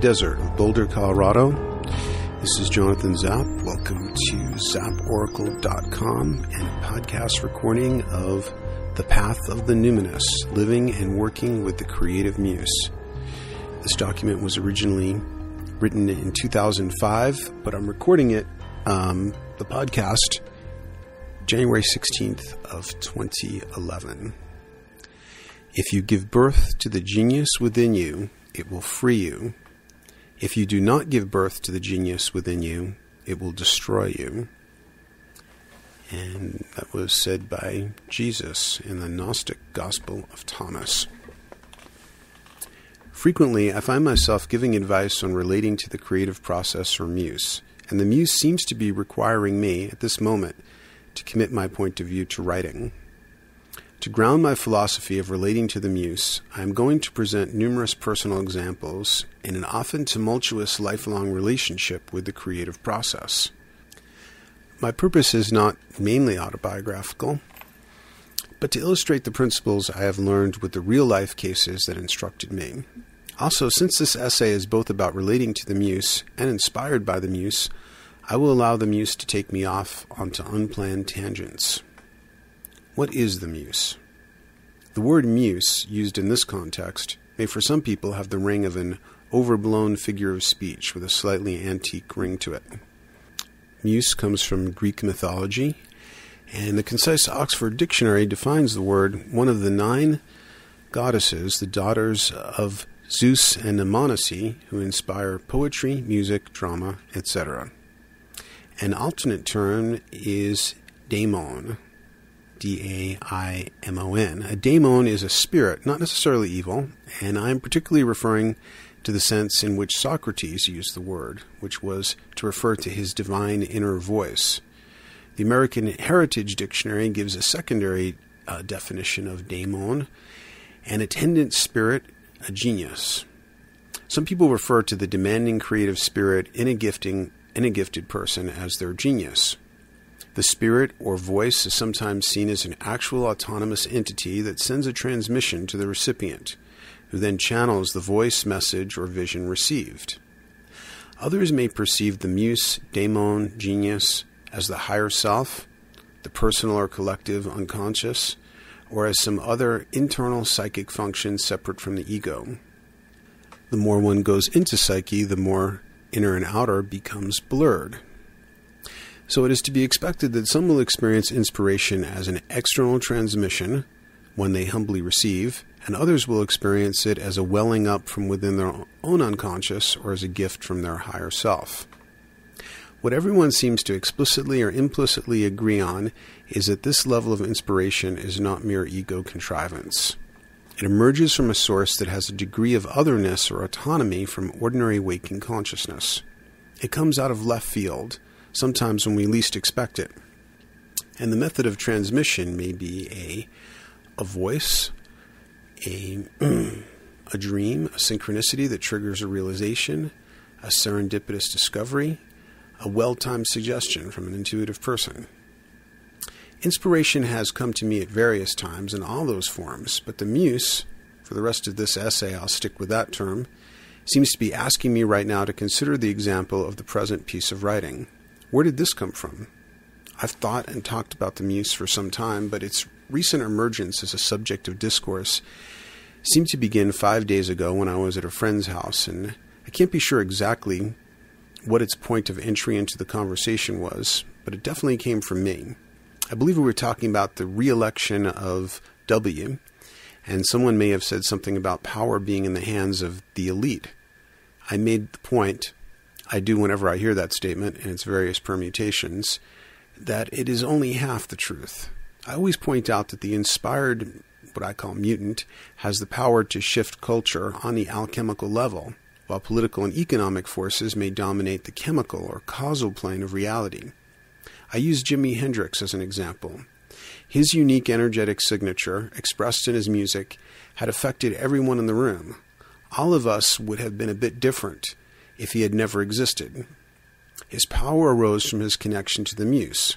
desert of Boulder, Colorado. This is Jonathan Zap. Welcome to zaporacle.com and podcast recording of The Path of the Numinous Living and Working with the Creative Muse. This document was originally written in 2005, but I'm recording it, um, the podcast, January 16th of 2011. If you give birth to the genius within you, it will free you. If you do not give birth to the genius within you, it will destroy you. And that was said by Jesus in the Gnostic Gospel of Thomas. Frequently, I find myself giving advice on relating to the creative process or muse, and the muse seems to be requiring me, at this moment, to commit my point of view to writing. To ground my philosophy of relating to the muse, I am going to present numerous personal examples in an often tumultuous lifelong relationship with the creative process. My purpose is not mainly autobiographical, but to illustrate the principles I have learned with the real life cases that instructed me. Also, since this essay is both about relating to the muse and inspired by the muse, I will allow the muse to take me off onto unplanned tangents. What is the muse? The word muse, used in this context, may for some people have the ring of an overblown figure of speech with a slightly antique ring to it. Muse comes from Greek mythology, and the concise Oxford Dictionary defines the word one of the nine goddesses, the daughters of Zeus and Mnemosyne, who inspire poetry, music, drama, etc. An alternate term is daimon, D A I M O N. A daemon is a spirit, not necessarily evil, and I'm particularly referring to the sense in which Socrates used the word, which was to refer to his divine inner voice. The American Heritage Dictionary gives a secondary uh, definition of daemon an attendant spirit, a genius. Some people refer to the demanding creative spirit in a gifting in a gifted person as their genius. The spirit or voice is sometimes seen as an actual autonomous entity that sends a transmission to the recipient, who then channels the voice, message, or vision received. Others may perceive the muse, daemon, genius as the higher self, the personal or collective unconscious, or as some other internal psychic function separate from the ego. The more one goes into psyche, the more inner and outer becomes blurred. So it is to be expected that some will experience inspiration as an external transmission, when they humbly receive, and others will experience it as a welling up from within their own unconscious or as a gift from their higher self. What everyone seems to explicitly or implicitly agree on is that this level of inspiration is not mere ego contrivance. It emerges from a source that has a degree of otherness or autonomy from ordinary waking consciousness. It comes out of left field sometimes when we least expect it. And the method of transmission may be a, a voice, a, a dream, a synchronicity that triggers a realization, a serendipitous discovery, a well timed suggestion from an intuitive person. Inspiration has come to me at various times in all those forms, but the muse, for the rest of this essay I'll stick with that term, seems to be asking me right now to consider the example of the present piece of writing. Where did this come from? I've thought and talked about the muse for some time, but its recent emergence as a subject of discourse seemed to begin five days ago when I was at a friend's house, and I can't be sure exactly what its point of entry into the conversation was, but it definitely came from me. I believe we were talking about the re election of W, and someone may have said something about power being in the hands of the elite. I made the point I do whenever I hear that statement and its various permutations, that it is only half the truth. I always point out that the inspired, what I call mutant, has the power to shift culture on the alchemical level, while political and economic forces may dominate the chemical or causal plane of reality. I use Jimi Hendrix as an example. His unique energetic signature, expressed in his music, had affected everyone in the room. All of us would have been a bit different if he had never existed. His power arose from his connection to the muse.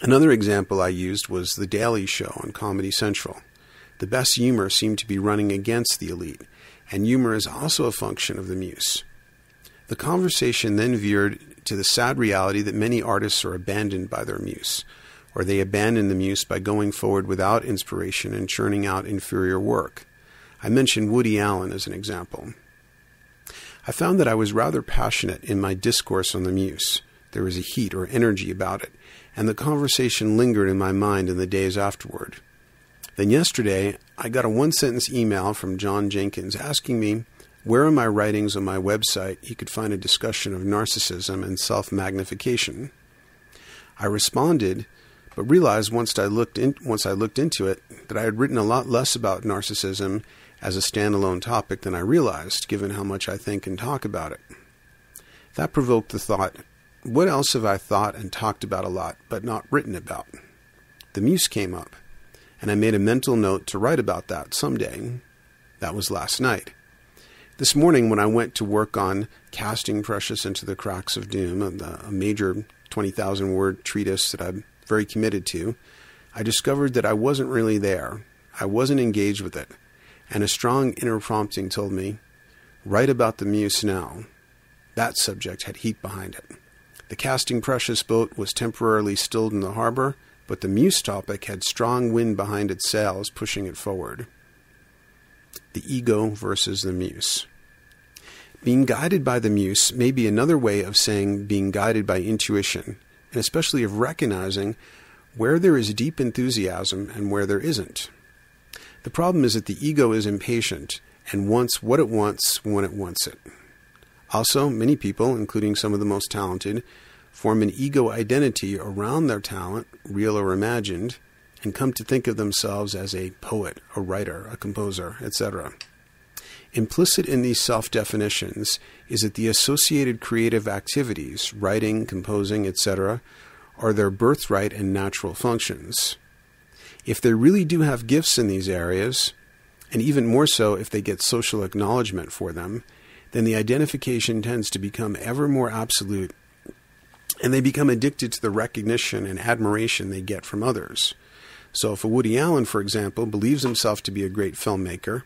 Another example I used was The Daily Show on Comedy Central. The best humor seemed to be running against the elite, and humor is also a function of the muse. The conversation then veered to the sad reality that many artists are abandoned by their muse, or they abandon the muse by going forward without inspiration and churning out inferior work. I mentioned Woody Allen as an example. I found that I was rather passionate in my discourse on the muse. There was a heat or energy about it, and the conversation lingered in my mind in the days afterward. Then yesterday, I got a one sentence email from John Jenkins asking me where in my writings on my website he could find a discussion of narcissism and self magnification. I responded, but realized once I looked in, once I looked into it that I had written a lot less about narcissism as a standalone topic than I realized, given how much I think and talk about it. That provoked the thought: what else have I thought and talked about a lot, but not written about? The muse came up, and I made a mental note to write about that someday. That was last night. This morning, when I went to work on Casting Precious into the Cracks of Doom, a major 20,000 word treatise that I'm very committed to, I discovered that I wasn't really there. I wasn't engaged with it. And a strong inner prompting told me, write about the muse now. That subject had heat behind it. The Casting Precious boat was temporarily stilled in the harbor, but the muse topic had strong wind behind its sails, pushing it forward. The ego versus the muse. Being guided by the muse may be another way of saying being guided by intuition, and especially of recognizing where there is deep enthusiasm and where there isn't. The problem is that the ego is impatient and wants what it wants when it wants it. Also, many people, including some of the most talented, form an ego identity around their talent, real or imagined, and come to think of themselves as a poet, a writer, a composer, etc. Implicit in these self definitions is that the associated creative activities, writing, composing, etc., are their birthright and natural functions. If they really do have gifts in these areas, and even more so if they get social acknowledgement for them, then the identification tends to become ever more absolute and they become addicted to the recognition and admiration they get from others. So, if a Woody Allen, for example, believes himself to be a great filmmaker,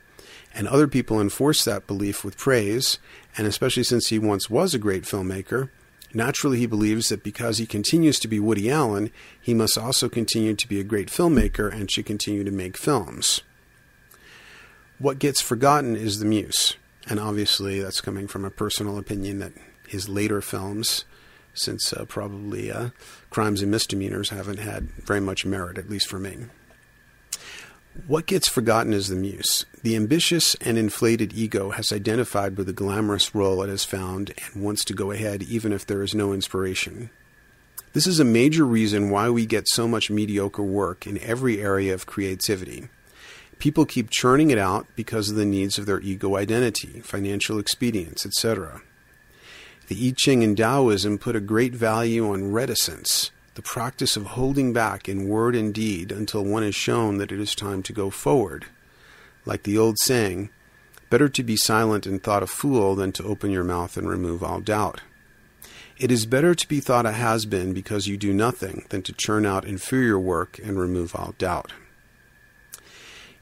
and other people enforce that belief with praise, and especially since he once was a great filmmaker, naturally he believes that because he continues to be Woody Allen, he must also continue to be a great filmmaker and should continue to make films. What gets forgotten is the muse, and obviously that's coming from a personal opinion that his later films, since uh, probably uh, crimes and misdemeanors haven't had very much merit, at least for me. What gets forgotten is the muse. The ambitious and inflated ego has identified with the glamorous role it has found and wants to go ahead even if there is no inspiration. This is a major reason why we get so much mediocre work in every area of creativity. People keep churning it out because of the needs of their ego identity, financial expedience, etc. The I Ching and Taoism put a great value on reticence, the practice of holding back in word and deed until one is shown that it is time to go forward. Like the old saying, better to be silent and thought a fool than to open your mouth and remove all doubt. It is better to be thought a has been because you do nothing than to churn out inferior work and remove all doubt.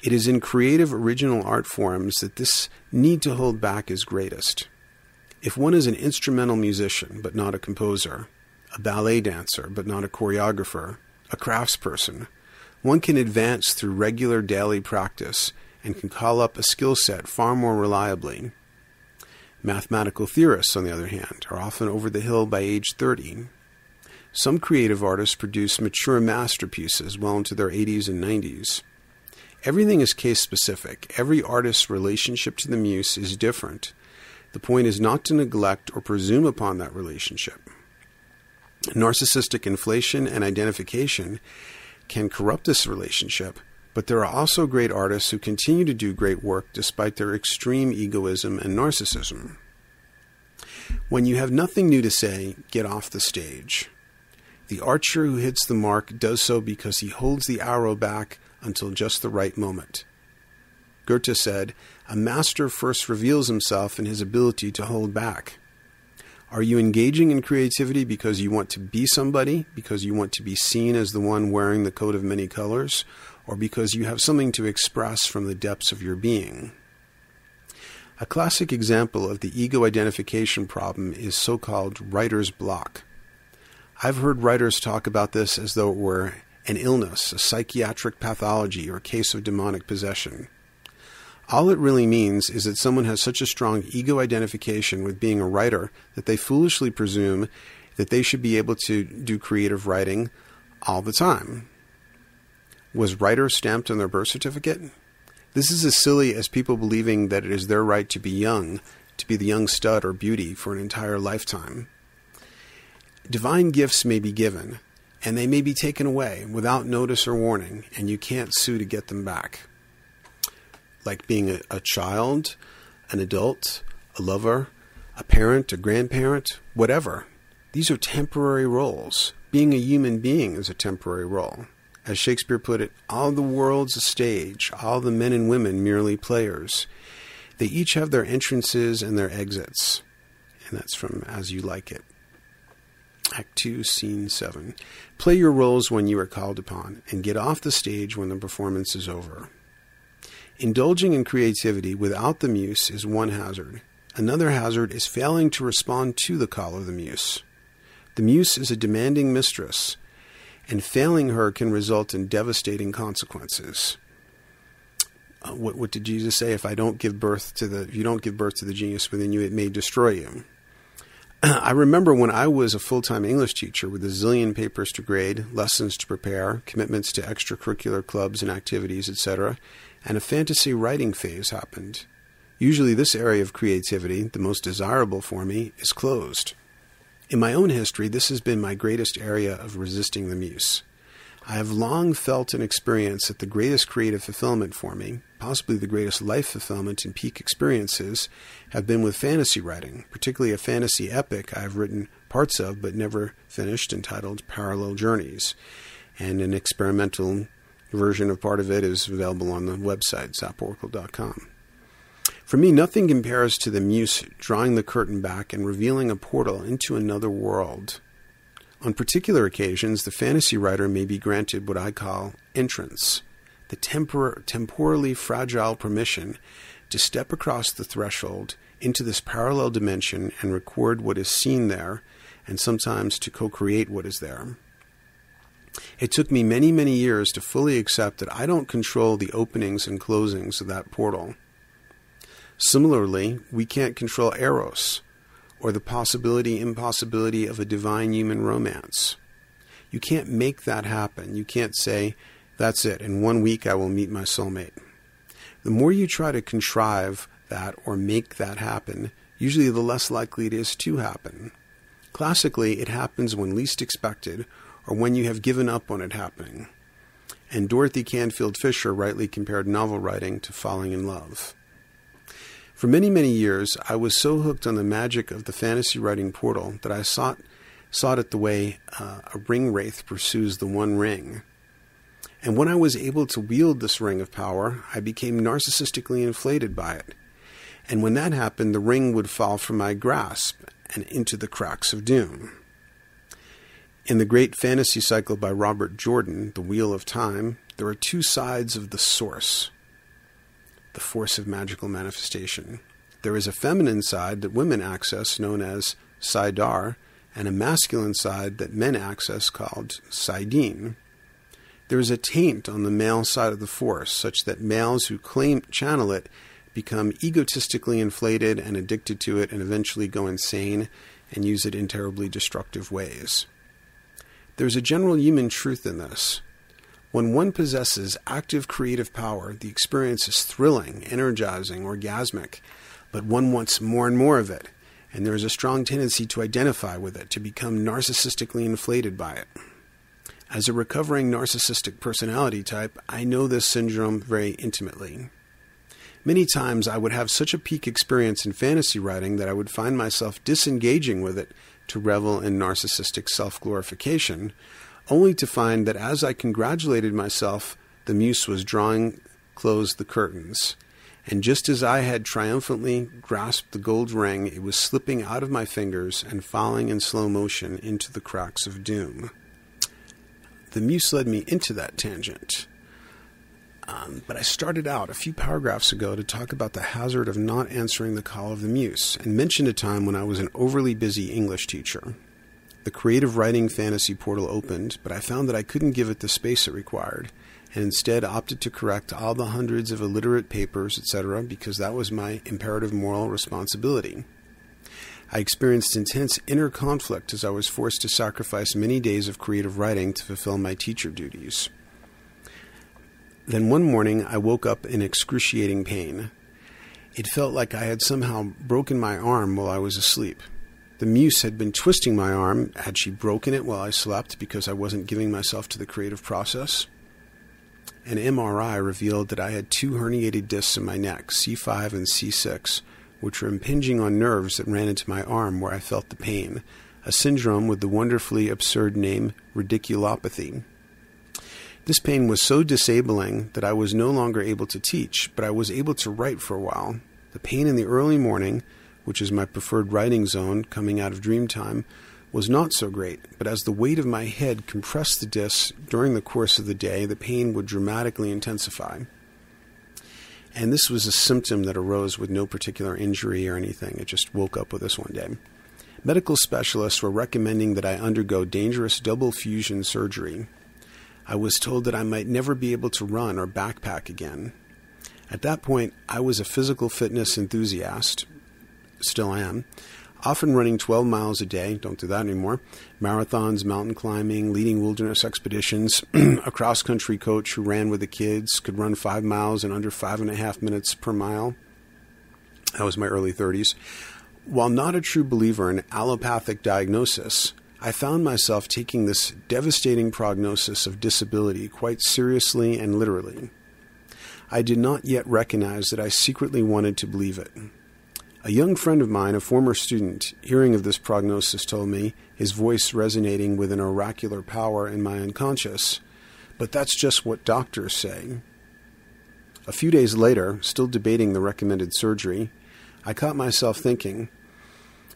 It is in creative original art forms that this need to hold back is greatest. If one is an instrumental musician but not a composer, a ballet dancer, but not a choreographer, a craftsperson. One can advance through regular daily practice and can call up a skill set far more reliably. Mathematical theorists, on the other hand, are often over the hill by age 30. Some creative artists produce mature masterpieces well into their 80s and 90s. Everything is case specific. Every artist's relationship to the muse is different. The point is not to neglect or presume upon that relationship. Narcissistic inflation and identification can corrupt this relationship, but there are also great artists who continue to do great work despite their extreme egoism and narcissism. When you have nothing new to say, get off the stage. The archer who hits the mark does so because he holds the arrow back until just the right moment. Goethe said, A master first reveals himself in his ability to hold back. Are you engaging in creativity because you want to be somebody, because you want to be seen as the one wearing the coat of many colors, or because you have something to express from the depths of your being? A classic example of the ego identification problem is so called writer's block. I've heard writers talk about this as though it were an illness, a psychiatric pathology, or a case of demonic possession. All it really means is that someone has such a strong ego identification with being a writer that they foolishly presume that they should be able to do creative writing all the time. Was writer stamped on their birth certificate? This is as silly as people believing that it is their right to be young, to be the young stud or beauty for an entire lifetime. Divine gifts may be given, and they may be taken away without notice or warning, and you can't sue to get them back. Like being a, a child, an adult, a lover, a parent, a grandparent, whatever. These are temporary roles. Being a human being is a temporary role. As Shakespeare put it, all the world's a stage, all the men and women merely players. They each have their entrances and their exits. And that's from As You Like It. Act 2, Scene 7. Play your roles when you are called upon, and get off the stage when the performance is over. Indulging in creativity without the muse is one hazard. Another hazard is failing to respond to the call of the muse. The muse is a demanding mistress, and failing her can result in devastating consequences. Uh, what, what did Jesus say? If I don't give birth to the, if you don't give birth to the genius within you, it may destroy you. I remember when I was a full time English teacher with a zillion papers to grade, lessons to prepare, commitments to extracurricular clubs and activities, etc., and a fantasy writing phase happened. Usually, this area of creativity, the most desirable for me, is closed. In my own history, this has been my greatest area of resisting the muse. I have long felt and experienced that the greatest creative fulfillment for me, possibly the greatest life fulfillment and peak experiences, have been with fantasy writing, particularly a fantasy epic I have written parts of but never finished entitled Parallel Journeys. And an experimental version of part of it is available on the website, zaporacle.com. For me, nothing compares to the muse drawing the curtain back and revealing a portal into another world on particular occasions, the fantasy writer may be granted what I call entrance, the tempor- temporally fragile permission to step across the threshold into this parallel dimension and record what is seen there, and sometimes to co create what is there. It took me many, many years to fully accept that I don't control the openings and closings of that portal. Similarly, we can't control Eros, or the possibility impossibility of a divine human romance. You can't make that happen. You can't say, that's it, in one week I will meet my soulmate. The more you try to contrive that or make that happen, usually the less likely it is to happen. Classically, it happens when least expected or when you have given up on it happening. And Dorothy Canfield Fisher rightly compared novel writing to falling in love. For many, many years, I was so hooked on the magic of the fantasy writing portal that I sought, sought it the way uh, a ring wraith pursues the one ring. And when I was able to wield this ring of power, I became narcissistically inflated by it. And when that happened, the ring would fall from my grasp and into the cracks of doom. In the great fantasy cycle by Robert Jordan, The Wheel of Time, there are two sides of the source the force of magical manifestation. There is a feminine side that women access known as saidar, and a masculine side that men access called saidin. There is a taint on the male side of the force, such that males who claim channel it become egotistically inflated and addicted to it and eventually go insane and use it in terribly destructive ways. There's a general human truth in this. When one possesses active creative power, the experience is thrilling, energizing, orgasmic, but one wants more and more of it, and there is a strong tendency to identify with it, to become narcissistically inflated by it. As a recovering narcissistic personality type, I know this syndrome very intimately. Many times I would have such a peak experience in fantasy writing that I would find myself disengaging with it to revel in narcissistic self glorification, only to find that as I congratulated myself, the muse was drawing close the curtains. And just as I had triumphantly grasped the gold ring, it was slipping out of my fingers and falling in slow motion into the cracks of doom. The muse led me into that tangent. Um, but I started out a few paragraphs ago to talk about the hazard of not answering the call of the muse and mentioned a time when I was an overly busy English teacher. The creative writing fantasy portal opened, but I found that I couldn't give it the space it required, and instead opted to correct all the hundreds of illiterate papers, etc., because that was my imperative moral responsibility. I experienced intense inner conflict as I was forced to sacrifice many days of creative writing to fulfill my teacher duties. Then one morning I woke up in excruciating pain. It felt like I had somehow broken my arm while I was asleep. The muse had been twisting my arm. Had she broken it while I slept because I wasn't giving myself to the creative process? An MRI revealed that I had two herniated discs in my neck, C5 and C6, which were impinging on nerves that ran into my arm where I felt the pain, a syndrome with the wonderfully absurd name radiculopathy. This pain was so disabling that I was no longer able to teach, but I was able to write for a while. The pain in the early morning, which is my preferred writing zone coming out of dream time, was not so great, but as the weight of my head compressed the discs during the course of the day, the pain would dramatically intensify. And this was a symptom that arose with no particular injury or anything. It just woke up with this one day. Medical specialists were recommending that I undergo dangerous double fusion surgery, I was told that I might never be able to run or backpack again. At that point, I was a physical fitness enthusiast, still am, often running 12 miles a day, don't do that anymore, marathons, mountain climbing, leading wilderness expeditions, a cross country coach who ran with the kids, could run five miles in under five and a half minutes per mile. That was my early 30s. While not a true believer in allopathic diagnosis, I found myself taking this devastating prognosis of disability quite seriously and literally. I did not yet recognize that I secretly wanted to believe it. A young friend of mine, a former student, hearing of this prognosis, told me, his voice resonating with an oracular power in my unconscious, but that's just what doctors say. A few days later, still debating the recommended surgery, I caught myself thinking,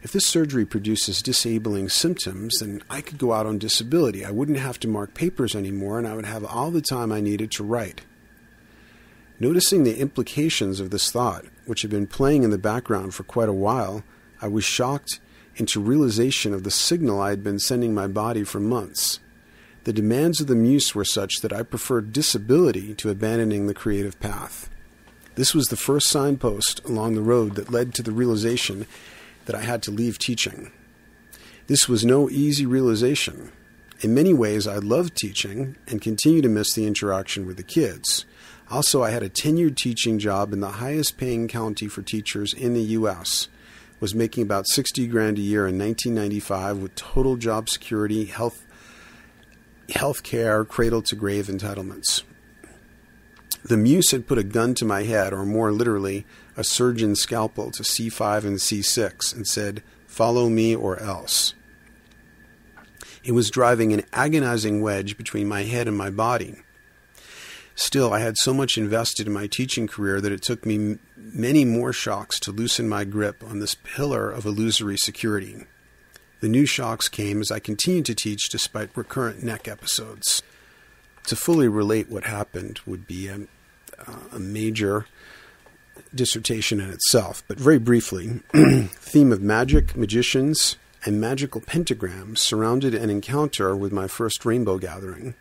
if this surgery produces disabling symptoms, then I could go out on disability. I wouldn't have to mark papers anymore, and I would have all the time I needed to write. Noticing the implications of this thought, which had been playing in the background for quite a while, I was shocked into realization of the signal I had been sending my body for months. The demands of the muse were such that I preferred disability to abandoning the creative path. This was the first signpost along the road that led to the realization that I had to leave teaching. This was no easy realization. In many ways, I loved teaching and continue to miss the interaction with the kids. Also, I had a tenured teaching job in the highest paying county for teachers in the U.S. Was making about 60 grand a year in 1995 with total job security, health, health care, cradle to grave entitlements. The muse had put a gun to my head, or more literally, a surgeon's scalpel to C5 and C6, and said, Follow me or else. It was driving an agonizing wedge between my head and my body. Still, I had so much invested in my teaching career that it took me m- many more shocks to loosen my grip on this pillar of illusory security. The new shocks came as I continued to teach despite recurrent neck episodes to fully relate what happened would be a, uh, a major dissertation in itself. But very briefly, theme of magic, magicians, and magical pentagrams surrounded an encounter with my first rainbow gathering.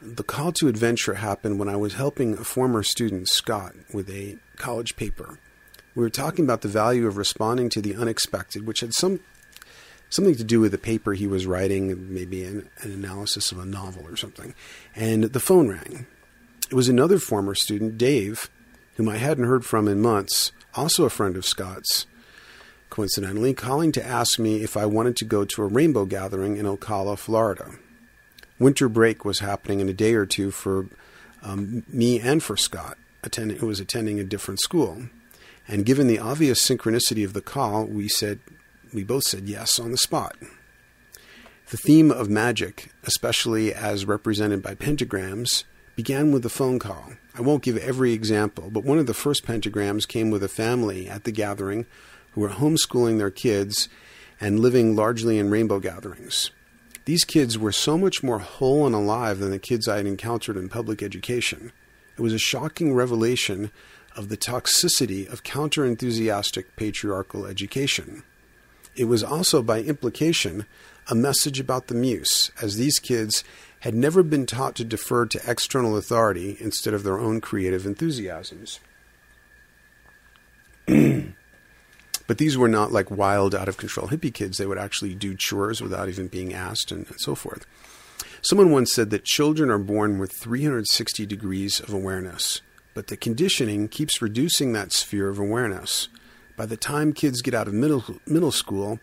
The call to adventure happened when I was helping a former student, Scott, with a college paper. We were talking about the value of responding to the unexpected, which had some something to do with the paper he was writing, maybe an, an analysis of a novel or something. And the phone rang. It was another former student, Dave, whom I hadn't heard from in months, also a friend of Scott's, coincidentally, calling to ask me if I wanted to go to a rainbow gathering in Ocala, Florida. Winter break was happening in a day or two for um, me and for Scott, who was attending a different school. And given the obvious synchronicity of the call, we said, we both said yes on the spot. The theme of magic, especially as represented by pentagrams, began with a phone call. I won't give every example, but one of the first pentagrams came with a family at the gathering who were homeschooling their kids and living largely in rainbow gatherings. These kids were so much more whole and alive than the kids I had encountered in public education. It was a shocking revelation of the toxicity of counter enthusiastic patriarchal education. It was also, by implication, a message about the muse, as these kids had never been taught to defer to external authority instead of their own creative enthusiasms. but these were not like wild, out of control hippie kids. They would actually do chores without even being asked and, and so forth. Someone once said that children are born with 360 degrees of awareness, but the conditioning keeps reducing that sphere of awareness. By the time kids get out of middle, middle school,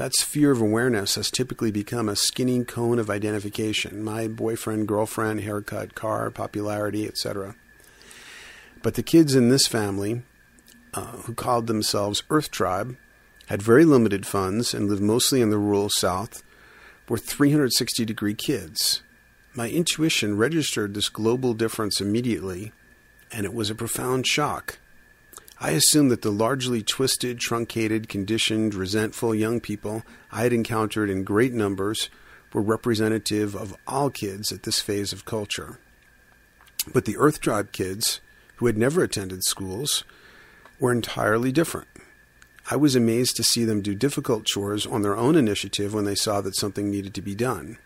that sphere of awareness has typically become a skinny cone of identification my boyfriend, girlfriend, haircut, car, popularity, etc. But the kids in this family, uh, who called themselves Earth Tribe, had very limited funds and lived mostly in the rural South, were 360 degree kids. My intuition registered this global difference immediately, and it was a profound shock. I assumed that the largely twisted, truncated, conditioned, resentful young people I had encountered in great numbers were representative of all kids at this phase of culture. But the Earth Tribe kids, who had never attended schools, were entirely different. I was amazed to see them do difficult chores on their own initiative when they saw that something needed to be done.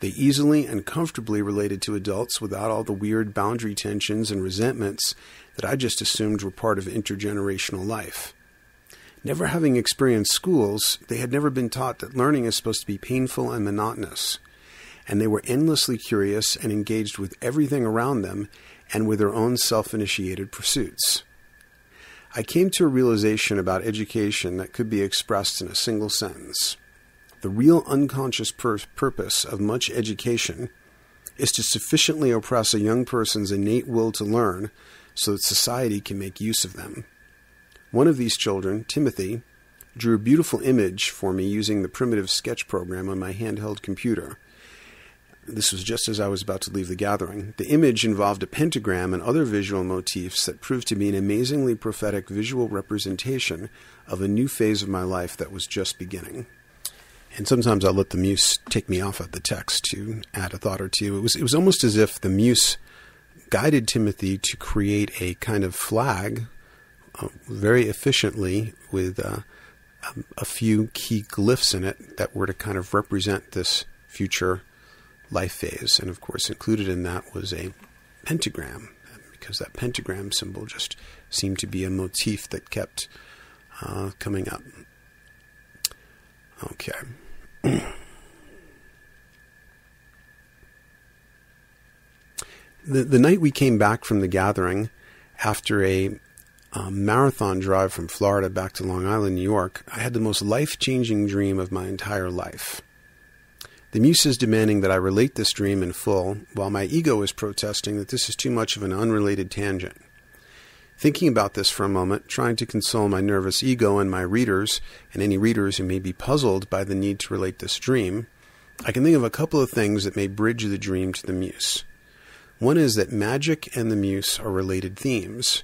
They easily and comfortably related to adults without all the weird boundary tensions and resentments that I just assumed were part of intergenerational life. Never having experienced schools, they had never been taught that learning is supposed to be painful and monotonous, and they were endlessly curious and engaged with everything around them and with their own self initiated pursuits. I came to a realization about education that could be expressed in a single sentence. The real unconscious pur- purpose of much education is to sufficiently oppress a young person's innate will to learn so that society can make use of them. One of these children, Timothy, drew a beautiful image for me using the primitive sketch program on my handheld computer. This was just as I was about to leave the gathering. The image involved a pentagram and other visual motifs that proved to be an amazingly prophetic visual representation of a new phase of my life that was just beginning and sometimes I'll let the muse take me off of the text to add a thought or two. It was it was almost as if the muse guided Timothy to create a kind of flag uh, very efficiently with uh, a, a few key glyphs in it that were to kind of represent this future life phase. And of course, included in that was a pentagram, because that pentagram symbol just seemed to be a motif that kept uh, coming up. Okay. the, the night we came back from the gathering, after a um, marathon drive from Florida back to Long Island, New York, I had the most life changing dream of my entire life. The muse is demanding that I relate this dream in full, while my ego is protesting that this is too much of an unrelated tangent. Thinking about this for a moment, trying to console my nervous ego and my readers, and any readers who may be puzzled by the need to relate this dream, I can think of a couple of things that may bridge the dream to the muse. One is that magic and the muse are related themes,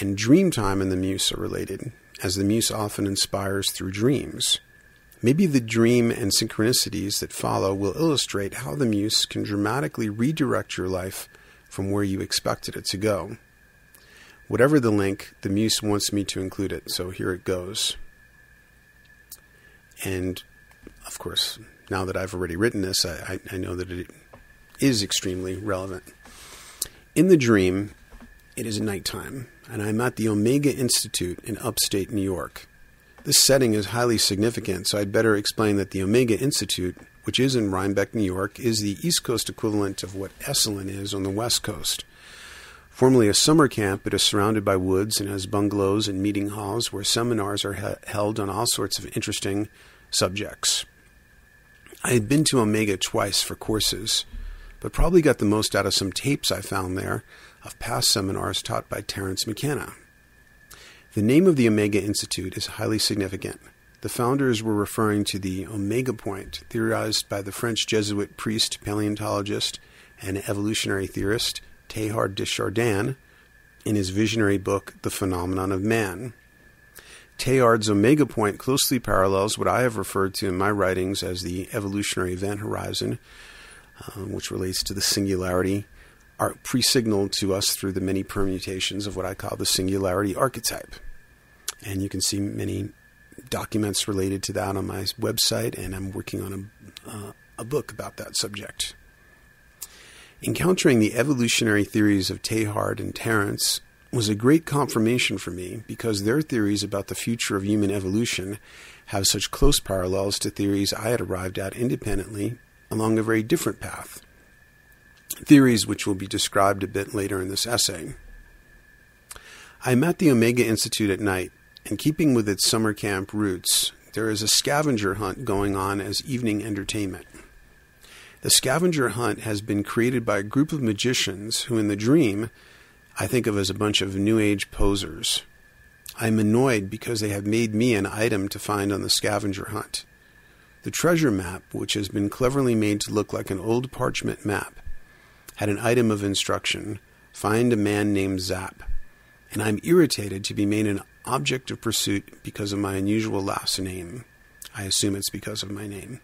and dream time and the muse are related, as the muse often inspires through dreams. Maybe the dream and synchronicities that follow will illustrate how the muse can dramatically redirect your life from where you expected it to go. Whatever the link, the Muse wants me to include it, so here it goes. And of course, now that I've already written this, I, I, I know that it is extremely relevant. In the dream, it is nighttime, and I'm at the Omega Institute in upstate New York. This setting is highly significant, so I'd better explain that the Omega Institute, which is in Rhinebeck, New York, is the East Coast equivalent of what Esalen is on the West Coast. Formerly a summer camp, it is surrounded by woods and has bungalows and meeting halls where seminars are he- held on all sorts of interesting subjects. I had been to Omega twice for courses, but probably got the most out of some tapes I found there of past seminars taught by Terence McKenna. The name of the Omega Institute is highly significant. The founders were referring to the Omega Point, theorized by the French Jesuit priest, paleontologist, and evolutionary theorist Teilhard de Chardin in his visionary book, The Phenomenon of Man. Teilhard's omega point closely parallels what I have referred to in my writings as the evolutionary event horizon, um, which relates to the singularity are pre-signaled to us through the many permutations of what I call the singularity archetype. And you can see many documents related to that on my website, and I'm working on a, uh, a book about that subject. Encountering the evolutionary theories of Teilhard and Terence was a great confirmation for me because their theories about the future of human evolution have such close parallels to theories I had arrived at independently along a very different path. Theories which will be described a bit later in this essay. I met the Omega Institute at night in keeping with its summer camp roots, there is a scavenger hunt going on as evening entertainment. The scavenger hunt has been created by a group of magicians who, in the dream, I think of as a bunch of New Age posers. I'm annoyed because they have made me an item to find on the scavenger hunt. The treasure map, which has been cleverly made to look like an old parchment map, had an item of instruction find a man named Zap. And I'm irritated to be made an object of pursuit because of my unusual last name. I assume it's because of my name.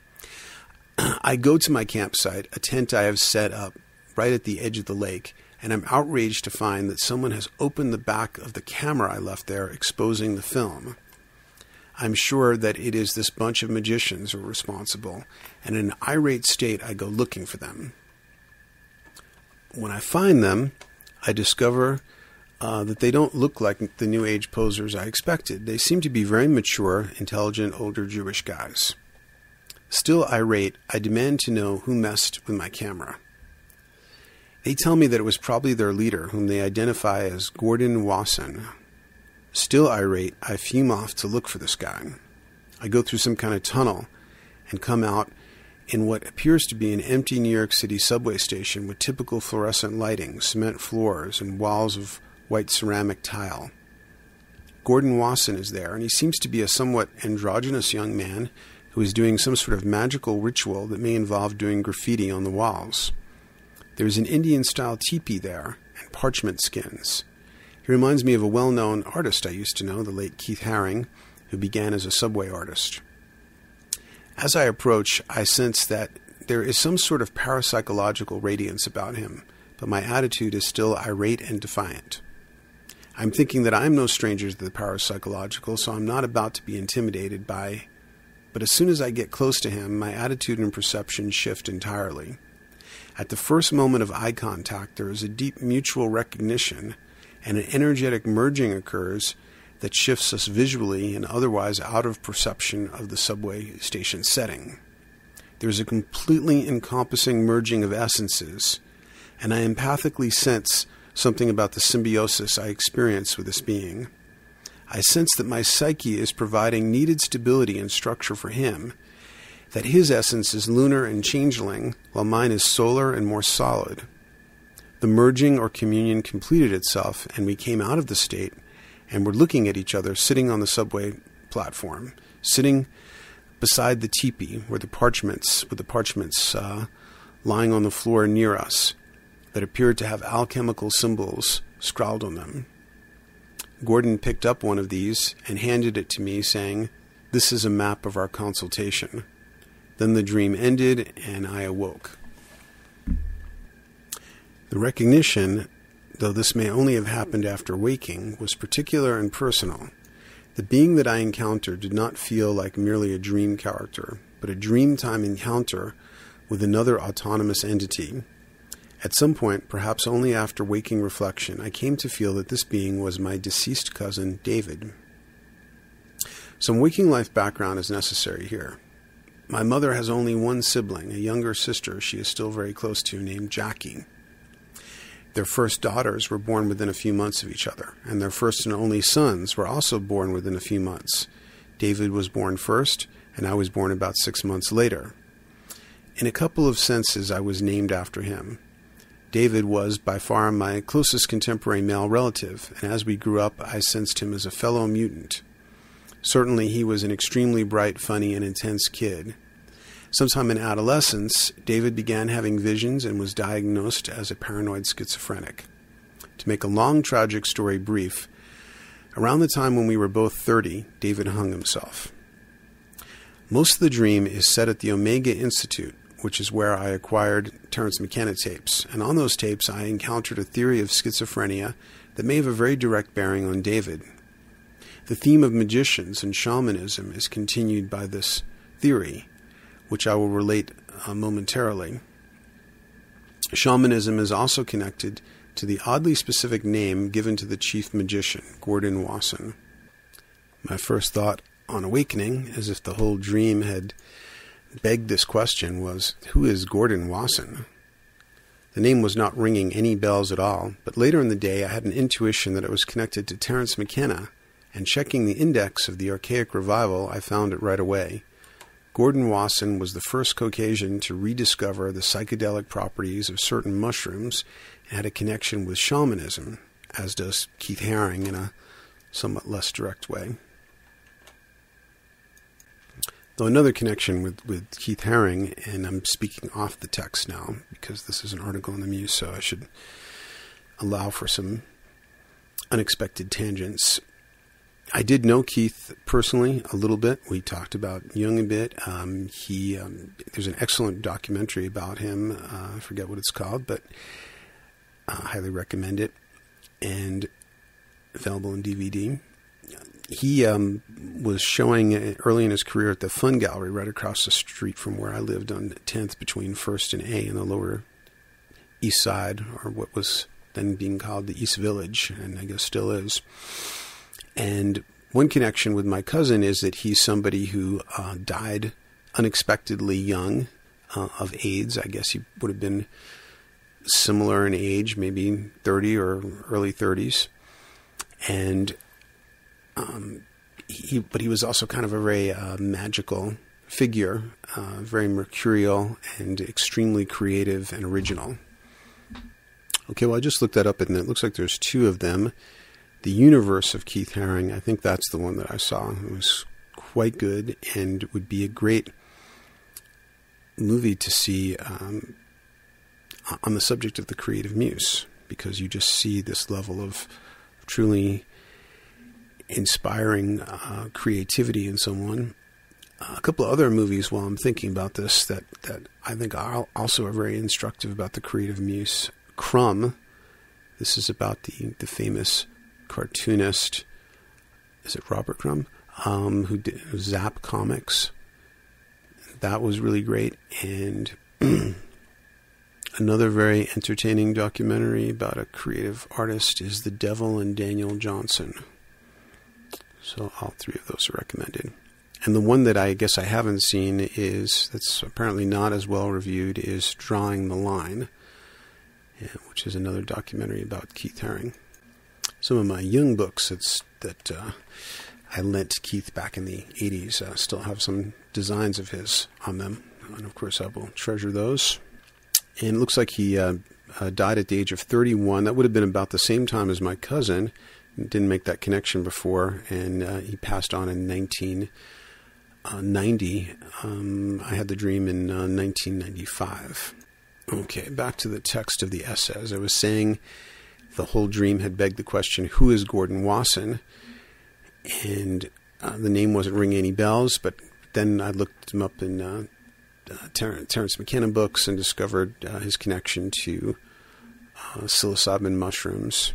I go to my campsite, a tent I have set up right at the edge of the lake, and I'm outraged to find that someone has opened the back of the camera I left there, exposing the film. I'm sure that it is this bunch of magicians who are responsible, and in an irate state, I go looking for them. When I find them, I discover uh, that they don't look like the New Age posers I expected. They seem to be very mature, intelligent, older Jewish guys. Still irate, I demand to know who messed with my camera. They tell me that it was probably their leader, whom they identify as Gordon Wasson. Still irate, I fume off to look for this guy. I go through some kind of tunnel and come out in what appears to be an empty New York City subway station with typical fluorescent lighting, cement floors, and walls of white ceramic tile. Gordon Wasson is there, and he seems to be a somewhat androgynous young man who is doing some sort of magical ritual that may involve doing graffiti on the walls. There's an Indian style teepee there, and parchment skins. Reminds me of a well known artist I used to know, the late Keith Haring, who began as a subway artist. As I approach, I sense that there is some sort of parapsychological radiance about him, but my attitude is still irate and defiant. I'm thinking that I'm no stranger to the parapsychological, so I'm not about to be intimidated by. But as soon as I get close to him, my attitude and perception shift entirely. At the first moment of eye contact, there is a deep mutual recognition, and an energetic merging occurs that shifts us visually and otherwise out of perception of the subway station setting. There's a completely encompassing merging of essences, and I empathically sense something about the symbiosis I experience with this being. I sense that my psyche is providing needed stability and structure for him, that his essence is lunar and changeling, while mine is solar and more solid. The merging or communion completed itself, and we came out of the state and were looking at each other sitting on the subway platform, sitting beside the teepee where the parchments, with the parchments uh, lying on the floor near us, that appeared to have alchemical symbols scrawled on them. Gordon picked up one of these and handed it to me, saying, This is a map of our consultation. Then the dream ended and I awoke. The recognition, though this may only have happened after waking, was particular and personal. The being that I encountered did not feel like merely a dream character, but a dreamtime encounter with another autonomous entity at some point, perhaps only after waking reflection, I came to feel that this being was my deceased cousin, David. Some waking life background is necessary here. My mother has only one sibling, a younger sister she is still very close to, named Jackie. Their first daughters were born within a few months of each other, and their first and only sons were also born within a few months. David was born first, and I was born about six months later. In a couple of senses, I was named after him. David was by far my closest contemporary male relative, and as we grew up, I sensed him as a fellow mutant. Certainly, he was an extremely bright, funny, and intense kid. Sometime in adolescence, David began having visions and was diagnosed as a paranoid schizophrenic. To make a long, tragic story brief, around the time when we were both 30, David hung himself. Most of the dream is set at the Omega Institute, which is where I acquired Terence McKenna tapes. And on those tapes, I encountered a theory of schizophrenia that may have a very direct bearing on David. The theme of magicians and shamanism is continued by this theory, which I will relate uh, momentarily. Shamanism is also connected to the oddly specific name given to the chief magician, Gordon Wasson. My first thought on awakening, as if the whole dream had begged this question, was Who is Gordon Wasson? The name was not ringing any bells at all, but later in the day I had an intuition that it was connected to Terence McKenna, and checking the index of the Archaic Revival, I found it right away. Gordon Wasson was the first Caucasian to rediscover the psychedelic properties of certain mushrooms and had a connection with shamanism, as does Keith Haring in a somewhat less direct way. Though another connection with, with Keith Haring, and I'm speaking off the text now because this is an article in the Muse, so I should allow for some unexpected tangents. I did know Keith personally a little bit. We talked about Jung a bit. Um, he um, there's an excellent documentary about him. Uh, I forget what it's called, but I uh, highly recommend it. And available on DVD he um, was showing early in his career at the Fun Gallery right across the street from where I lived on 10th between First and A in the lower east side, or what was then being called the East Village, and I guess still is. And one connection with my cousin is that he's somebody who uh, died unexpectedly young uh, of AIDS. I guess he would have been similar in age, maybe 30 or early 30s. And um, he, but he was also kind of a very uh, magical figure, uh, very mercurial and extremely creative and original. Okay, well, I just looked that up, and it looks like there's two of them. The Universe of Keith Haring, I think that's the one that I saw. It was quite good and would be a great movie to see um, on the subject of the creative muse because you just see this level of truly inspiring uh, creativity in someone. A couple of other movies while I'm thinking about this that, that I think are also are very instructive about the creative muse. Crumb. This is about the, the famous cartoonist. Is it Robert Crumb? Um, who did Zap Comics. That was really great. And another very entertaining documentary about a creative artist is The Devil and Daniel Johnston. So all three of those are recommended. And the one that I guess I haven't seen is that's apparently not as well reviewed is Drawing the Line, which is another documentary about Keith Haring. Some of my Jung books that's, that uh, I lent Keith back in the 80s uh, still have some designs of his on them. And of course, I will treasure those. And it looks like he uh, uh died at the age of 31. That would have been about the same time as my cousin didn't make that connection before, and uh, he passed on in 1990. Uh, um, I had the dream in uh, 1995. Okay, back to the text of the essay. As I was saying, the whole dream had begged the question who is Gordon Wasson? And uh, the name wasn't ringing any bells, but then I looked him up in uh, uh, Ter- Terence McKenna books and discovered his connection to psilocybin mushrooms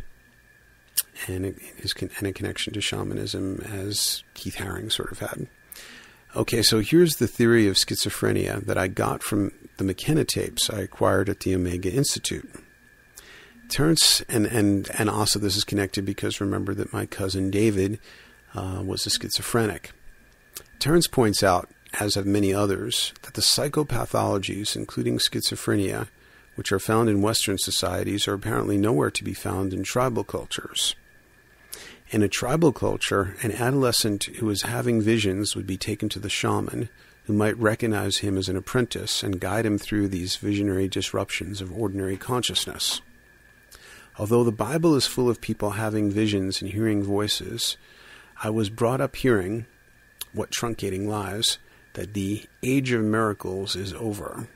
and his and a connection to shamanism as Keith Haring sort of had. Okay, so here's the theory of schizophrenia that I got from the McKenna tapes I acquired at the Omega Institute. Terence, and, and, and also this is connected because remember that my cousin David uh, was a schizophrenic. Terence points out, as have many others, that the psychopathologies, including schizophrenia, which are found in Western societies, are apparently nowhere to be found in tribal cultures. In a tribal culture, an adolescent who is having visions would be taken to the shaman, who might recognize him as an apprentice and guide him through these visionary disruptions of ordinary consciousness. Although the Bible is full of people having visions and hearing voices, I was brought up hearing, what truncating lies, that the age of miracles is over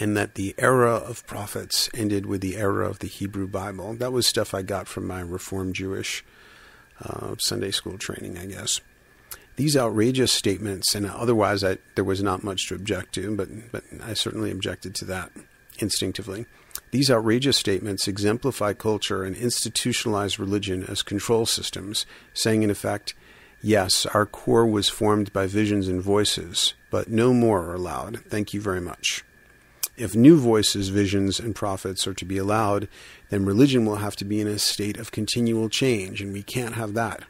and that the era of prophets ended with the era of the Hebrew Bible. That was stuff I got from my Reformed Jewish uh, Sunday school training, I guess. These outrageous statements, and otherwise I, there was not much to object to, but, but I certainly objected to that instinctively. These outrageous statements exemplify culture and institutionalize religion as control systems, saying in effect, yes, our core was formed by visions and voices, but no more are allowed. Thank you very much. If new voices, visions, and prophets are to be allowed, then religion will have to be in a state of continual change, and we can't have that.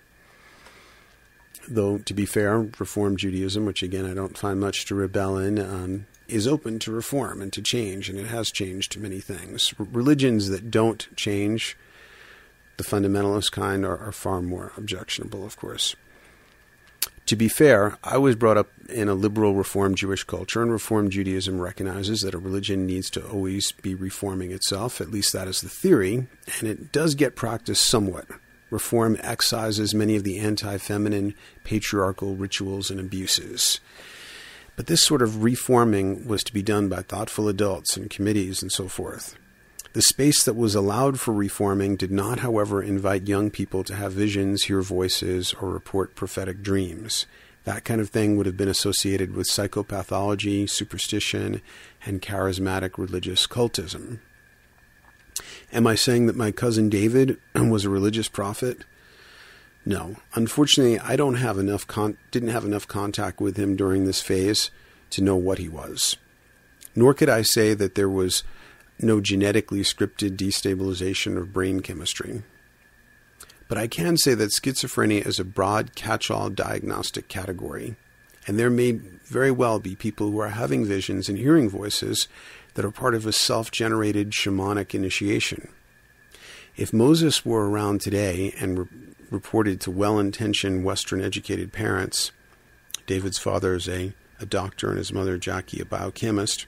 Though, to be fair, Reform Judaism, which again I don't find much to rebel in, um, is open to reform and to change, and it has changed many things. R- religions that don't change, the fundamentalist kind, are, are far more objectionable, of course. To be fair, I was brought up in a liberal Reform Jewish culture, and Reform Judaism recognizes that a religion needs to always be reforming itself. At least that is the theory, and it does get practiced somewhat. Reform excises many of the anti feminine patriarchal rituals and abuses. But this sort of reforming was to be done by thoughtful adults and committees and so forth. The space that was allowed for reforming did not, however, invite young people to have visions, hear voices, or report prophetic dreams. That kind of thing would have been associated with psychopathology, superstition, and charismatic religious cultism. Am I saying that my cousin David was a religious prophet? No. Unfortunately, I don't have enough con- didn't have enough contact with him during this phase to know what he was. Nor could I say that there was no genetically scripted destabilization of brain chemistry. But I can say that schizophrenia is a broad catch all diagnostic category, and there may very well be people who are having visions and hearing voices that are part of a self generated shamanic initiation. If Moses were around today and re- reported to well intentioned Western educated parents, David's father is a, a doctor and his mother, Jackie, a biochemist,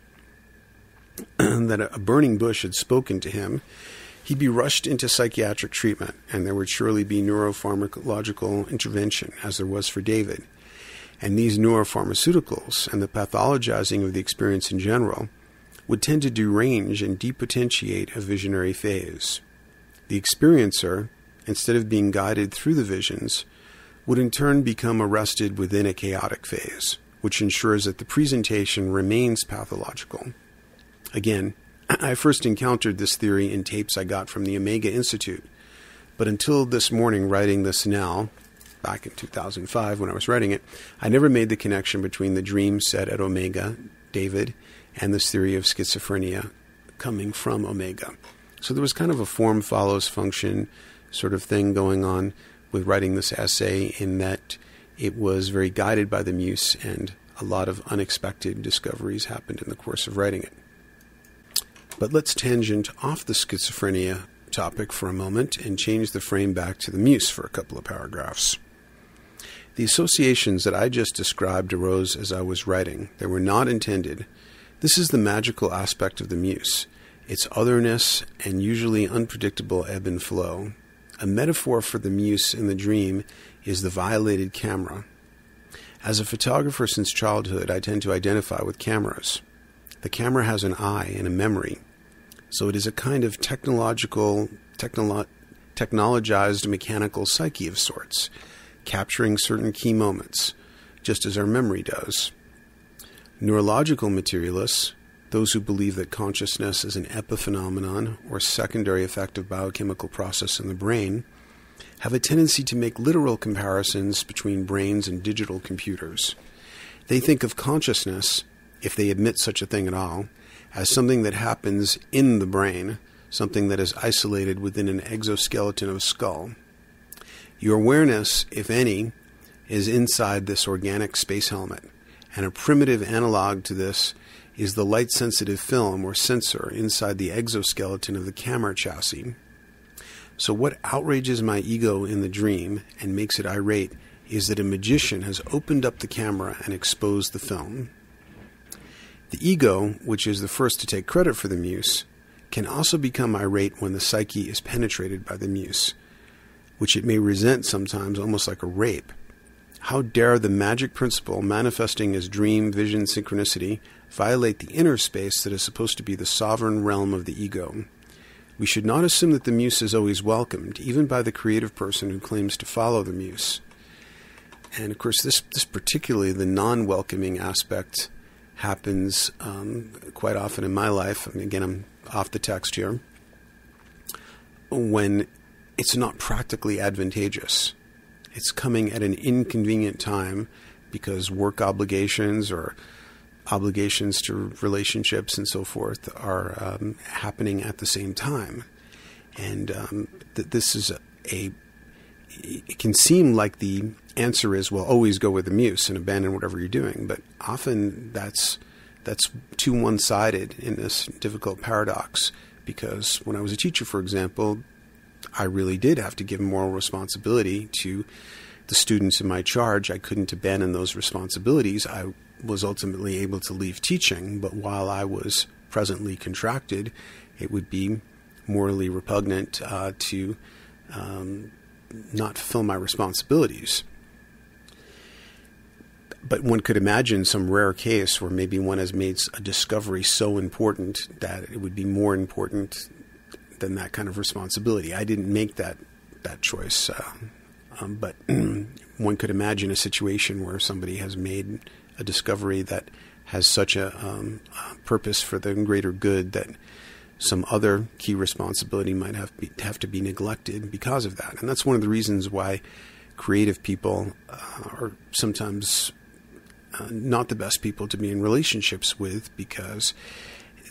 that a burning bush had spoken to him, he'd be rushed into psychiatric treatment, and there would surely be neuropharmacological intervention, as there was for David. And these neuropharmaceuticals and the pathologizing of the experience in general would tend to derange and depotentiate a visionary phase. The experiencer, instead of being guided through the visions, would in turn become arrested within a chaotic phase, which ensures that the presentation remains pathological. Again, I first encountered this theory in tapes I got from the Omega Institute, but until this morning, writing this now, back in 2005 when I was writing it, I never made the connection between the dream set at Omega, David, and this theory of schizophrenia coming from Omega. So there was kind of a form follows function sort of thing going on with writing this essay, in that it was very guided by the muse, and a lot of unexpected discoveries happened in the course of writing it. But let's tangent off the schizophrenia topic for a moment and change the frame back to the muse for a couple of paragraphs. The associations that I just described arose as I was writing. They were not intended. This is the magical aspect of the muse its otherness and usually unpredictable ebb and flow. A metaphor for the muse in the dream is the violated camera. As a photographer since childhood, I tend to identify with cameras. The camera has an eye and a memory, so it is a kind of technological, technolo- technologized mechanical psyche of sorts, capturing certain key moments, just as our memory does. Neurological materialists, those who believe that consciousness is an epiphenomenon or secondary effect of biochemical process in the brain, have a tendency to make literal comparisons between brains and digital computers. They think of consciousness, if they admit such a thing at all, as something that happens in the brain, something that is isolated within an exoskeleton of a skull. Your awareness, if any, is inside this organic space helmet, and a primitive analog to this is the light sensitive film or sensor inside the exoskeleton of the camera chassis. So, what outrages my ego in the dream and makes it irate is that a magician has opened up the camera and exposed the film. The ego, which is the first to take credit for the muse, can also become irate when the psyche is penetrated by the muse, which it may resent sometimes almost like a rape. How dare the magic principle manifesting as dream, vision, synchronicity violate the inner space that is supposed to be the sovereign realm of the ego? We should not assume that the muse is always welcomed, even by the creative person who claims to follow the muse. And of course, this, this particularly the non welcoming aspect happens um, quite often in my life. I mean, again, I'm off the text here. When it's not practically advantageous, it's coming at an inconvenient time because work obligations or obligations to relationships and so forth are um, happening at the same time. And um, th- this is a, a, it can seem like the answer is, well, always go with the muse and abandon whatever you're doing. But often that's, that's too one sided in this difficult paradox. Because when I was a teacher, for example, I really did have to give moral responsibility to the students in my charge. I couldn't abandon those responsibilities. I was ultimately able to leave teaching, but while I was presently contracted, it would be morally repugnant uh, to um, not fulfill my responsibilities. But one could imagine some rare case where maybe one has made a discovery so important that it would be more important than that kind of responsibility. I didn't make that that choice, uh, um, but one could imagine a situation where somebody has made a discovery that has such a, um, purpose for the greater good that some other key responsibility might have be, have to be neglected because of that. And that's one of the reasons why creative people uh, are sometimes uh, not the best people to be in relationships with because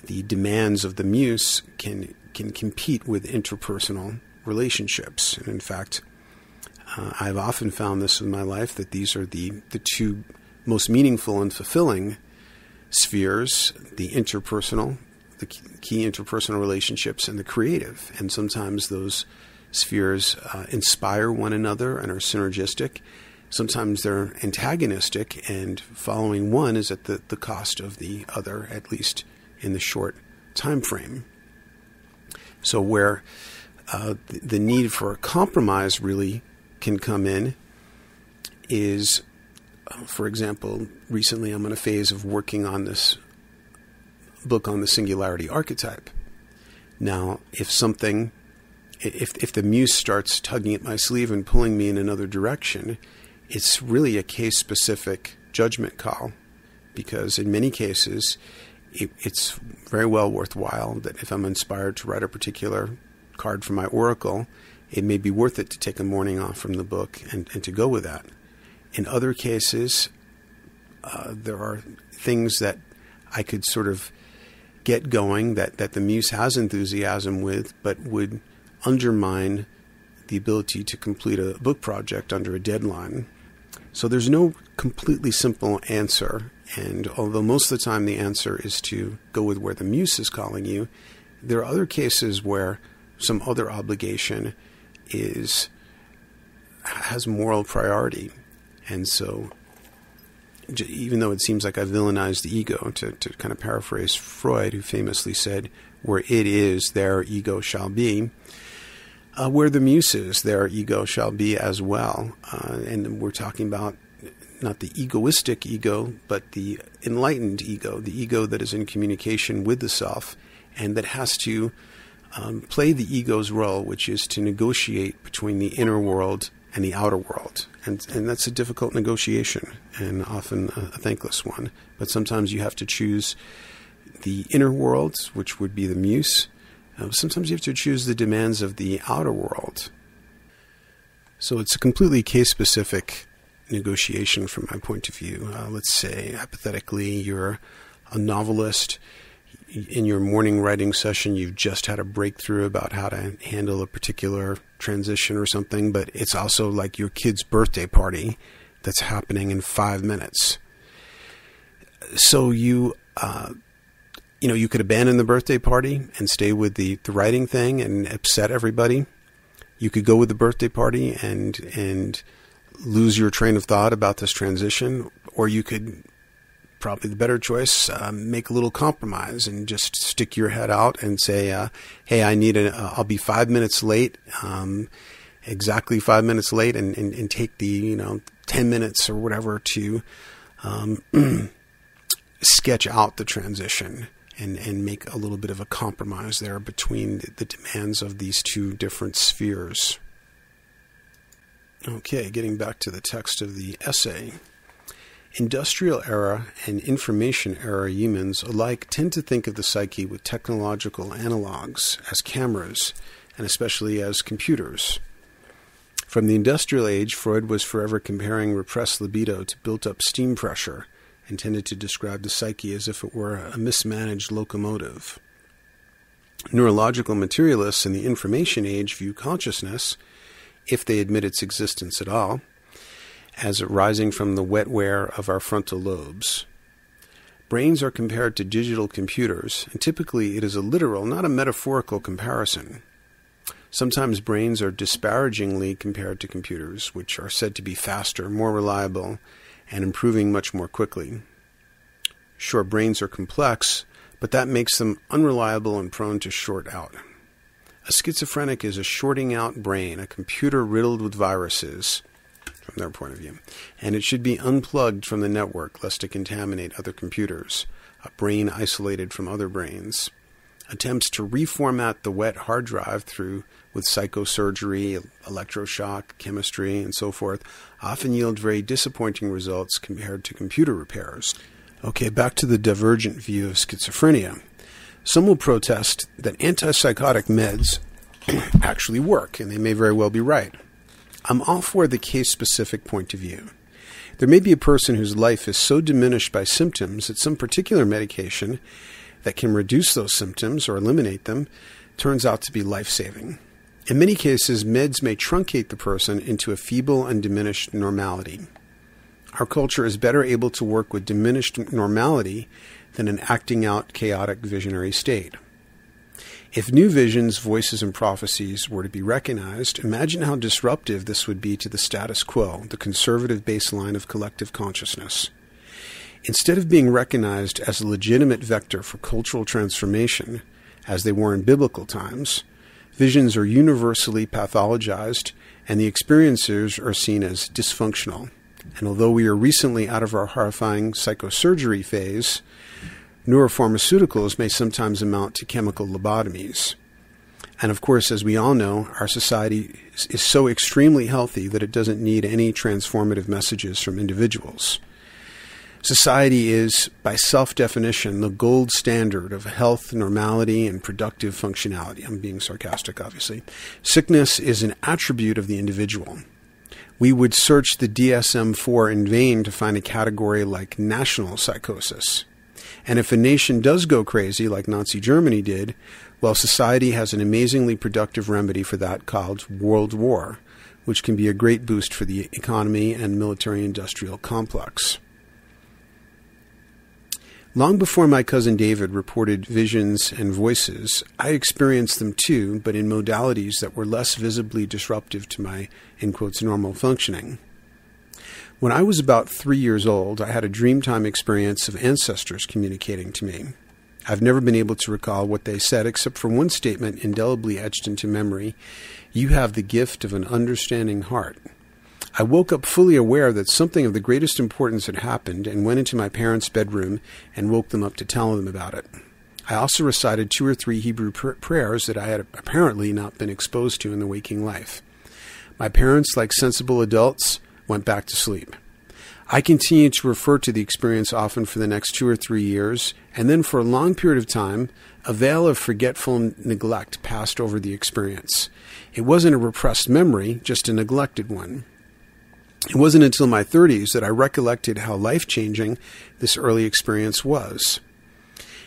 the demands of the muse can can compete with interpersonal relationships. And in fact, uh, I've often found this in my life that these are the the two most meaningful and fulfilling spheres the interpersonal, the key interpersonal relationships, and the creative. And sometimes those spheres uh, inspire one another and are synergistic. Sometimes they're antagonistic, and following one is at the, the cost of the other, at least in the short time frame. So, where uh, the need for a compromise really can come in is for example, recently I'm in a phase of working on this book on the singularity archetype. Now, if something, if, if the muse starts tugging at my sleeve and pulling me in another direction, it's really a case specific judgment call because in many cases, it, it's very well worthwhile that if I'm inspired to write a particular card for my oracle, it may be worth it to take a morning off from the book and, and to go with that. In other cases, uh, there are things that I could sort of get going that, that the muse has enthusiasm with, but would undermine the ability to complete a book project under a deadline. So there's no completely simple answer. And although most of the time the answer is to go with where the muse is calling you, there are other cases where some other obligation is has moral priority. And so, even though it seems like I villainized the ego, to, to kind of paraphrase Freud, who famously said, Where it is, there ego shall be. Uh, where the muse is, there ego shall be as well. Uh, and we're talking about not the egoistic ego, but the enlightened ego, the ego that is in communication with the self and that has to um, play the ego's role, which is to negotiate between the inner world and the outer world. And, and that's a difficult negotiation and often a, a thankless one. But sometimes you have to choose the inner world, which would be the muse. Uh, sometimes you have to choose the demands of the outer world. So it's a completely case specific negotiation from my point of view. Uh, let's say, hypothetically, you're a novelist in your morning writing session, you've just had a breakthrough about how to handle a particular transition or something, but it's also like your kid's birthday party that's happening in five minutes. So you, uh, you know, you could abandon the birthday party and stay with the, the writing thing and upset everybody. You could go with the birthday party and and lose your train of thought about this transition, or you could probably the better choice. Um, make a little compromise and just stick your head out and say, uh, "Hey, I need a. Uh, I'll be five minutes late, um, exactly five minutes late, and, and, and, take the you know ten minutes or whatever to um, sketch out the transition." And, and make a little bit of a compromise there between the, the demands of these two different spheres. Okay, getting back to the text of the essay. Industrial era and information era humans alike tend to think of the psyche with technological analogs as cameras and especially as computers. From the industrial age, Freud was forever comparing repressed libido to built up steam pressure, intended to describe the psyche as if it were a mismanaged locomotive. Neurological materialists in the information age view consciousness, if they admit its existence at all, as arising from the wetware of our frontal lobes. Brains are compared to digital computers, and typically it is a literal, not a metaphorical comparison. Sometimes brains are disparagingly compared to computers, which are said to be faster, more reliable, and improving much more quickly. Sure, brains are complex, but that makes them unreliable and prone to short out. A schizophrenic is a shorting out brain, a computer riddled with viruses, from their point of view, and it should be unplugged from the network lest it contaminate other computers, a brain isolated from other brains. Attempts to reformat the wet hard drive through with psychosurgery, electroshock, chemistry, and so forth often yield very disappointing results compared to computer repairs. Okay, back to the divergent view of schizophrenia. Some will protest that antipsychotic meds actually work, and they may very well be right. I'm all for the case specific point of view. There may be a person whose life is so diminished by symptoms that some particular medication that can reduce those symptoms or eliminate them turns out to be life saving. In many cases, meds may truncate the person into a feeble and diminished normality. Our culture is better able to work with diminished normality than an acting out chaotic visionary state. If new visions, voices, and prophecies were to be recognized, imagine how disruptive this would be to the status quo, the conservative baseline of collective consciousness. Instead of being recognized as a legitimate vector for cultural transformation, as they were in biblical times, visions are universally pathologized and the experiencers are seen as dysfunctional. And although we are recently out of our horrifying psychosurgery phase, Neuropharmaceuticals may sometimes amount to chemical lobotomies. And of course, as we all know, our society is so extremely healthy that it doesn't need any transformative messages from individuals. Society is, by self definition, the gold standard of health, normality, and productive functionality. I'm being sarcastic, obviously. Sickness is an attribute of the individual. We would search the DSM 4 in vain to find a category like national psychosis. And if a nation does go crazy, like Nazi Germany did, well, society has an amazingly productive remedy for that called world war, which can be a great boost for the economy and military industrial complex. Long before my cousin David reported visions and voices, I experienced them too, but in modalities that were less visibly disruptive to my, in quotes, normal functioning. When I was about three years old, I had a dreamtime experience of ancestors communicating to me. I've never been able to recall what they said except for one statement indelibly etched into memory You have the gift of an understanding heart. I woke up fully aware that something of the greatest importance had happened and went into my parents' bedroom and woke them up to tell them about it. I also recited two or three Hebrew pr- prayers that I had apparently not been exposed to in the waking life. My parents, like sensible adults, went back to sleep. I continued to refer to the experience often for the next two or three years, and then for a long period of time, a veil of forgetful neglect passed over the experience. It wasn't a repressed memory, just a neglected one. It wasn't until my 30s that I recollected how life changing this early experience was.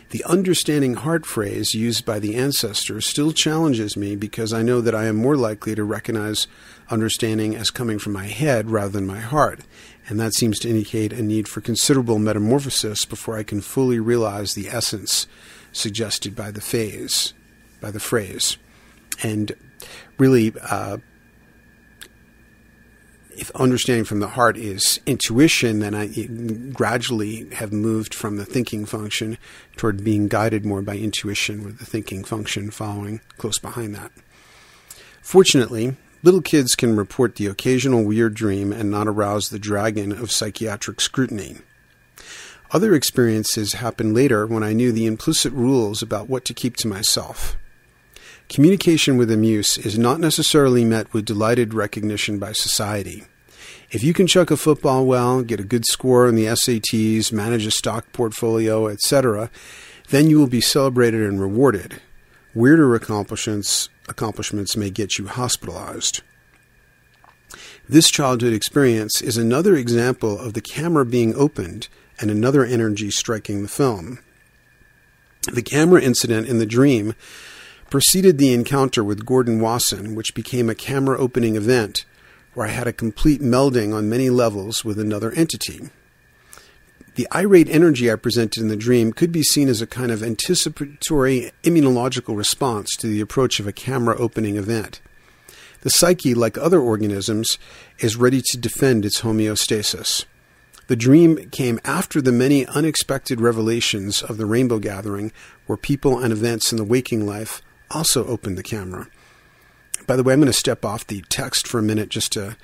The understanding heart phrase used by the ancestors still challenges me because I know that I am more likely to recognize understanding as coming from my head rather than my heart, and that seems to indicate a need for considerable metamorphosis before I can fully realize the essence suggested by the phase, by the phrase. And really, uh, if understanding from the heart is intuition, then I gradually have moved from the thinking function toward being guided more by intuition, with the thinking function following close behind that. Fortunately, little kids can report the occasional weird dream and not arouse the dragon of psychiatric scrutiny. Other experiences happened later when I knew the implicit rules about what to keep to myself. communication with the muse is not necessarily met with delighted recognition by society. If you can chuck a football well, get a good score on the SATs, manage a stock portfolio, etc., then you will be celebrated and rewarded. Weirder accomplishments accomplishments may get you hospitalized. This childhood experience is another example of the camera being opened and another energy striking the film. The camera incident in the dream preceded the encounter with Gordon Wasson, which became a camera opening event where I had a complete melding on many levels with another entity. The irate energy I presented in the dream could be seen as a kind of anticipatory immunological response to the approach of a camera opening event. The psyche, like other organisms, is ready to defend its homeostasis. The dream came after the many unexpected revelations of the rainbow gathering, where people and events in the waking life also opened the camera. By the way, I'm going to step off the text for a minute just to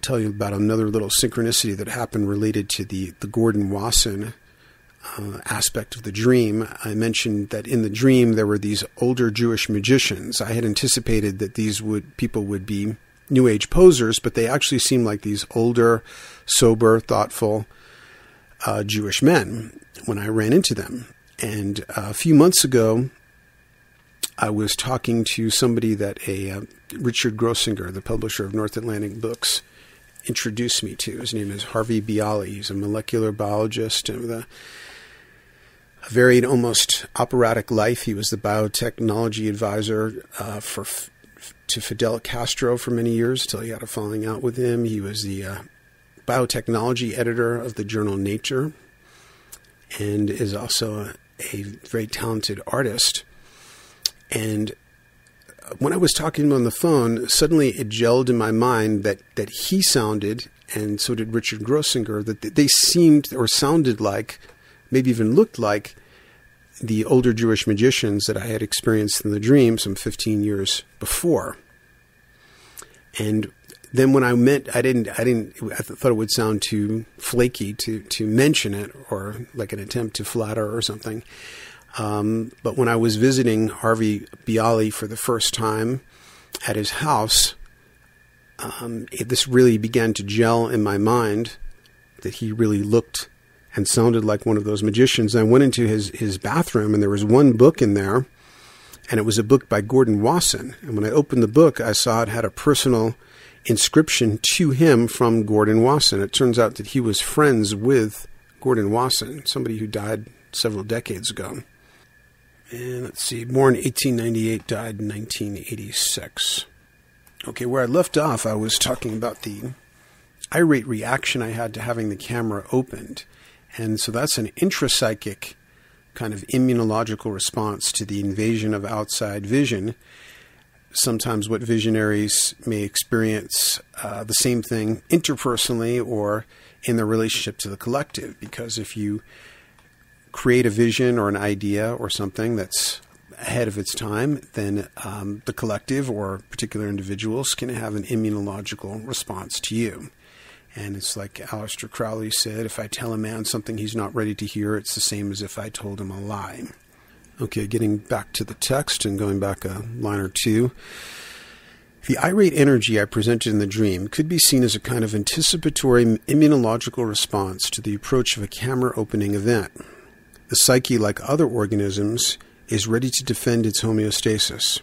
tell you about another little synchronicity that happened related to the, the Gordon Wasson uh, aspect of the dream. I mentioned that in the dream there were these older Jewish magicians. I had anticipated that these would people would be New Age posers, but they actually seemed like these older, sober, thoughtful uh, Jewish men when I ran into them. And uh, a few months ago, I was talking to somebody that a uh, Richard Grossinger, the publisher of North Atlantic Books, introduced me to. His name is Harvey Bialy. He's a molecular biologist with a, a varied, almost operatic life. He was the biotechnology advisor uh, for to Fidel Castro for many years until he had a falling out with him. He was the uh, biotechnology editor of the journal Nature and is also a, a very talented artist. And when I was talking on the phone, suddenly it gelled in my mind that, that he sounded, and so did Richard Grossinger, that they seemed or sounded like, maybe even looked like, the older Jewish magicians that I had experienced in the dream some 15 years before. And then when I met, I didn't, I didn't, I thought it would sound too flaky to, to mention it or like an attempt to flatter or something. Um, but when I was visiting Harvey Bialy for the first time at his house, um, it, this really began to gel in my mind that he really looked and sounded like one of those magicians. I went into his, his bathroom and there was one book in there, and it was a book by Gordon Wasson. And when I opened the book, I saw it had a personal inscription to him from Gordon Wasson. It turns out that he was friends with Gordon Wasson, somebody who died several decades ago. And let's see, born 1898, died 1986. Okay, where I left off, I was talking about the irate reaction I had to having the camera opened. And so that's an intrapsychic kind of immunological response to the invasion of outside vision. Sometimes what visionaries may experience uh, the same thing interpersonally or in their relationship to the collective. Because if you create a vision or an idea or something that's ahead of its time, then um, the collective or particular individuals can have an immunological response to you. And it's like Aleister Crowley said if I tell a man something he's not ready to hear, it's the same as if I told him a lie. Okay, getting back to the text and going back a line or two. The irate energy I presented in the dream could be seen as a kind of anticipatory immunological response to the approach of a camera opening event. The psyche, like other organisms, is ready to defend its homeostasis.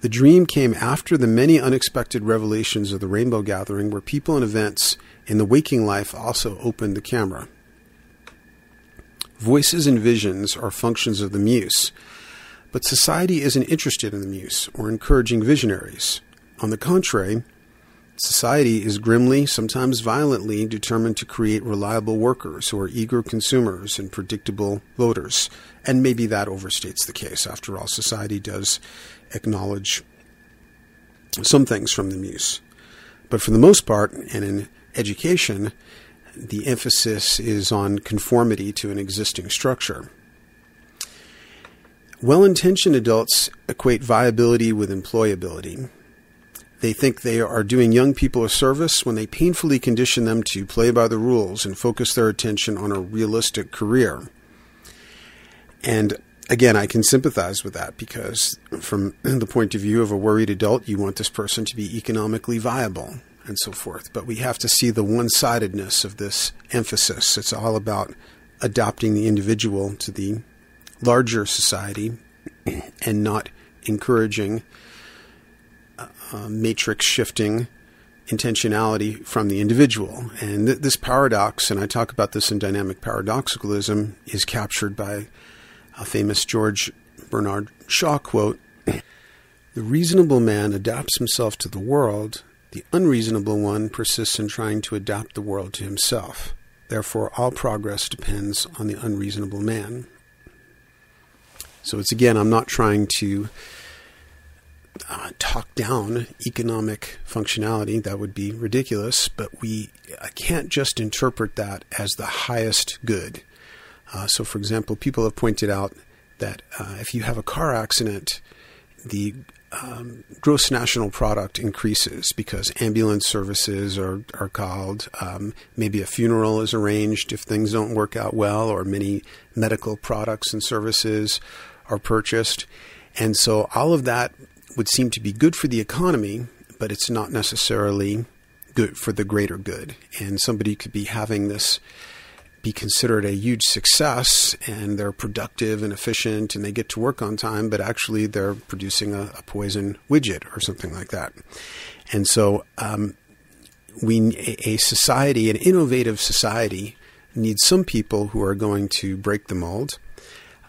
The dream came after the many unexpected revelations of the rainbow gathering, where people and events in the waking life also opened the camera. Voices and visions are functions of the muse, but society isn't interested in the muse or encouraging visionaries. On the contrary, Society is grimly, sometimes violently, determined to create reliable workers who are eager consumers and predictable voters. And maybe that overstates the case. After all, society does acknowledge some things from the muse. But for the most part, and in education, the emphasis is on conformity to an existing structure. Well intentioned adults equate viability with employability. They think they are doing young people a service when they painfully condition them to play by the rules and focus their attention on a realistic career. And again, I can sympathize with that because, from the point of view of a worried adult, you want this person to be economically viable and so forth. But we have to see the one sidedness of this emphasis. It's all about adopting the individual to the larger society and not encouraging uh, matrix shifting intentionality from the individual. And th- this paradox, and I talk about this in dynamic paradoxicalism, is captured by a famous George Bernard Shaw quote The reasonable man adapts himself to the world, the unreasonable one persists in trying to adapt the world to himself. Therefore, all progress depends on the unreasonable man. So it's again, I'm not trying to uh, talk down economic functionality. That would be ridiculous, but we can't just interpret that as the highest good. Uh, so, for example, people have pointed out that uh, if you have a car accident, the um, gross national product increases because ambulance services are, are called. Um, maybe a funeral is arranged if things don't work out well, or many medical products and services are purchased. And so all of that would seem to be good for the economy, but it's not necessarily good for the greater good. And somebody could be having this be considered a huge success and they're productive and efficient and they get to work on time, but actually they're producing a, a poison widget or something like that. And so, um, we, a society, an innovative society, needs some people who are going to break the mold,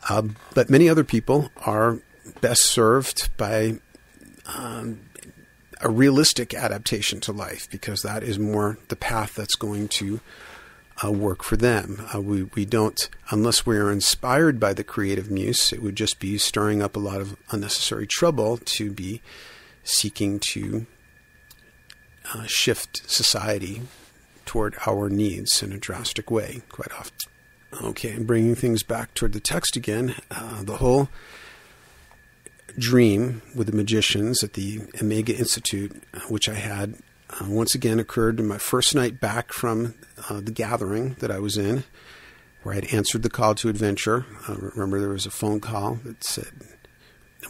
uh, but many other people are best served by um, a realistic adaptation to life because that is more the path that's going to uh, work for them. Uh, we, we don't, unless we are inspired by the creative muse, it would just be stirring up a lot of unnecessary trouble to be seeking to uh, shift society toward our needs in a drastic way quite often. Okay, and bringing things back toward the text again, uh, the whole dream with the magicians at the Omega Institute, uh, which I had uh, once again occurred in my first night back from uh, the gathering that I was in, where I had answered the call to adventure. Uh, remember, there was a phone call that said,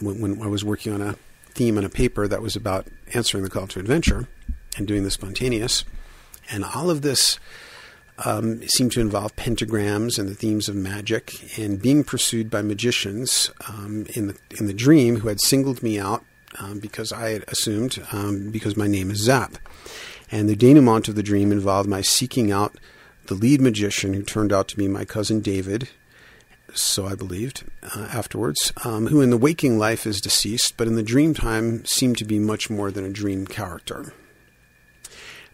when, when, I was working on a theme on a paper that was about answering the call to adventure and doing the spontaneous. And all of this um, seemed to involve pentagrams and the themes of magic and being pursued by magicians um, in, the, in the dream who had singled me out um, because I had assumed, um, because my name is Zap. And the denouement of the dream involved my seeking out the lead magician who turned out to be my cousin David, so I believed uh, afterwards, um, who in the waking life is deceased, but in the dream time seemed to be much more than a dream character.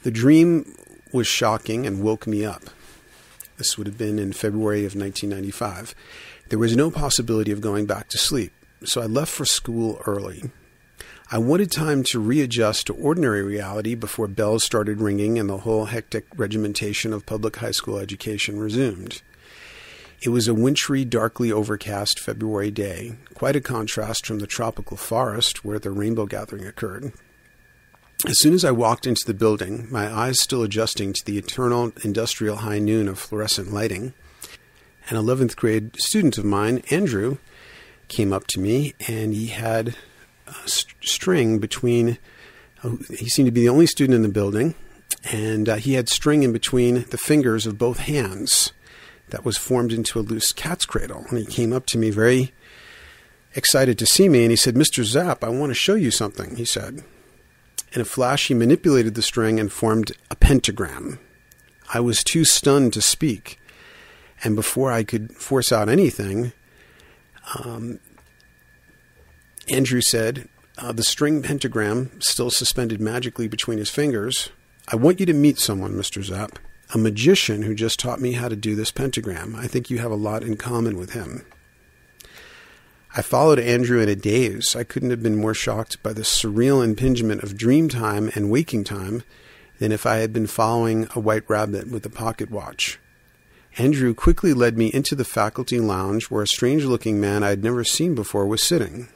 The dream was shocking and woke me up. This would have been in February of 1995. There was no possibility of going back to sleep, so I left for school early. I wanted time to readjust to ordinary reality before bells started ringing and the whole hectic regimentation of public high school education resumed. It was a wintry, darkly overcast February day, quite a contrast from the tropical forest where the rainbow gathering occurred. As soon as I walked into the building, my eyes still adjusting to the eternal industrial high noon of fluorescent lighting, an 11th grade student of mine, Andrew, came up to me and he had a string between. Uh, he seemed to be the only student in the building, and uh, he had string in between the fingers of both hands that was formed into a loose cat's cradle. And he came up to me very excited to see me, and he said, Mr. Zap, I want to show you something, he said. In a flash, he manipulated the string and formed a pentagram. I was too stunned to speak, and before I could force out anything, um, Andrew said, uh, the string pentagram still suspended magically between his fingers. I want you to meet someone, Mr. Zap, a magician who just taught me how to do this pentagram. I think you have a lot in common with him. I followed Andrew in a daze. I couldn't have been more shocked by the surreal impingement of dream time and waking time than if I had been following a white rabbit with a pocket watch. Andrew quickly led me into the faculty lounge where a strange looking man I had never seen before was sitting.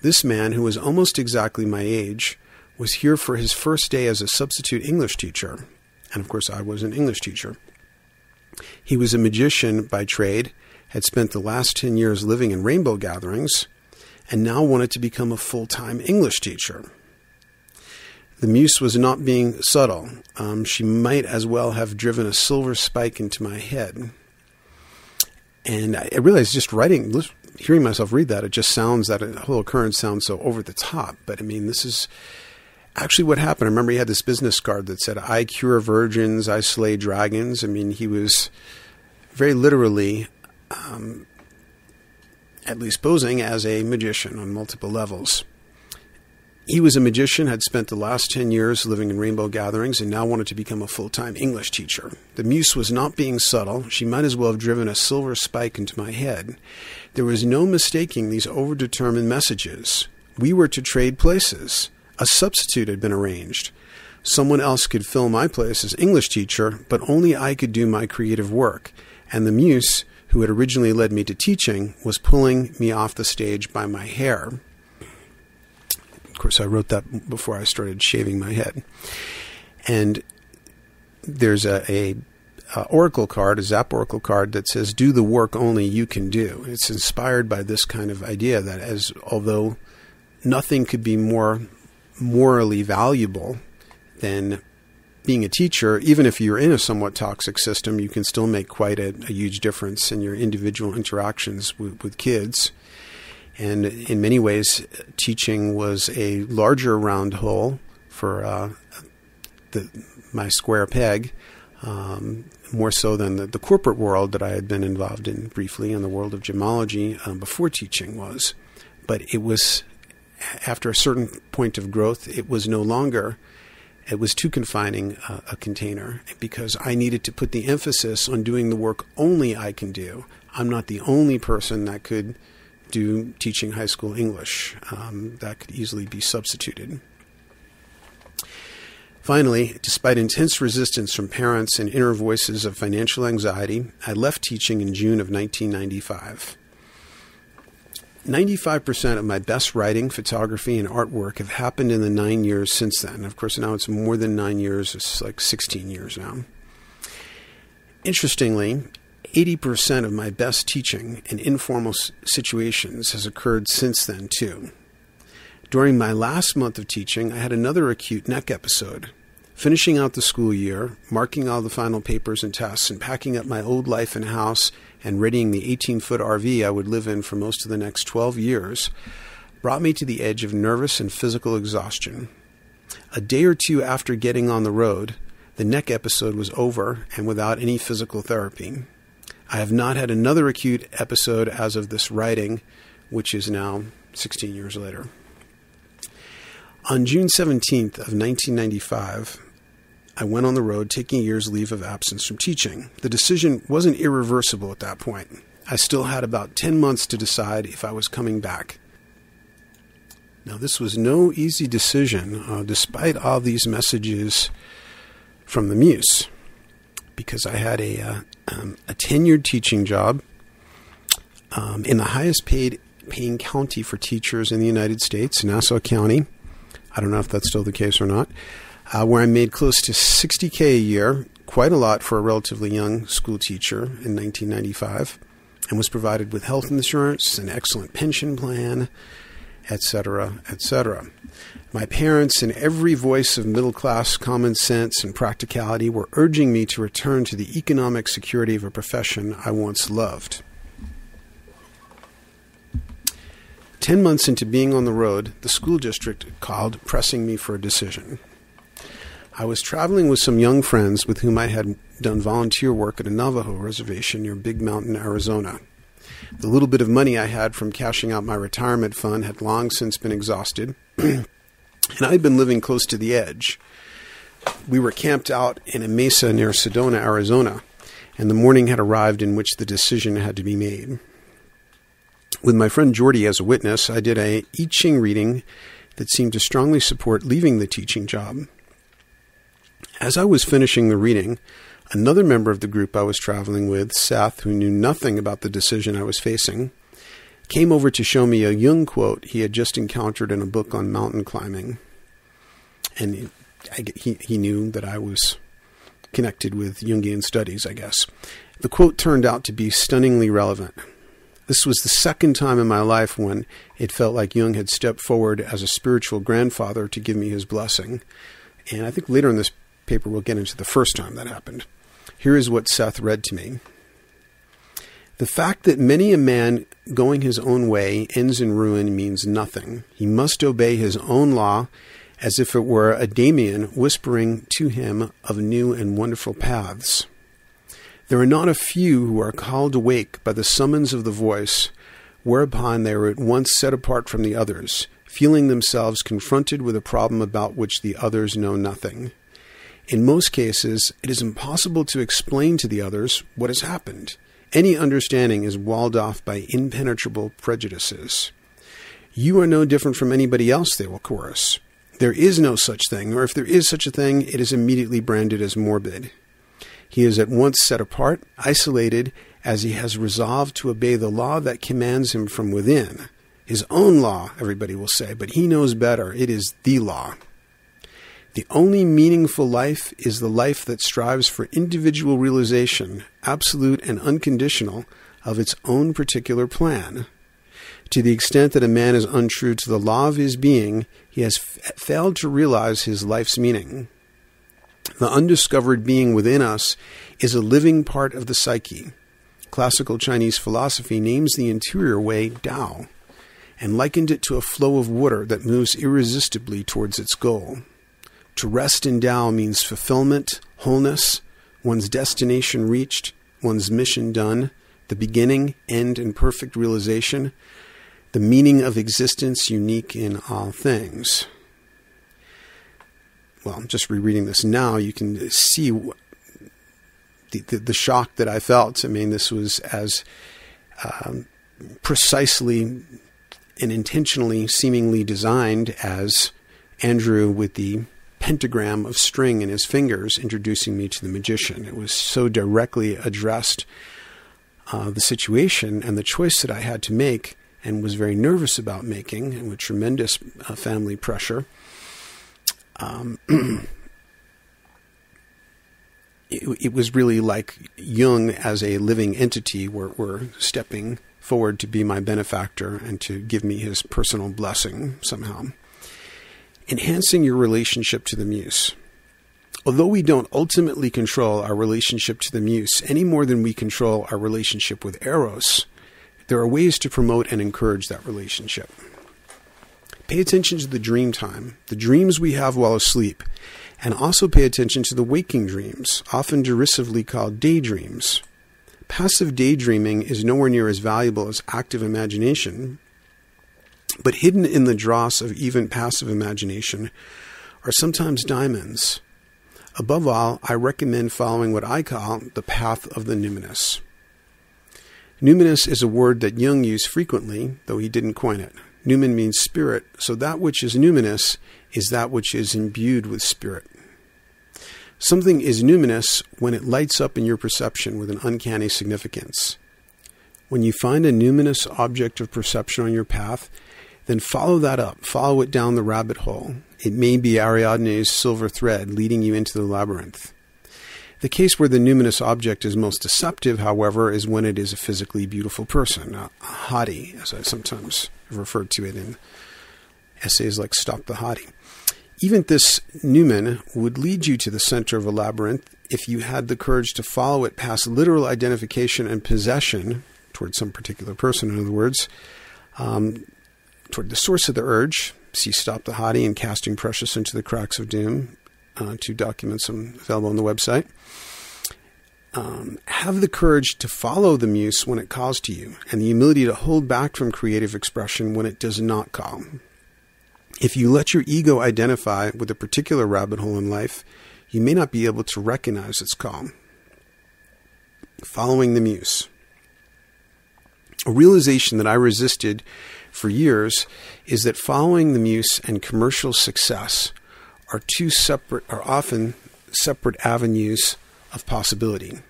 This man, who was almost exactly my age, was here for his first day as a substitute English teacher. And of course, I was an English teacher. He was a magician by trade had spent the last 10 years living in rainbow gatherings and now wanted to become a full time English teacher. The muse was not being subtle. Um, she might as well have driven a silver spike into my head. And I realized just writing, hearing myself read that, it just sounds that a whole occurrence sounds so over the top. But I mean, this is actually what happened. I remember he had this business card that said, I cure virgins, I slay dragons. I mean, he was very literally um, at least posing as a magician on multiple levels. He was a magician, had spent the last 10 years living in rainbow gatherings, and now wanted to become a full time English teacher. The muse was not being subtle. She might as well have driven a silver spike into my head. There was no mistaking these overdetermined messages. We were to trade places. A substitute had been arranged. Someone else could fill my place as English teacher, but only I could do my creative work. And the muse who had originally led me to teaching, was pulling me off the stage by my hair. Of course, I wrote that before I started shaving my head. And there's a, a, a oracle card, a Zap oracle card that says, "Do the work only you can do." It's inspired by this kind of idea that, as although nothing could be more morally valuable than being a teacher, even if you're in a somewhat toxic system, you can still make quite a, a huge difference in your individual interactions with, with, kids. And in many ways, teaching was a larger round hole for uh, the, my square peg, um, more so than the, the, corporate world that I had been involved in briefly, in the world of gemology um, before teaching was. But it was, after a certain point of growth, it was no longer it was too confining uh, a container because I needed to put the emphasis on doing the work only I can do. I'm not the only person that could do teaching high school English. Um, that could easily be substituted. Finally, despite intense resistance from parents and inner voices of financial anxiety, I left teaching in June of 1995. 95% of my best writing, photography, and artwork have happened in the nine years since then. Of course, now it's more than nine years, it's like 16 years now. Interestingly, 80% of my best teaching in informal situations has occurred since then, too. During my last month of teaching, I had another acute neck episode. Finishing out the school year, marking all the final papers and tests, and packing up my old life and house and readying the 18 foot RV I would live in for most of the next 12 years brought me to the edge of nervous and physical exhaustion. A day or two after getting on the road, the neck episode was over and without any physical therapy. I have not had another acute episode as of this writing, which is now 16 years later. On June 17th of 1995, I went on the road taking a year's leave of absence from teaching. The decision wasn't irreversible at that point. I still had about 10 months to decide if I was coming back. Now, this was no easy decision, uh, despite all these messages from the Muse, because I had a, uh, um, a tenured teaching job um, in the highest paid paying county for teachers in the United States, Nassau County. I don't know if that's still the case or not uh, where I made close to 60K a year, quite a lot for a relatively young school teacher in 1995, and was provided with health insurance, an excellent pension plan, etc., etc. My parents and every voice of middle class common sense and practicality were urging me to return to the economic security of a profession I once loved. Ten months into being on the road, the school district called, pressing me for a decision. I was traveling with some young friends with whom I had done volunteer work at a Navajo reservation near Big Mountain, Arizona. The little bit of money I had from cashing out my retirement fund had long since been exhausted, and I had been living close to the edge. We were camped out in a mesa near Sedona, Arizona, and the morning had arrived in which the decision had to be made. With my friend Jordy as a witness, I did a I Ching reading that seemed to strongly support leaving the teaching job. As I was finishing the reading, another member of the group I was traveling with, Seth, who knew nothing about the decision I was facing, came over to show me a Jung quote he had just encountered in a book on mountain climbing. And he, he, he knew that I was connected with Jungian studies, I guess. The quote turned out to be stunningly relevant. This was the second time in my life when it felt like Jung had stepped forward as a spiritual grandfather to give me his blessing. And I think later in this paper we'll get into the first time that happened. Here is what Seth read to me. The fact that many a man going his own way ends in ruin means nothing. He must obey his own law as if it were a daemon whispering to him of new and wonderful paths. There are not a few who are called awake by the summons of the voice, whereupon they are at once set apart from the others, feeling themselves confronted with a problem about which the others know nothing. In most cases, it is impossible to explain to the others what has happened. Any understanding is walled off by impenetrable prejudices. You are no different from anybody else, they will chorus. There is no such thing, or if there is such a thing, it is immediately branded as morbid. He is at once set apart, isolated, as he has resolved to obey the law that commands him from within. His own law, everybody will say, but he knows better. It is the law. The only meaningful life is the life that strives for individual realization, absolute and unconditional, of its own particular plan. To the extent that a man is untrue to the law of his being, he has f- failed to realize his life's meaning. The undiscovered being within us is a living part of the psyche. Classical Chinese philosophy names the interior way Tao and likened it to a flow of water that moves irresistibly towards its goal. To rest in Tao means fulfillment, wholeness, one's destination reached, one's mission done, the beginning, end, and perfect realization, the meaning of existence unique in all things well, I'm just rereading this now, you can see the, the, the, shock that I felt. I mean, this was as um, precisely and intentionally, seemingly designed as Andrew with the pentagram of string in his fingers introducing me to the magician. It was so directly addressed uh, the situation and the choice that I had to make and was very nervous about making, and with tremendous uh, family pressure um, it, it, was really like Jung as a living entity were, were stepping forward to be my benefactor and to give me his personal blessing somehow. Enhancing your relationship to the muse. Although we don't ultimately control our relationship to the muse any more than we control our relationship with Eros, there are ways to promote and encourage that relationship. Pay attention to the dream time, the dreams we have while asleep, and also pay attention to the waking dreams, often derisively called daydreams. Passive daydreaming is nowhere near as valuable as active imagination, but hidden in the dross of even passive imagination are sometimes diamonds. Above all, I recommend following what I call the path of the numinous. Numinous is a word that Jung used frequently, though he didn't coin it. Numen means spirit, so that which is numinous is that which is imbued with spirit. Something is numinous when it lights up in your perception with an uncanny significance. When you find a numinous object of perception on your path, then follow that up, follow it down the rabbit hole. It may be Ariadne's silver thread leading you into the labyrinth. The case where the numinous object is most deceptive, however, is when it is a physically beautiful person, a hottie, as I sometimes referred to it in essays like Stop the Hottie. Even this numen would lead you to the center of a labyrinth if you had the courage to follow it past literal identification and possession toward some particular person, in other words, um, toward the source of the urge. See Stop the Hottie and Casting Precious into the Cracks of Doom, uh, two documents available on the website. Um, have the courage to follow the muse when it calls to you, and the humility to hold back from creative expression when it does not call. If you let your ego identify with a particular rabbit hole in life, you may not be able to recognize its call. Following the muse. A realization that I resisted for years is that following the muse and commercial success are two separate, are often separate avenues of possibility.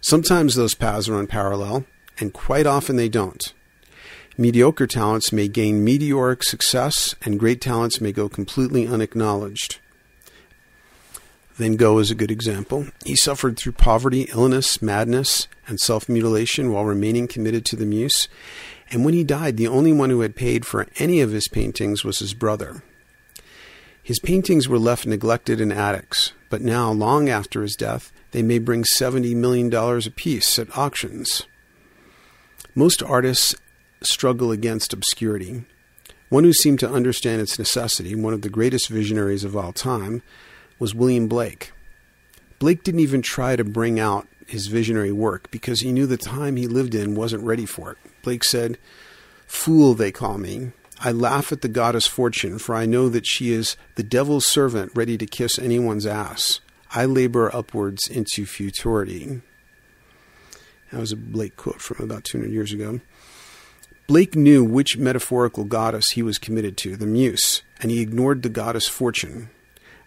Sometimes those paths are parallel, and quite often they don't. Mediocre talents may gain meteoric success, and great talents may go completely unacknowledged. Van Gogh is a good example. He suffered through poverty, illness, madness, and self mutilation while remaining committed to the muse. And when he died, the only one who had paid for any of his paintings was his brother. His paintings were left neglected in attics, but now, long after his death, they may bring $70 million apiece at auctions. Most artists struggle against obscurity. One who seemed to understand its necessity, one of the greatest visionaries of all time, was William Blake. Blake didn't even try to bring out his visionary work because he knew the time he lived in wasn't ready for it. Blake said, Fool, they call me. I laugh at the goddess Fortune, for I know that she is the devil's servant ready to kiss anyone's ass. I labor upwards into futurity. That was a Blake quote from about 200 years ago. Blake knew which metaphorical goddess he was committed to, the Muse, and he ignored the goddess Fortune.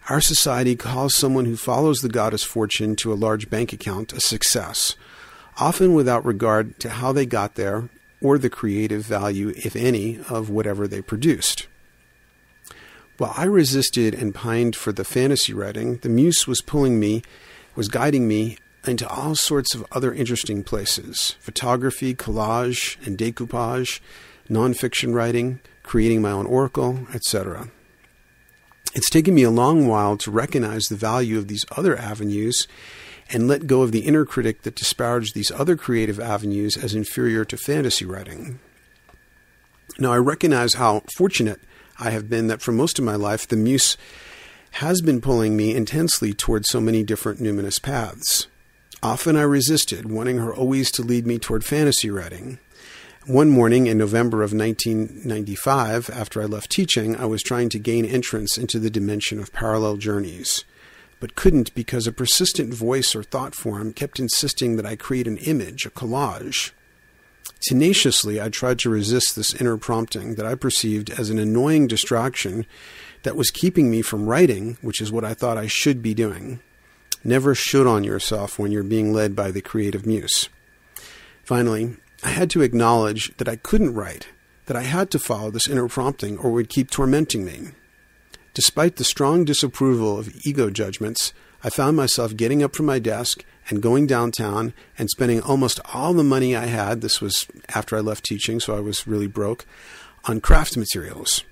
Our society calls someone who follows the goddess Fortune to a large bank account a success, often without regard to how they got there or the creative value, if any, of whatever they produced. While I resisted and pined for the fantasy writing, the muse was pulling me, was guiding me into all sorts of other interesting places photography, collage, and decoupage, nonfiction writing, creating my own oracle, etc. It's taken me a long while to recognize the value of these other avenues and let go of the inner critic that disparaged these other creative avenues as inferior to fantasy writing. Now, I recognize how fortunate I have been that for most of my life, the muse has been pulling me intensely towards so many different numinous paths. Often I resisted, wanting her always to lead me toward fantasy writing. One morning in November of 1995, after I left teaching, I was trying to gain entrance into the dimension of parallel journeys, but couldn't because a persistent voice or thought form kept insisting that I create an image, a collage. Tenaciously, I tried to resist this inner prompting that I perceived as an annoying distraction that was keeping me from writing, which is what I thought I should be doing. Never should on yourself when you're being led by the creative muse. Finally, I had to acknowledge that I couldn't write, that I had to follow this inner prompting or it would keep tormenting me. Despite the strong disapproval of ego judgments, I found myself getting up from my desk and going downtown and spending almost all the money I had. This was after I left teaching, so I was really broke on craft materials.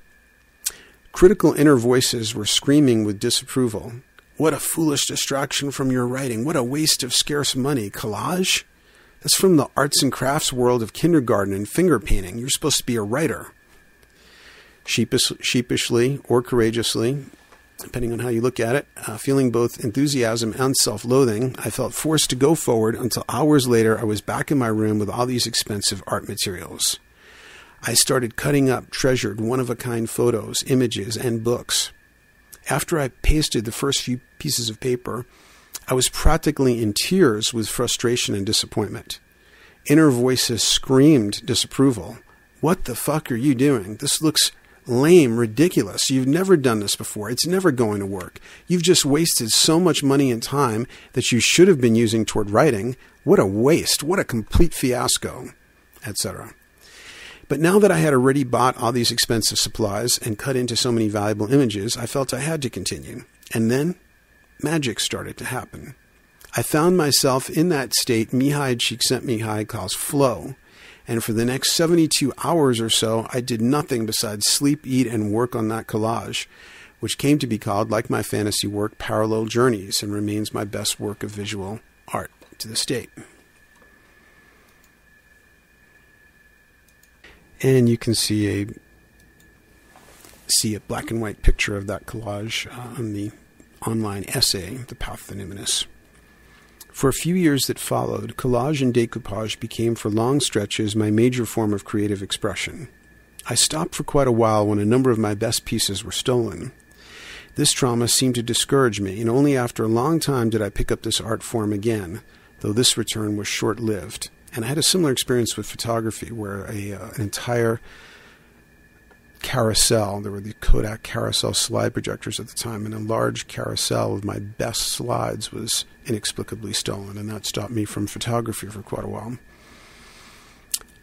Critical inner voices were screaming with disapproval. What a foolish distraction from your writing. What a waste of scarce money. Collage? That's from the arts and crafts world of kindergarten and finger painting. You're supposed to be a writer. Sheepish, sheepishly or courageously, depending on how you look at it, uh, feeling both enthusiasm and self loathing, I felt forced to go forward until hours later I was back in my room with all these expensive art materials. I started cutting up treasured one of a kind photos, images, and books. After I pasted the first few pieces of paper, I was practically in tears with frustration and disappointment. Inner voices screamed disapproval. What the fuck are you doing? This looks lame, ridiculous. You've never done this before. It's never going to work. You've just wasted so much money and time that you should have been using toward writing. What a waste. What a complete fiasco, etc. But now that I had already bought all these expensive supplies and cut into so many valuable images, I felt I had to continue. And then magic started to happen. I found myself in that state Mihaly Csikszentmihalyi calls flow. And for the next 72 hours or so, I did nothing besides sleep, eat, and work on that collage, which came to be called, like my fantasy work, Parallel Journeys, and remains my best work of visual art to this date. And you can see a see a black and white picture of that collage uh, on the online essay, The Path of the Numinous. For a few years that followed, collage and decoupage became for long stretches my major form of creative expression. I stopped for quite a while when a number of my best pieces were stolen. This trauma seemed to discourage me, and only after a long time did I pick up this art form again, though this return was short lived. And I had a similar experience with photography, where a, uh, an entire carousel. There were the Kodak carousel slide projectors at the time, and a large carousel of my best slides was inexplicably stolen, and that stopped me from photography for quite a while.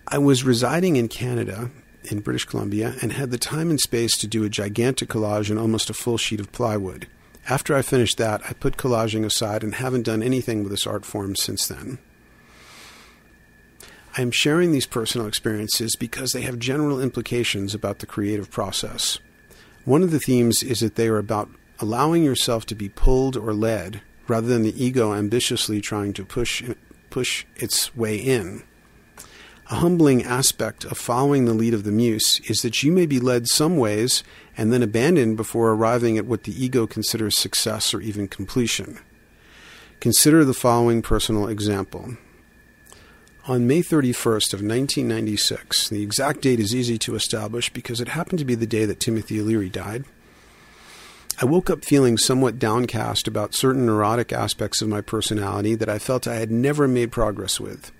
I was residing in Canada, in British Columbia, and had the time and space to do a gigantic collage on almost a full sheet of plywood. After I finished that, I put collaging aside and haven't done anything with this art form since then. I am sharing these personal experiences because they have general implications about the creative process. One of the themes is that they are about allowing yourself to be pulled or led rather than the ego ambitiously trying to push push its way in. A humbling aspect of following the lead of the muse is that you may be led some ways and then abandoned before arriving at what the ego considers success or even completion. Consider the following personal example. On May 31st of 1996, the exact date is easy to establish because it happened to be the day that Timothy O'Leary died. I woke up feeling somewhat downcast about certain neurotic aspects of my personality that I felt I had never made progress with.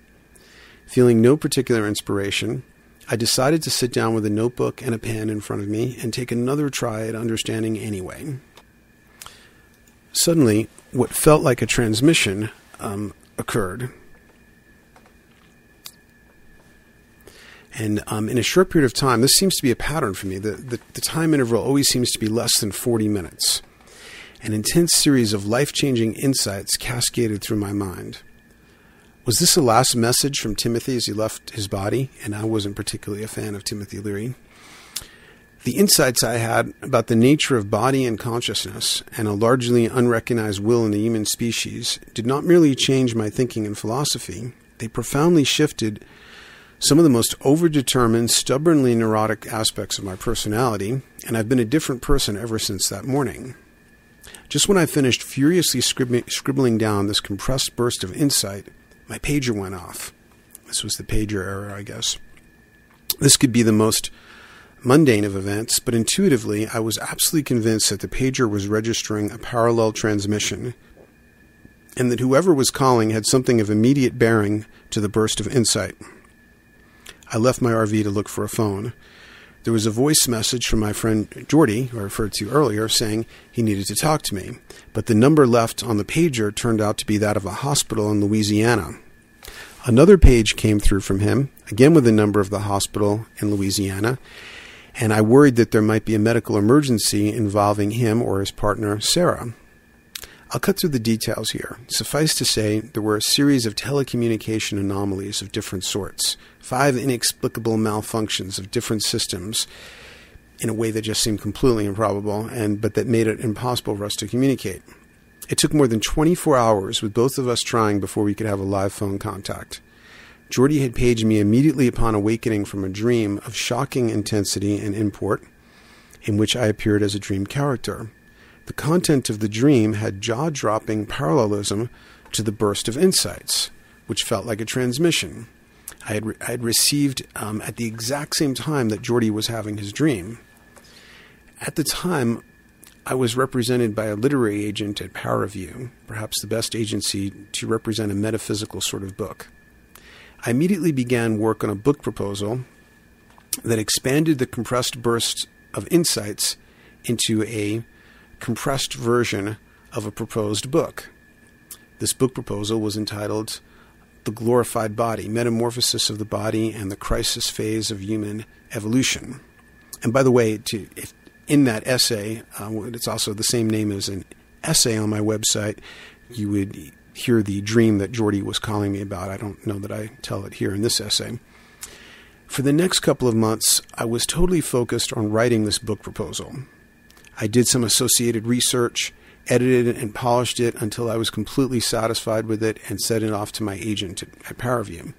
Feeling no particular inspiration, I decided to sit down with a notebook and a pen in front of me and take another try at understanding anyway. Suddenly, what felt like a transmission um, occurred. And um, in a short period of time, this seems to be a pattern for me. The, the, the time interval always seems to be less than 40 minutes. An intense series of life changing insights cascaded through my mind. Was this a last message from Timothy as he left his body? And I wasn't particularly a fan of Timothy Leary. The insights I had about the nature of body and consciousness and a largely unrecognized will in the human species did not merely change my thinking and philosophy, they profoundly shifted some of the most overdetermined, stubbornly neurotic aspects of my personality, and I've been a different person ever since that morning. Just when I finished furiously scribbling down this compressed burst of insight, my pager went off. This was the pager error, I guess. This could be the most mundane of events, but intuitively I was absolutely convinced that the pager was registering a parallel transmission and that whoever was calling had something of immediate bearing to the burst of insight. I left my RV to look for a phone. There was a voice message from my friend Jordy, who I referred to earlier, saying he needed to talk to me. But the number left on the pager turned out to be that of a hospital in Louisiana. Another page came through from him, again with the number of the hospital in Louisiana, and I worried that there might be a medical emergency involving him or his partner, Sarah. I'll cut through the details here. Suffice to say, there were a series of telecommunication anomalies of different sorts, five inexplicable malfunctions of different systems in a way that just seemed completely improbable, and but that made it impossible for us to communicate. It took more than 24 hours with both of us trying before we could have a live phone contact. Jordy had paged me immediately upon awakening from a dream of shocking intensity and import, in which I appeared as a dream character. The content of the dream had jaw dropping parallelism to the burst of insights, which felt like a transmission. I had, re- I had received um, at the exact same time that Jordy was having his dream. At the time, I was represented by a literary agent at Paraview, perhaps the best agency to represent a metaphysical sort of book. I immediately began work on a book proposal that expanded the compressed burst of insights into a compressed version of a proposed book. This book proposal was entitled The Glorified Body Metamorphosis of the Body and the Crisis Phase of Human Evolution. And by the way, to, if, in that essay, uh, it's also the same name as an essay on my website, you would hear the dream that Jordy was calling me about. I don't know that I tell it here in this essay. For the next couple of months, I was totally focused on writing this book proposal. I did some associated research, edited it, and polished it until I was completely satisfied with it and sent it off to my agent at Paraview.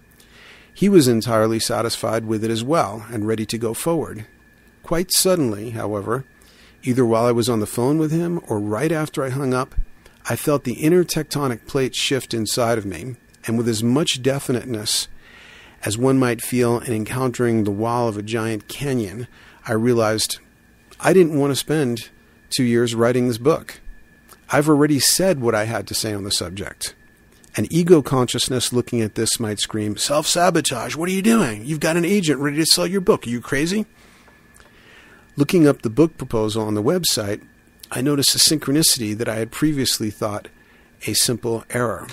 He was entirely satisfied with it as well and ready to go forward. Quite suddenly, however, either while I was on the phone with him or right after I hung up, I felt the inner tectonic plate shift inside of me, and with as much definiteness as one might feel in encountering the wall of a giant canyon, I realized I didn't want to spend two years writing this book. I've already said what I had to say on the subject. An ego consciousness looking at this might scream, Self sabotage, what are you doing? You've got an agent ready to sell your book. Are you crazy? Looking up the book proposal on the website, I noticed a synchronicity that I had previously thought a simple error.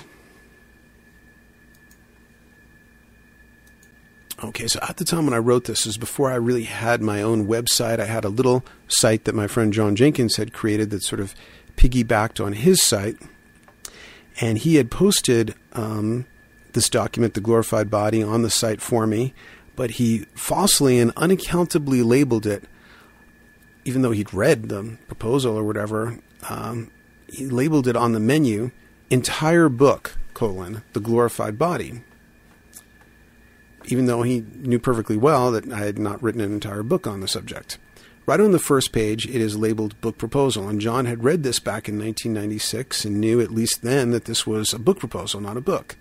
Okay, so at the time when I wrote this, was before I really had my own website. I had a little site that my friend John Jenkins had created that sort of piggybacked on his site, and he had posted um, this document, The Glorified Body, on the site for me, but he falsely and unaccountably labeled it, even though he'd read the proposal or whatever, um, he labeled it on the menu, entire book, colon, The Glorified Body even though he knew perfectly well that I had not written an entire book on the subject. Right on the first page, it is labeled Book Proposal, and John had read this back in 1996 and knew at least then that this was a book proposal, not a book.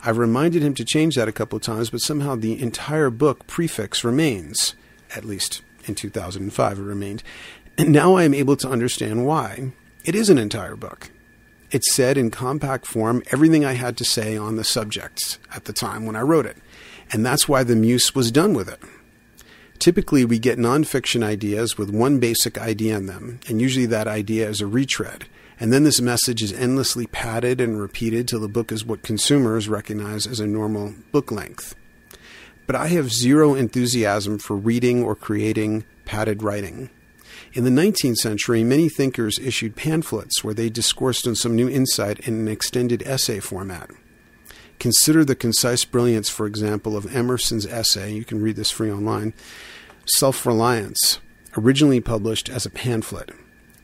I've reminded him to change that a couple of times, but somehow the entire book prefix remains. At least in 2005, it remained. And now I am able to understand why. It is an entire book. It said in compact form everything I had to say on the subjects at the time when I wrote it. And that's why the Muse was done with it. Typically, we get nonfiction ideas with one basic idea in them, and usually that idea is a retread. And then this message is endlessly padded and repeated till the book is what consumers recognize as a normal book length. But I have zero enthusiasm for reading or creating padded writing. In the 19th century, many thinkers issued pamphlets where they discoursed on some new insight in an extended essay format. Consider the concise brilliance, for example, of Emerson's essay. You can read this free online. Self Reliance, originally published as a pamphlet.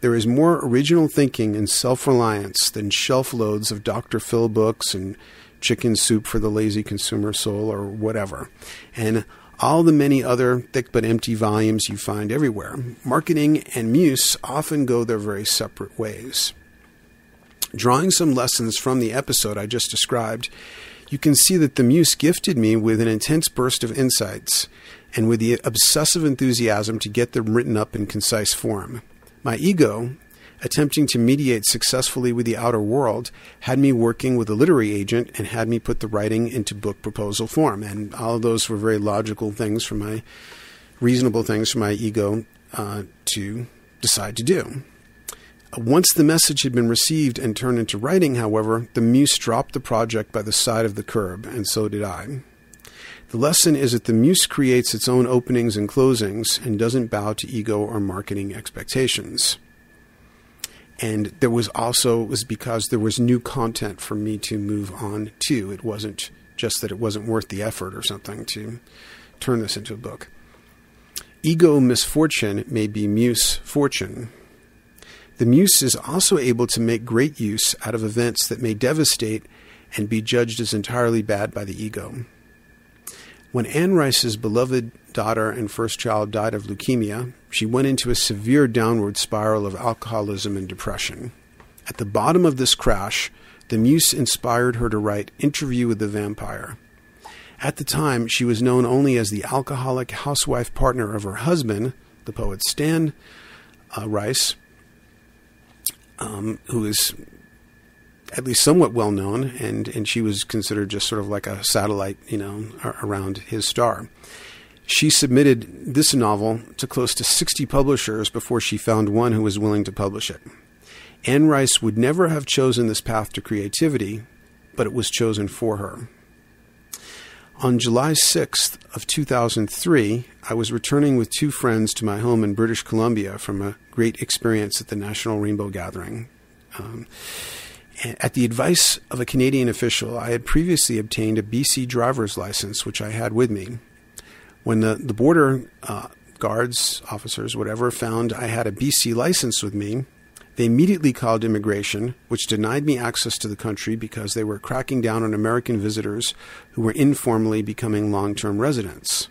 There is more original thinking in self reliance than shelf loads of Dr. Phil books and chicken soup for the lazy consumer soul or whatever. And all the many other thick but empty volumes you find everywhere. Marketing and Muse often go their very separate ways. Drawing some lessons from the episode I just described, you can see that the Muse gifted me with an intense burst of insights and with the obsessive enthusiasm to get them written up in concise form. My ego, attempting to mediate successfully with the outer world, had me working with a literary agent and had me put the writing into book proposal form. And all of those were very logical things for my reasonable things for my ego uh, to decide to do. Once the message had been received and turned into writing, however, the muse dropped the project by the side of the curb, and so did I. The lesson is that the muse creates its own openings and closings and doesn't bow to ego or marketing expectations. And there was also was because there was new content for me to move on to. It wasn't just that it wasn't worth the effort or something to turn this into a book. Ego misfortune may be muse fortune. The muse is also able to make great use out of events that may devastate and be judged as entirely bad by the ego. When Anne Rice's beloved daughter and first child died of leukemia, she went into a severe downward spiral of alcoholism and depression. At the bottom of this crash, the muse inspired her to write Interview with the Vampire. At the time, she was known only as the alcoholic housewife partner of her husband, the poet Stan uh, Rice, um, who is at least somewhat well known, and, and she was considered just sort of like a satellite, you know, around his star. She submitted this novel to close to 60 publishers before she found one who was willing to publish it. Anne Rice would never have chosen this path to creativity, but it was chosen for her. On July 6th of 2003, I was returning with two friends to my home in British Columbia from a great experience at the National Rainbow Gathering. Um, at the advice of a Canadian official, I had previously obtained a BC driver's license, which I had with me. When the, the border uh, guards, officers, whatever, found I had a BC license with me, they immediately called immigration, which denied me access to the country because they were cracking down on American visitors who were informally becoming long term residents.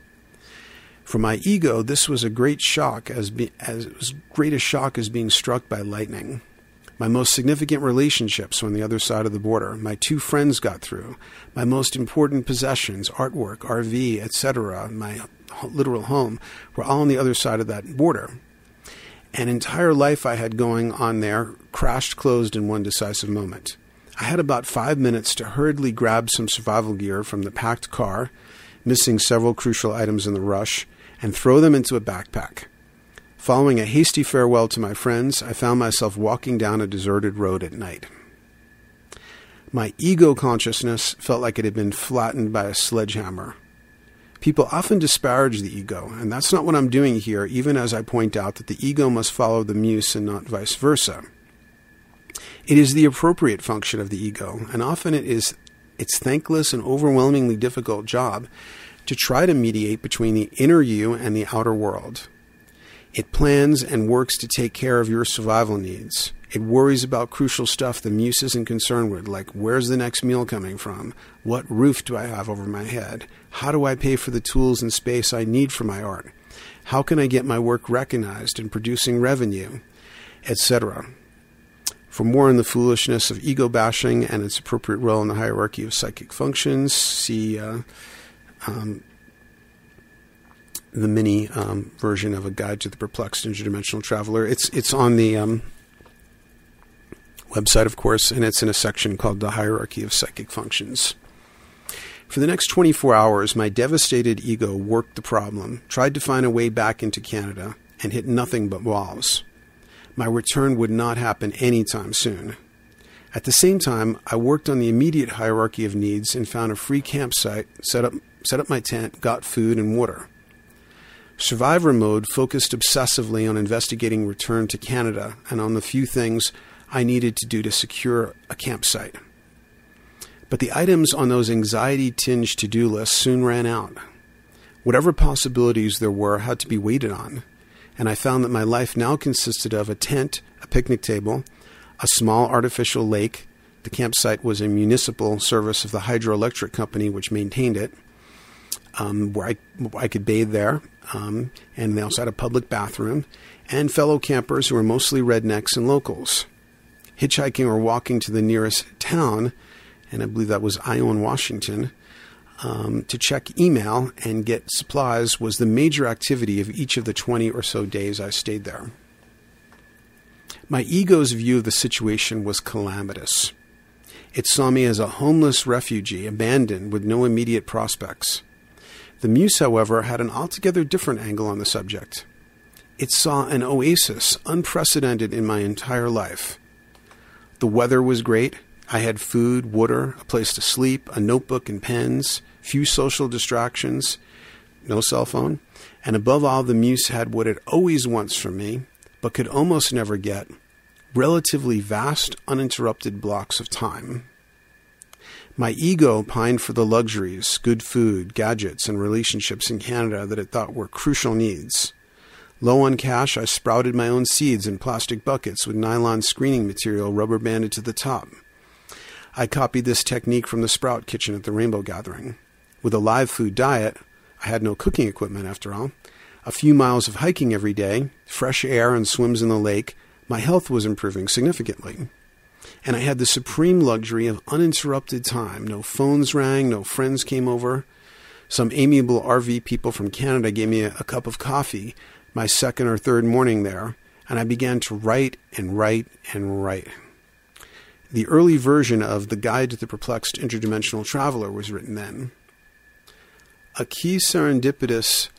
For my ego, this was a great shock, as, be, as as great a shock as being struck by lightning. My most significant relationships on the other side of the border. My two friends got through. My most important possessions, artwork, RV, etc., my literal home, were all on the other side of that border. An entire life I had going on there crashed closed in one decisive moment. I had about five minutes to hurriedly grab some survival gear from the packed car, missing several crucial items in the rush, and throw them into a backpack. Following a hasty farewell to my friends, I found myself walking down a deserted road at night. My ego consciousness felt like it had been flattened by a sledgehammer. People often disparage the ego, and that's not what I'm doing here, even as I point out that the ego must follow the muse and not vice versa. It is the appropriate function of the ego, and often it is its thankless and overwhelmingly difficult job to try to mediate between the inner you and the outer world. It plans and works to take care of your survival needs. It worries about crucial stuff the muse isn't concerned with, like where's the next meal coming from? What roof do I have over my head? How do I pay for the tools and space I need for my art? How can I get my work recognized and producing revenue? Etc. For more on the foolishness of ego bashing and its appropriate role in the hierarchy of psychic functions, see uh, um, the mini um, version of a guide to the perplexed interdimensional traveler. It's it's on the um, website, of course, and it's in a section called the hierarchy of psychic functions. For the next 24 hours, my devastated ego worked the problem, tried to find a way back into Canada, and hit nothing but walls. My return would not happen anytime soon. At the same time, I worked on the immediate hierarchy of needs and found a free campsite, set up, set up my tent, got food and water. Survivor mode focused obsessively on investigating return to Canada and on the few things I needed to do to secure a campsite. But the items on those anxiety tinged to do lists soon ran out. Whatever possibilities there were had to be waited on, and I found that my life now consisted of a tent, a picnic table, a small artificial lake. The campsite was a municipal service of the hydroelectric company which maintained it, um, where I, I could bathe there. Um, and they also had a public bathroom, and fellow campers who were mostly rednecks and locals. Hitchhiking or walking to the nearest town and I believe that was Ione, Washington, um, to check email and get supplies was the major activity of each of the 20 or so days I stayed there. My ego's view of the situation was calamitous. It saw me as a homeless refugee, abandoned with no immediate prospects. The Muse, however, had an altogether different angle on the subject. It saw an oasis unprecedented in my entire life. The weather was great, I had food, water, a place to sleep, a notebook and pens, few social distractions, no cell phone, and above all, the muse had what it always wants from me, but could almost never get relatively vast, uninterrupted blocks of time. My ego pined for the luxuries, good food, gadgets, and relationships in Canada that it thought were crucial needs. Low on cash, I sprouted my own seeds in plastic buckets with nylon screening material rubber banded to the top. I copied this technique from the Sprout Kitchen at the Rainbow Gathering. With a live food diet, I had no cooking equipment after all, a few miles of hiking every day, fresh air, and swims in the lake, my health was improving significantly. And I had the supreme luxury of uninterrupted time. No phones rang, no friends came over. Some amiable RV people from Canada gave me a, a cup of coffee my second or third morning there, and I began to write and write and write. The early version of The Guide to the Perplexed Interdimensional Traveler was written then. A key serendipitous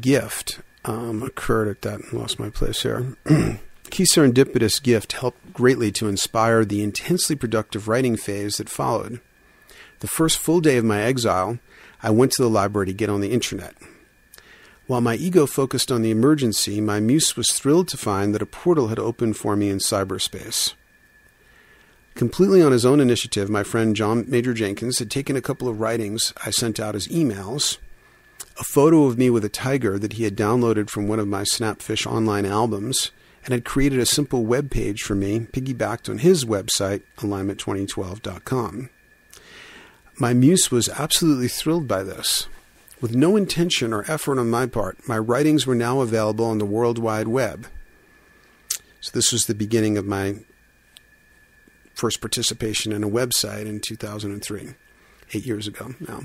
gift um, occurred at that, lost my place here. key serendipitous gift helped greatly to inspire the intensely productive writing phase that followed. The first full day of my exile, I went to the library to get on the internet. While my ego focused on the emergency, my muse was thrilled to find that a portal had opened for me in cyberspace. Completely on his own initiative, my friend John Major Jenkins had taken a couple of writings I sent out as emails, a photo of me with a tiger that he had downloaded from one of my Snapfish online albums, and had created a simple web page for me, piggybacked on his website, alignment2012.com. My muse was absolutely thrilled by this. With no intention or effort on my part, my writings were now available on the World Wide Web. So, this was the beginning of my first participation in a website in 2003, eight years ago now.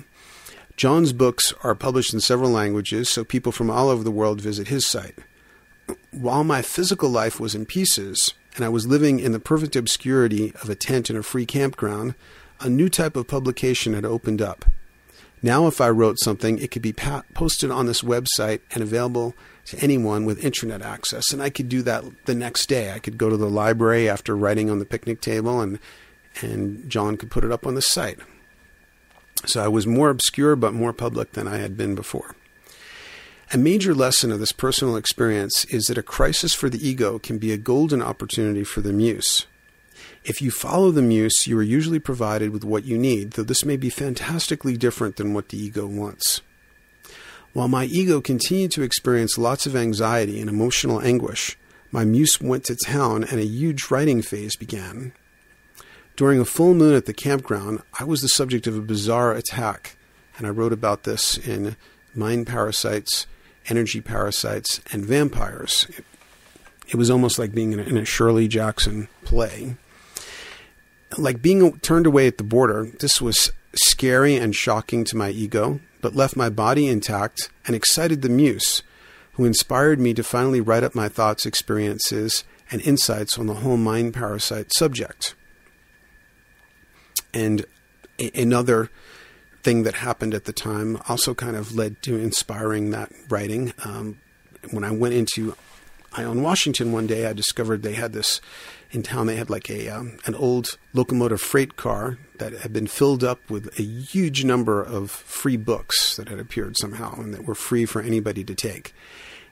John's books are published in several languages, so people from all over the world visit his site. While my physical life was in pieces, and I was living in the perfect obscurity of a tent in a free campground, a new type of publication had opened up. Now, if I wrote something, it could be posted on this website and available to anyone with internet access. And I could do that the next day. I could go to the library after writing on the picnic table, and and John could put it up on the site. So I was more obscure but more public than I had been before. A major lesson of this personal experience is that a crisis for the ego can be a golden opportunity for the muse. If you follow the muse, you are usually provided with what you need, though this may be fantastically different than what the ego wants. While my ego continued to experience lots of anxiety and emotional anguish, my muse went to town and a huge writing phase began. During a full moon at the campground, I was the subject of a bizarre attack, and I wrote about this in Mind Parasites energy parasites, and vampires. It, was almost like being in a Shirley Jackson play. Like being turned away at the border, this was scary and shocking to my ego, but left my body intact and excited the muse, who inspired me to finally write up my thoughts, experiences, and insights on the whole mind parasite subject. And another thing that happened at the time also kind of led to inspiring that writing. Um, when I went into Ione, Washington one day, I discovered they had this in town. They had like a um, an old locomotive freight car that had been filled up with a huge number of free books that had appeared somehow and that were free for anybody to take.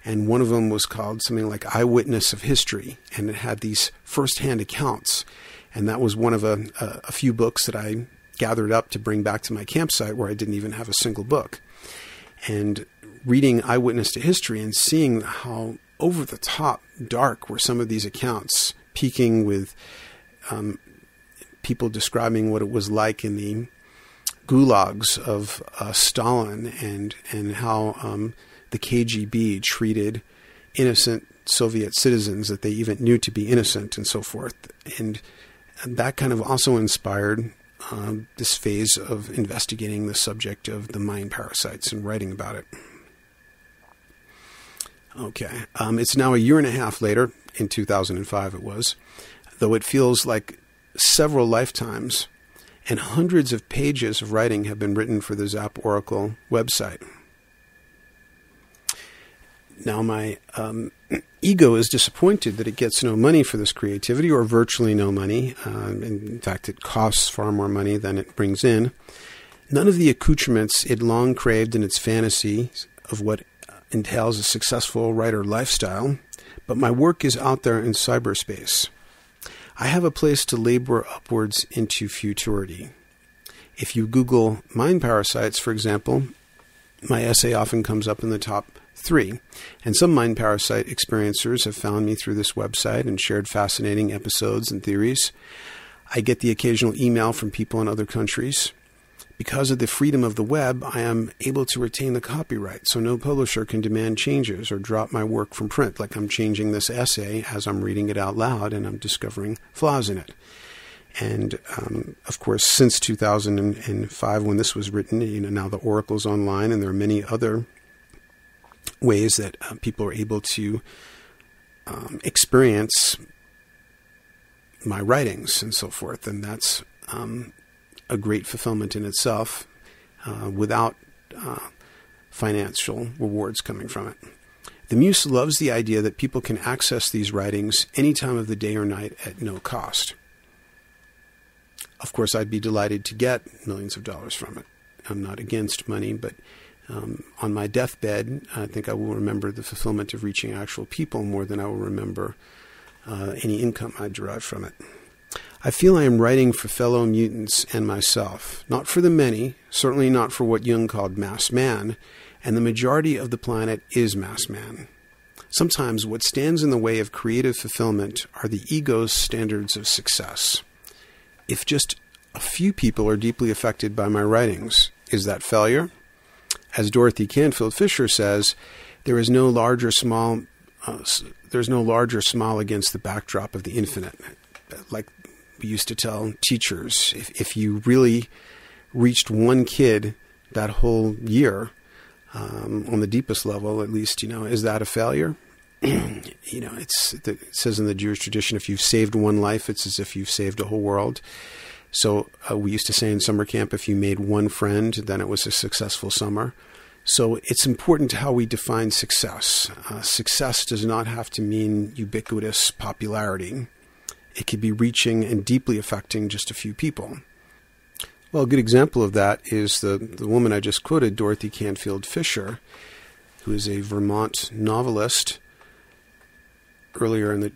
And one of them was called something like Eyewitness of History, and it had these firsthand accounts. And that was one of a, a, a few books that I gathered up to bring back to my campsite where I didn't even have a single book. And reading Eyewitness to History and seeing how over the top dark were some of these accounts, peaking with um, people describing what it was like in the gulags of uh, Stalin and and how um, the KGB treated innocent Soviet citizens that they even knew to be innocent and so forth. And that kind of also inspired uh, this phase of investigating the subject of the mind parasites and writing about it. Okay, um, it's now a year and a half later, in 2005 it was, though it feels like several lifetimes, and hundreds of pages of writing have been written for the Zap Oracle website. Now, my um, ego is disappointed that it gets no money for this creativity, or virtually no money. Uh, in fact, it costs far more money than it brings in. None of the accoutrements it long craved in its fantasy of what entails a successful writer lifestyle, but my work is out there in cyberspace. I have a place to labor upwards into futurity. If you Google mind parasites, for example, my essay often comes up in the top three. And some mind parasite experiencers have found me through this website and shared fascinating episodes and theories. I get the occasional email from people in other countries. Because of the freedom of the web, I am able to retain the copyright, so no publisher can demand changes or drop my work from print, like I'm changing this essay as I'm reading it out loud and I'm discovering flaws in it. And um, of course, since 2005, when this was written, you know, now the Oracle's online, and there are many other ways that uh, people are able to um, experience my writings and so forth. And that's um, a great fulfillment in itself uh, without uh, financial rewards coming from it. The Muse loves the idea that people can access these writings any time of the day or night at no cost. Of course, I'd be delighted to get millions of dollars from it. I'm not against money, but um, on my deathbed, I think I will remember the fulfillment of reaching actual people more than I will remember uh, any income I derived from it. I feel I am writing for fellow mutants and myself, not for the many, certainly not for what Jung called mass man, and the majority of the planet is mass man. Sometimes what stands in the way of creative fulfillment are the ego's standards of success. If just a few people are deeply affected by my writings, is that failure? as Dorothy Canfield Fisher says, there is no larger small. Uh, there's no larger small against the backdrop of the infinite. Like we used to tell teachers, if, if you really reached one kid that whole year, um, on the deepest level, at least, you know, is that a failure? you know, it's it says in the Jewish tradition, if you've saved one life, it's as if you've saved a whole world. So uh, we used to say in summer camp, if you made one friend, then it was a successful summer. So it's important how we define success. Uh, success does not have to mean ubiquitous popularity. It could be reaching and deeply affecting just a few people. Well, a good example of that is the, the woman I just quoted, Dorothy Canfield Fisher. who is a Vermont novelist earlier in the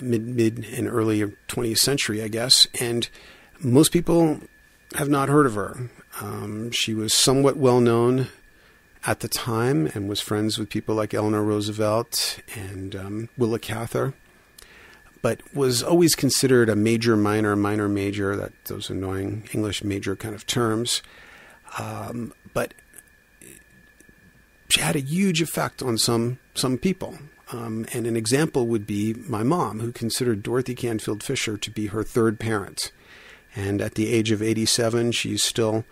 mid mid and early 20th century, I guess, and most people have not heard of her. Um, she was somewhat well known at the time and was friends with people like Eleanor Roosevelt and um, Willa Cather, but was always considered a major minor, minor major, that those annoying English major kind of terms. Um, but she had a huge effect on some some people. Um, and an example would be my mom, who considered Dorothy Canfield Fisher to be her third parent. And at the age of 87, she's still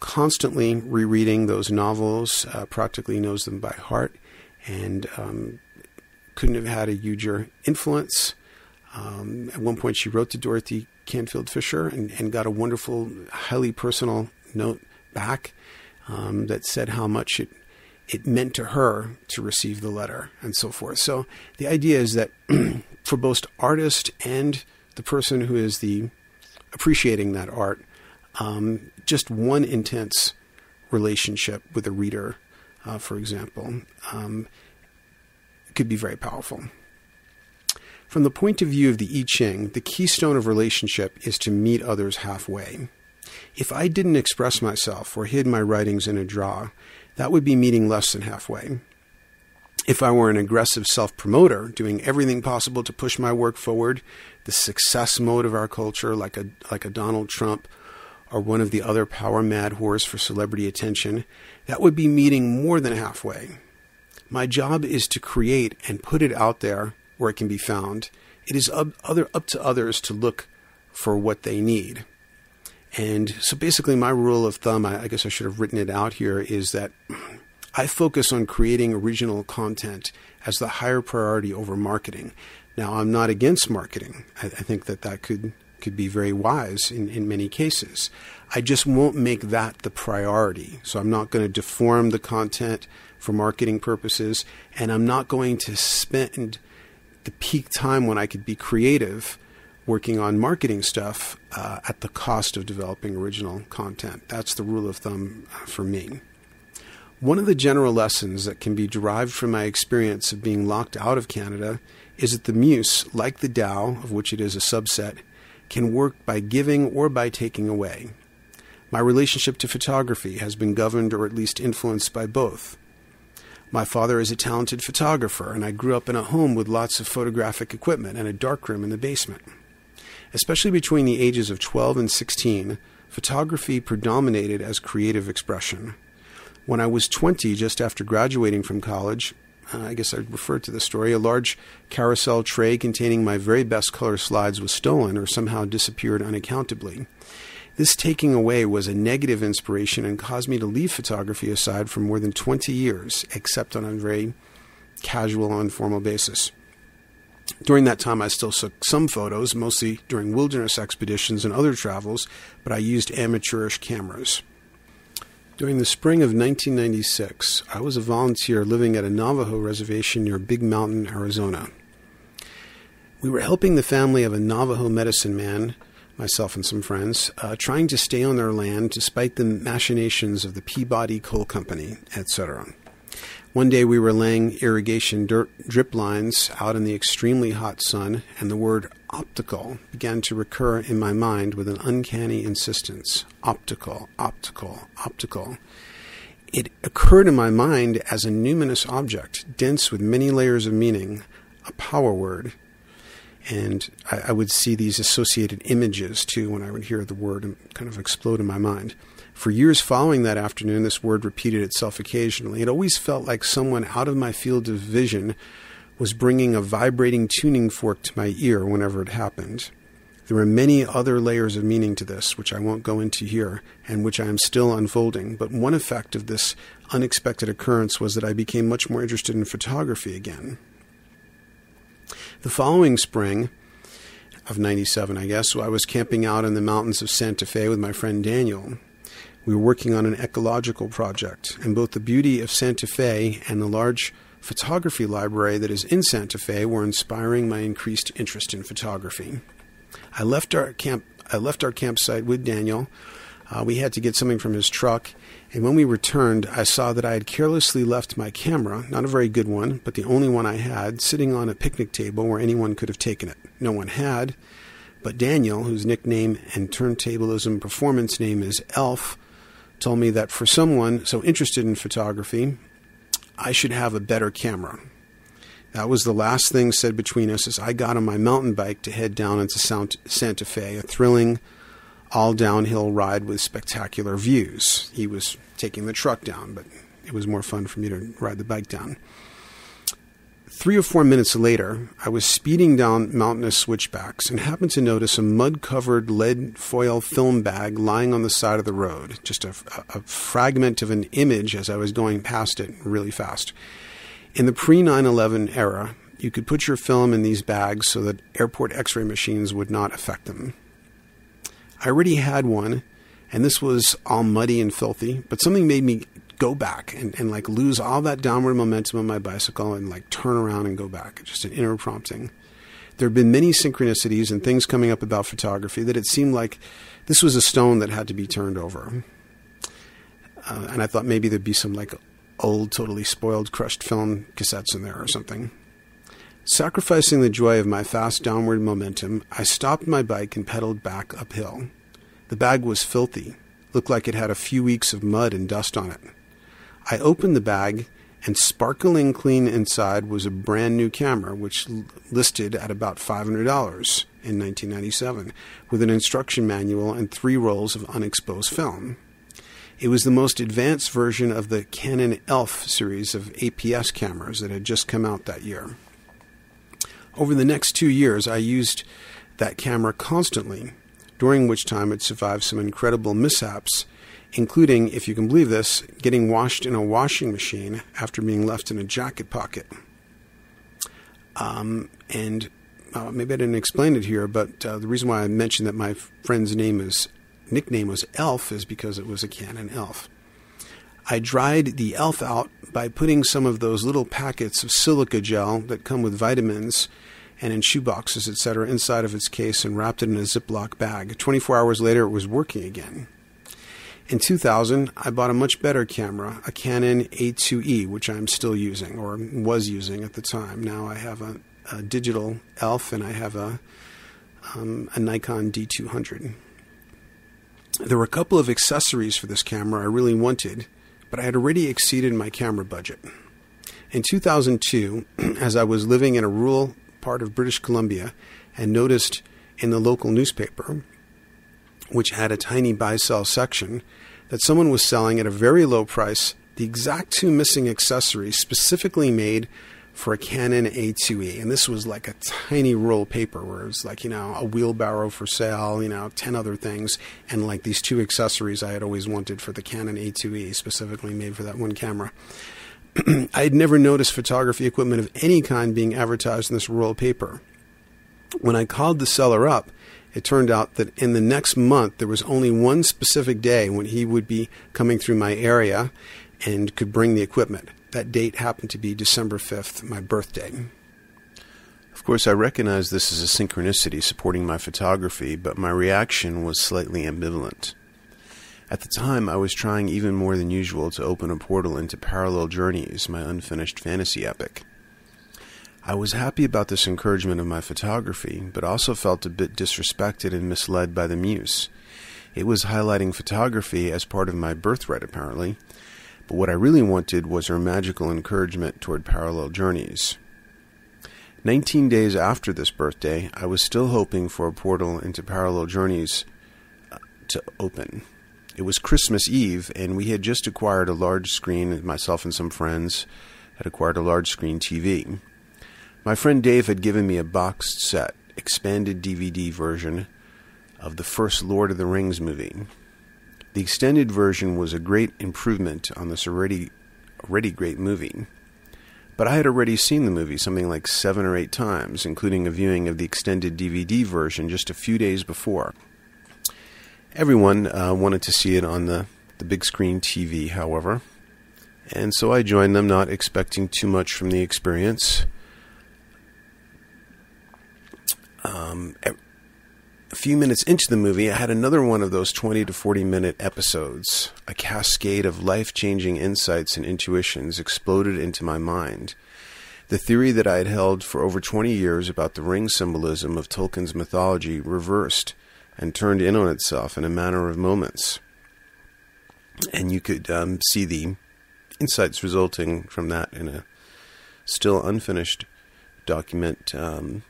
constantly rereading those novels, uh, practically knows them by heart, and um, couldn't have had a huger influence. Um, at one point, she wrote to Dorothy Canfield Fisher and, and got a wonderful, highly personal note back um, that said how much it it meant to her to receive the letter and so forth. So the idea is that for both artist and the person who is the appreciating that art, um, just one intense relationship with a reader, uh, for example, um, could be very powerful. From the point of view of the I Ching, the keystone of relationship is to meet others halfway. If I didn't express myself or hid my writings in a drawer, that would be meeting less than halfway. If I were an aggressive self promoter, doing everything possible to push my work forward, the success mode of our culture, like a, like a Donald Trump or one of the other power mad whores for celebrity attention, that would be meeting more than halfway. My job is to create and put it out there where it can be found. It is up, other, up to others to look for what they need. And so basically, my rule of thumb, I, I guess I should have written it out here, is that I focus on creating original content as the higher priority over marketing. Now, I'm not against marketing. I, I think that that could could be very wise in, in many cases. I just won't make that the priority. So I'm not going to deform the content for marketing purposes, and I'm not going to spend the peak time when I could be creative working on marketing stuff uh, at the cost of developing original content. That's the rule of thumb uh, for me. One of the general lessons that can be derived from my experience of being locked out of Canada is that the Muse, like the Tao, of which it is a subset, can work by giving or by taking away. My relationship to photography has been governed or at least influenced by both. My father is a talented photographer, and I grew up in a home with lots of photographic equipment and a darkroom in the basement. Especially between the ages of 12 and 16, photography predominated as creative expression. When I was 20, just after graduating from college, uh, I guess I referred to the story, a large carousel tray containing my very best color slides was stolen or somehow disappeared unaccountably. This taking away was a negative inspiration and caused me to leave photography aside for more than 20 years, except on a very casual, informal basis. During that time, I still took some photos, mostly during wilderness expeditions and other travels, but I used amateurish cameras. During the spring of 1996, I was a volunteer living at a Navajo reservation near Big Mountain, Arizona. We were helping the family of a Navajo medicine man, myself and some friends, uh, trying to stay on their land despite the machinations of the Peabody Coal Company, etc. One day we were laying irrigation dirt, drip lines out in the extremely hot sun, and the word optical began to recur in my mind with an uncanny insistence. Optical, optical, optical. It occurred in my mind as a numinous object, dense with many layers of meaning, a power word. And I, I would see these associated images too when I would hear the word and kind of explode in my mind. For years following that afternoon, this word repeated itself occasionally. It always felt like someone out of my field of vision was bringing a vibrating tuning fork to my ear whenever it happened. There are many other layers of meaning to this, which I won't go into here, and which I am still unfolding. But one effect of this unexpected occurrence was that I became much more interested in photography again. The following spring, of 97, I guess, so I was camping out in the mountains of Santa Fe with my friend Daniel. We were working on an ecological project, and both the beauty of Santa Fe and the large photography library that is in Santa Fe were inspiring my increased interest in photography. I left our camp. I left our campsite with Daniel Uh, we had to get something from his truck, and when we returned, I saw that I had carelessly left my camera, not a very good one, but the only one I had, sitting on a picnic table where anyone could have taken it. No one had, but Daniel, whose nickname and turntablism performance name is Elf, told me that for someone so interested in photography, I should have a better camera. That was the last thing said between us as I got on my mountain bike to head down into Santa Fe, a thrilling all downhill ride with spectacular views. He was taking the truck down, but it was more fun for me to ride the bike down. Three or four minutes later, I was speeding down mountainous switchbacks and happened to notice a mud covered lead foil film bag lying on the side of the road, just a, a fragment of an image as I was going past it really fast. In the pre 9 11 era, you could put your film in these bags so that airport x ray machines would not affect them. I already had one, and this was all muddy and filthy, but something made me go back and, and like lose all that downward momentum on my bicycle and like turn around and go back. Just an inner prompting. There have been many synchronicities and things coming up about photography that it seemed like this was a stone that had to be turned over. Uh, and I thought maybe there'd be some like old, totally spoiled, crushed film cassettes in there or something. Sacrificing the joy of my fast downward momentum, I stopped my bike and pedaled back uphill. The bag was filthy, looked like it had a few weeks of mud and dust on it. I opened the bag, and sparkling clean inside was a brand new camera, which listed at about $500 in 1997, with an instruction manual and three rolls of unexposed film. It was the most advanced version of the Canon ELPH series of APS cameras that had just come out that year. Over the next two years, I used that camera constantly, during which time it survived some incredible mishaps, including, if you can believe this, getting washed in a washing machine after being left in a jacket pocket. Um, and uh, maybe I didn't explain it here, but uh, the reason why I mentioned that my friend's name is nickname was Elf is because it was a Canon Elf. I dried the Elf out by putting some of those little packets of silica gel that come with vitamins and in shoeboxes, etc., inside of its case and wrapped it in a Ziploc bag. 24 hours later, it was working again. In 2000, I bought a much better camera, a Canon A2E, which I'm still using or was using at the time. Now I have a, a digital ELF and I have a, um, a Nikon D200. There were a couple of accessories for this camera I really wanted, but I had already exceeded my camera budget. In 2002, as I was living in a rural part of British Columbia and noticed in the local newspaper, which had a tiny buy sell section, that someone was selling at a very low price the exact two missing accessories specifically made for a Canon A2E. And this was like a tiny roll paper where it was like, you know, a wheelbarrow for sale, you know, 10 other things, and like these two accessories I had always wanted for the Canon A2E, specifically made for that one camera. I had never noticed photography equipment of any kind being advertised in this rural paper. When I called the seller up, it turned out that in the next month there was only one specific day when he would be coming through my area and could bring the equipment. That date happened to be December 5th, my birthday. Of course, I recognize this as a synchronicity supporting my photography, but my reaction was slightly ambivalent. At the time, I was trying even more than usual to open a portal into Parallel Journeys, my unfinished fantasy epic. I was happy about this encouragement of my photography, but also felt a bit disrespected and misled by the muse. It was highlighting photography as part of my birthright, apparently, but what I really wanted was her magical encouragement toward parallel journeys. Nineteen days after this birthday, I was still hoping for a portal into parallel journeys uh, to open. It was Christmas Eve, and we had just acquired a large screen, myself and some friends had acquired a large screen TV. My friend Dave had given me a boxed set, expanded DVD version of the first Lord of the Rings movie. The extended version was a great improvement on this already already great movie. But I had already seen the movie something like seven or eight times, including a viewing of the extended DVD version just a few days before. Everyone uh, wanted to see it on the, the big screen TV, however, and so I joined them, not expecting too much from the experience. Um, A few minutes into the movie, I had another one of those 20 to 40 minute episodes. A cascade of life changing insights and intuitions exploded into my mind. The theory that I had held for over 20 years about the ring symbolism of Tolkien's mythology reversed and turned in on itself in a matter of moments. And you could um, see the insights resulting from that in a still unfinished document. Um,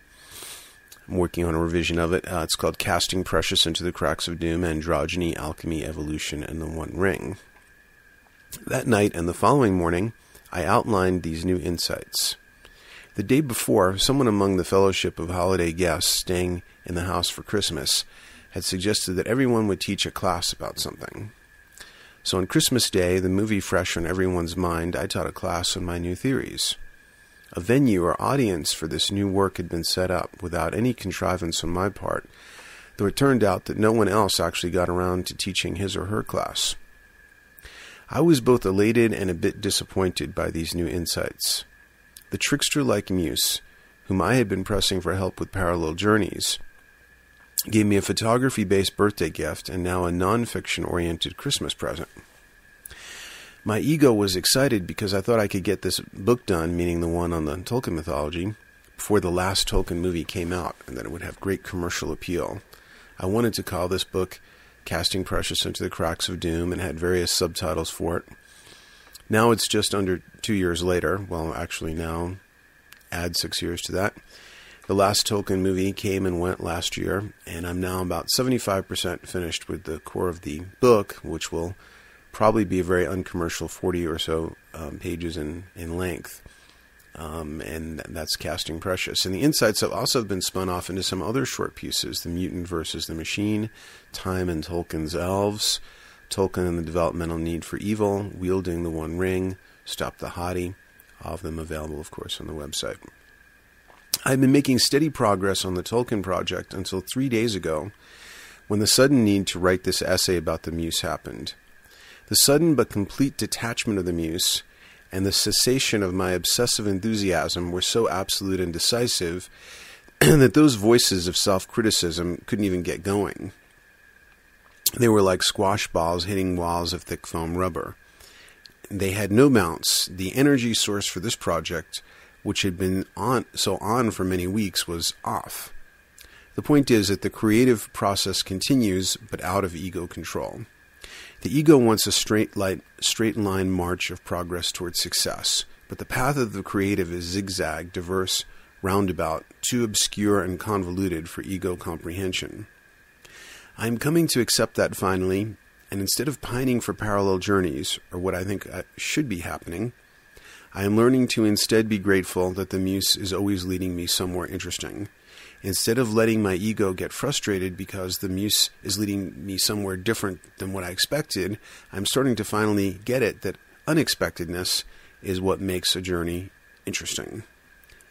I'm working on a revision of it. Uh, it's called Casting Precious into the Cracks of Doom Androgyny, Alchemy, Evolution, and the One Ring. That night and the following morning, I outlined these new insights. The day before, someone among the fellowship of holiday guests staying in the house for Christmas had suggested that everyone would teach a class about something. So on Christmas Day, the movie fresh on everyone's mind, I taught a class on my new theories. A venue or audience for this new work had been set up without any contrivance on my part, though it turned out that no one else actually got around to teaching his or her class. I was both elated and a bit disappointed by these new insights. The trickster like Muse, whom I had been pressing for help with parallel journeys, gave me a photography based birthday gift and now a non fiction oriented Christmas present. My ego was excited because I thought I could get this book done, meaning the one on the Tolkien mythology, before the last Tolkien movie came out, and that it would have great commercial appeal. I wanted to call this book Casting Precious into the Cracks of Doom and had various subtitles for it. Now it's just under two years later. Well, actually, now add six years to that. The last Tolkien movie came and went last year, and I'm now about 75% finished with the core of the book, which will probably be a very uncommercial 40 or so um, pages in, in length. Um, and that's Casting Precious. And the insights have also been spun off into some other short pieces The Mutant versus the Machine, Time and Tolkien's Elves, Tolkien and the Developmental Need for Evil, Wielding the One Ring, Stop the Haughty, all of them available, of course, on the website. I've been making steady progress on the Tolkien project until three days ago when the sudden need to write this essay about the Muse happened. The sudden but complete detachment of the muse and the cessation of my obsessive enthusiasm were so absolute and decisive that those voices of self criticism couldn't even get going. They were like squash balls hitting walls of thick foam rubber. They had no bounce. The energy source for this project, which had been on so on for many weeks, was off. The point is that the creative process continues, but out of ego control. The ego wants a straight, light, straight line march of progress towards success, but the path of the creative is zigzag, diverse, roundabout, too obscure and convoluted for ego comprehension. I am coming to accept that finally, and instead of pining for parallel journeys, or what I think uh, should be happening, I am learning to instead be grateful that the muse is always leading me somewhere interesting instead of letting my ego get frustrated because the muse is leading me somewhere different than what I expected, I'm starting to finally get it that unexpectedness is what makes a journey interesting.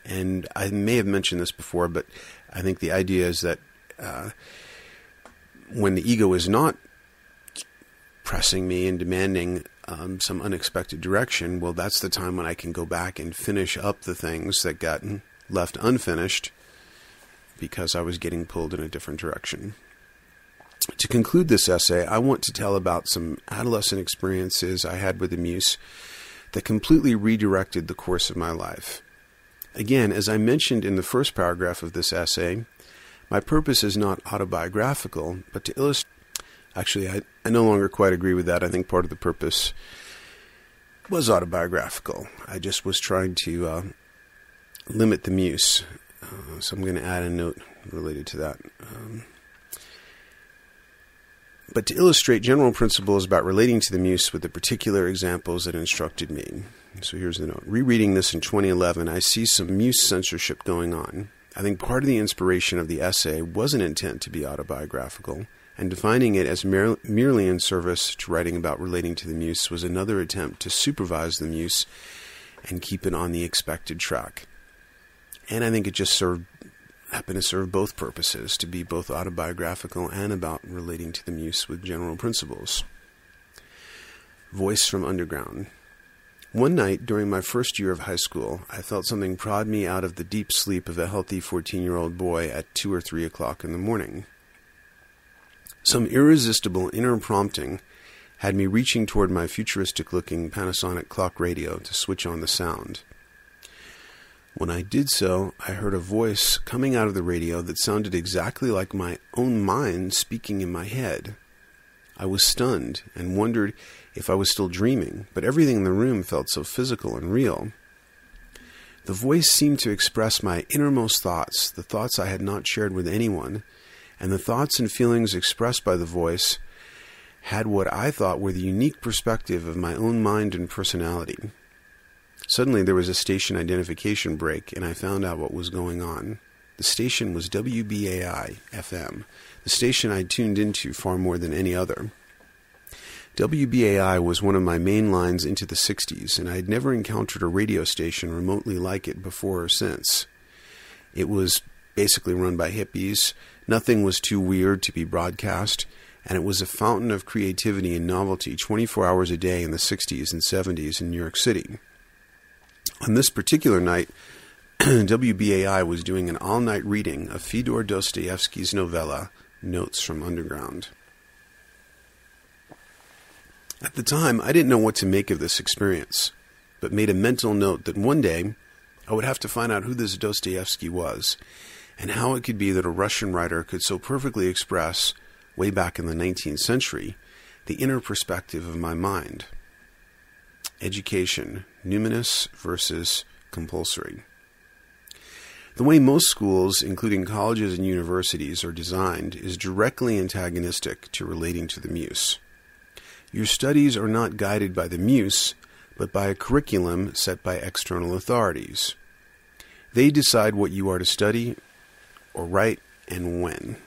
And I may have mentioned this before, but I think the idea is that uh, when the ego is not pressing me and demanding um, some unexpected direction, well, that's the time when I can go back and finish up the things that got left unfinished because I was getting pulled in a different direction. To conclude this essay, I want to tell about some adolescent experiences I had with the Muse that completely redirected the course of my life. Again, as I mentioned in the first paragraph of this essay, my purpose is not autobiographical, but to illustrate. Actually, I, I no longer quite agree with that. I think part of the purpose was autobiographical. I just was trying to uh, limit the muse uh, so I'm going to add a note related to that. Um, but to illustrate general principles about relating to the muse with the particular examples that instructed me. So here's the note. Rereading this in 2011, I see some muse censorship going on. I think part of the inspiration of the essay was an intent to be autobiographical, and defining it as mer- merely in service to writing about relating to the muse was another attempt to supervise the muse and keep it on the expected track and I think it just served happened to serve both purposes to be both autobiographical and about relating to the muse with general principles. Voice from Underground. One night during my first year of high school, I felt something prod me out of the deep sleep of a healthy 14 year old boy at 2 or 3 o'clock in the morning. Some irresistible inner prompting had me reaching toward my futuristic looking Panasonic clock radio to switch on the sound. When I did so, I heard a voice coming out of the radio that sounded exactly like my own mind speaking in my head. I was stunned and wondered if I was still dreaming, but everything in the room felt so physical and real. The voice seemed to express my innermost thoughts, the thoughts I had not shared with anyone, and the thoughts and feelings expressed by the voice had what I thought were the unique perspective of my own mind and personality. Suddenly, there was a station identification break, and I found out what was going on. The station was WBAI FM, the station I'd tuned into far more than any other. WBAI was one of my main lines into the 60s, and I had never encountered a radio station remotely like it before or since. It was basically run by hippies, nothing was too weird to be broadcast, and it was a fountain of creativity and novelty 24 hours a day in the 60s and 70s in New York City. On this particular night, WBAI was doing an all night reading of Fyodor Dostoevsky's novella, Notes from Underground. At the time, I didn't know what to make of this experience, but made a mental note that one day I would have to find out who this Dostoevsky was and how it could be that a Russian writer could so perfectly express, way back in the 19th century, the inner perspective of my mind. Education, numinous versus compulsory. The way most schools, including colleges and universities, are designed is directly antagonistic to relating to the muse. Your studies are not guided by the muse, but by a curriculum set by external authorities. They decide what you are to study or write and when.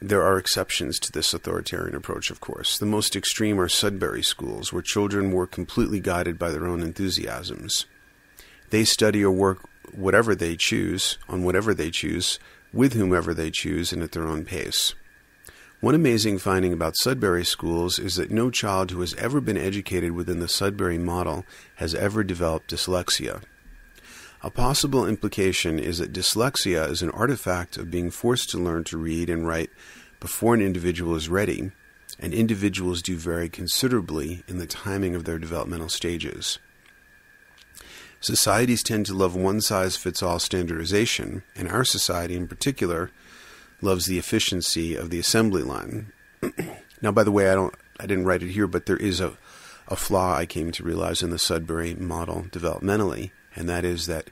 There are exceptions to this authoritarian approach, of course. The most extreme are Sudbury schools, where children were completely guided by their own enthusiasms. They study or work whatever they choose, on whatever they choose, with whomever they choose, and at their own pace. One amazing finding about Sudbury schools is that no child who has ever been educated within the Sudbury model has ever developed dyslexia. A possible implication is that dyslexia is an artifact of being forced to learn to read and write before an individual is ready, and individuals do vary considerably in the timing of their developmental stages. Societies tend to love one size fits all standardization, and our society in particular loves the efficiency of the assembly line. now, by the way, I don't, I didn't write it here, but there is a, a flaw I came to realize in the Sudbury model developmentally and that is that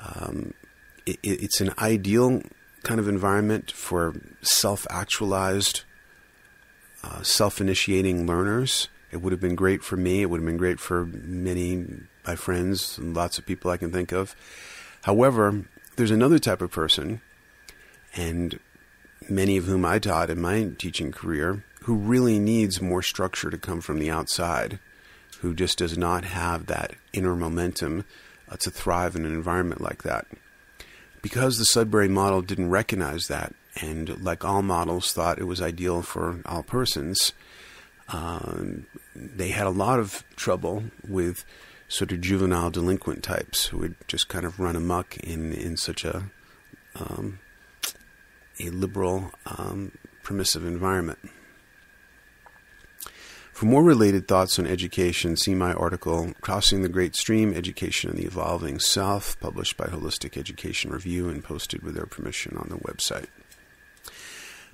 um, it, it's an ideal kind of environment for self actualized, uh, self initiating learners. It would have been great for me. It would have been great for many of my friends and lots of people I can think of. However, there's another type of person, and many of whom I taught in my teaching career, who really needs more structure to come from the outside, who just does not have that inner momentum uh, to thrive in an environment like that. Because the Sudbury model didn't recognize that, and like all models, thought it was ideal for all persons, um, they had a lot of trouble with sort of juvenile delinquent types who would just kind of run amok in in such a um, a liberal, um, permissive environment. For more related thoughts on education, see my article, Crossing the Great Stream Education in the Evolving Self, published by Holistic Education Review and posted with their permission on the website.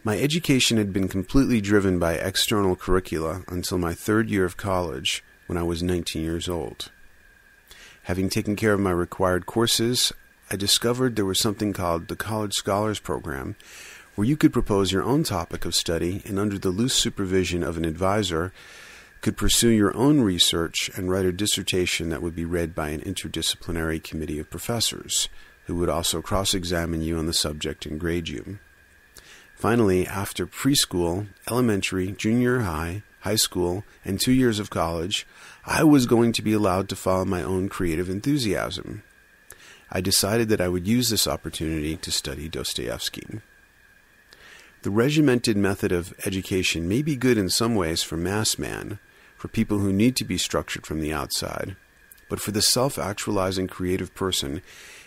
My education had been completely driven by external curricula until my third year of college when I was 19 years old. Having taken care of my required courses, I discovered there was something called the College Scholars Program, where you could propose your own topic of study and, under the loose supervision of an advisor, could pursue your own research and write a dissertation that would be read by an interdisciplinary committee of professors, who would also cross examine you on the subject and grade you. Finally, after preschool, elementary, junior high, high school, and two years of college, I was going to be allowed to follow my own creative enthusiasm. I decided that I would use this opportunity to study Dostoevsky. The regimented method of education may be good in some ways for mass man, for people who need to be structured from the outside, but for the self actualizing creative person,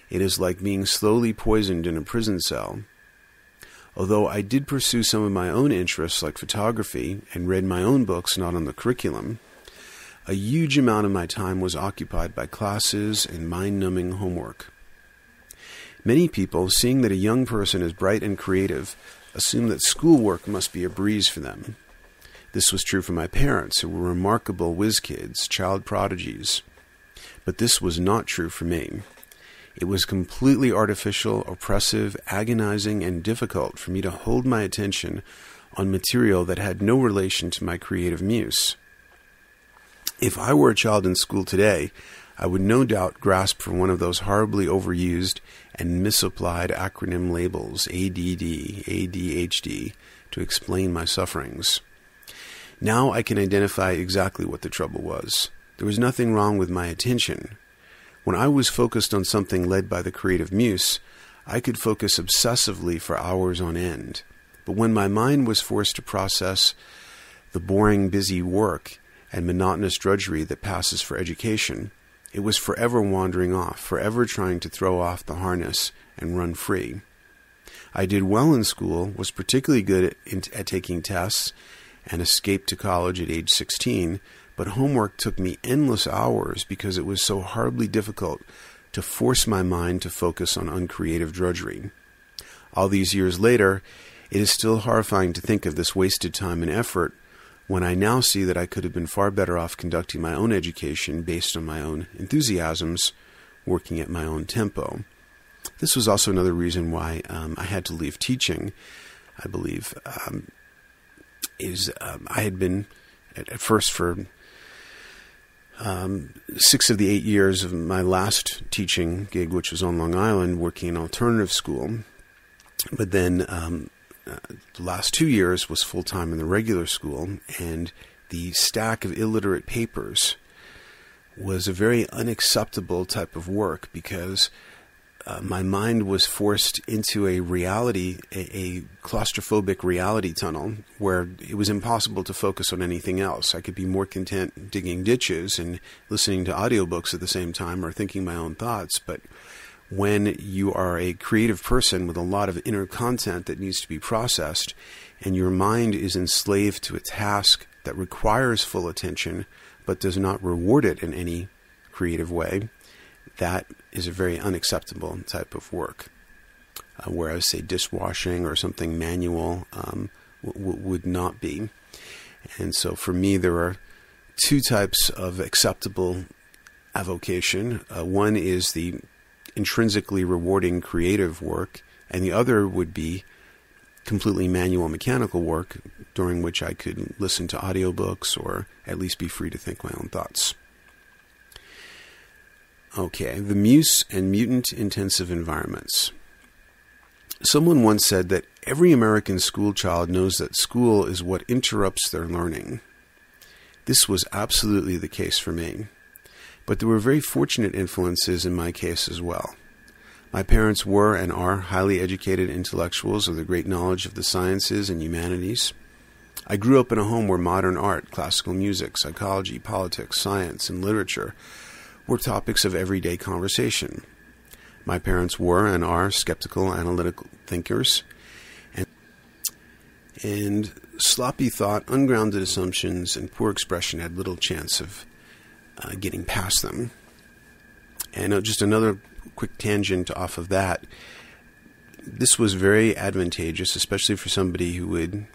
it is like being slowly poisoned in a prison cell. Although I did pursue some of my own interests like photography and read my own books not on the curriculum, a huge amount of my time was occupied by classes and mind numbing homework. Many people, seeing that a young person is bright and creative, assume that schoolwork must be a breeze for them. This was true for my parents, who were remarkable whiz kids, child prodigies. But this was not true for me. It was completely artificial, oppressive, agonizing, and difficult for me to hold my attention on material that had no relation to my creative muse. If I were a child in school today, I would no doubt grasp for one of those horribly overused and misapplied acronym labels, ADD, ADHD, to explain my sufferings. Now I can identify exactly what the trouble was. There was nothing wrong with my attention. When I was focused on something led by the creative muse, I could focus obsessively for hours on end. But when my mind was forced to process the boring, busy work and monotonous drudgery that passes for education, it was forever wandering off, forever trying to throw off the harness and run free. I did well in school, was particularly good at, at, taking tests, and escaped to college at age 16, but homework took me endless hours because it was so horribly difficult to force my mind to focus on uncreative drudgery. All these years later, it is still horrifying to think of this wasted time and effort when I now see that I could have been far better off conducting my own education based on my own enthusiasms, working at my own tempo. This was also another reason why um, I had to leave teaching, I believe. Um, is um, I had been at, at first for um, six of the eight years of my last teaching gig, which was on Long Island, working in alternative school. But then um, uh, the last two years was full time in the regular school, and the stack of illiterate papers was a very unacceptable type of work because uh, my mind was forced into a reality, a, a, claustrophobic reality tunnel where it was impossible to focus on anything else. I could be more content digging ditches and listening to audiobooks at the same time or thinking my own thoughts, but when you are a creative person with a lot of inner content that needs to be processed, and your mind is enslaved to a task that requires full attention but does not reward it in any creative way, that is a very unacceptable type of work. Uh, whereas, say, dishwashing or something manual um, w- w- would not be. And so, for me, there are two types of acceptable avocation. Uh, one is the intrinsically rewarding creative work, and the other would be completely manual mechanical work during which I could listen to audiobooks or at least be free to think my own thoughts. Okay, the Muse and Mutant Intensive Environments. Someone once said that every American school child knows that school is what interrupts their learning. This was absolutely the case for me. But there were very fortunate influences in my case as well. My parents were and are highly educated intellectuals with a great knowledge of the sciences and humanities. I grew up in a home where modern art, classical music, psychology, politics, science, and literature were topics of everyday conversation. My parents were and are skeptical, analytical thinkers, and, and sloppy thought, ungrounded assumptions, and poor expression had little chance of uh, getting past them. And uh, just another quick tangent off of that. This was very advantageous, especially for somebody who would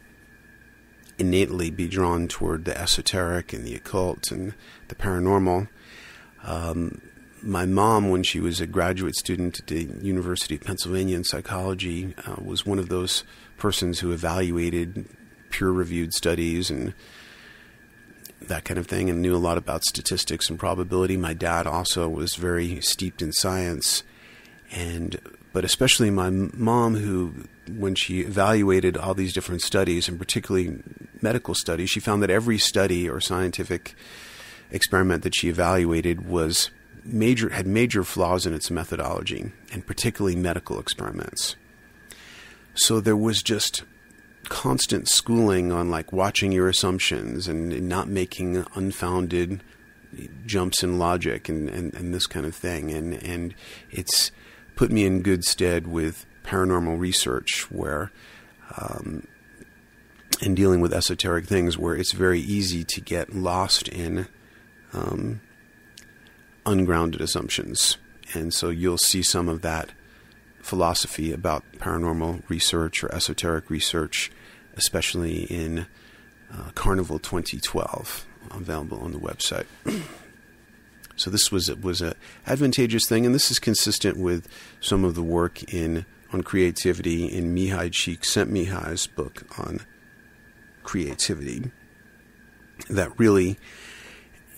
innately be drawn toward the esoteric and the occult and the paranormal. Um, my mom, when she was a graduate student at the University of Pennsylvania in psychology, uh, was one of those persons who evaluated peer reviewed studies and that kind of thing and knew a lot about statistics and probability. My dad also was very steeped in science and but especially my mom who when she evaluated all these different studies and particularly medical studies, she found that every study or scientific experiment that she evaluated was major had major flaws in its methodology and particularly medical experiments. So there was just constant schooling on like watching your assumptions and not making unfounded jumps in logic and, and, and this kind of thing. And, and it's put me in good stead with paranormal research where um, and dealing with esoteric things where it's very easy to get lost in um, ungrounded assumptions. And so you'll see some of that philosophy about paranormal research or esoteric research, especially in uh, Carnival 2012, available on the website. so this was was a advantageous thing, and this is consistent with some of the work in on creativity in Mihaly Csikszentmihalyi's book on creativity. That really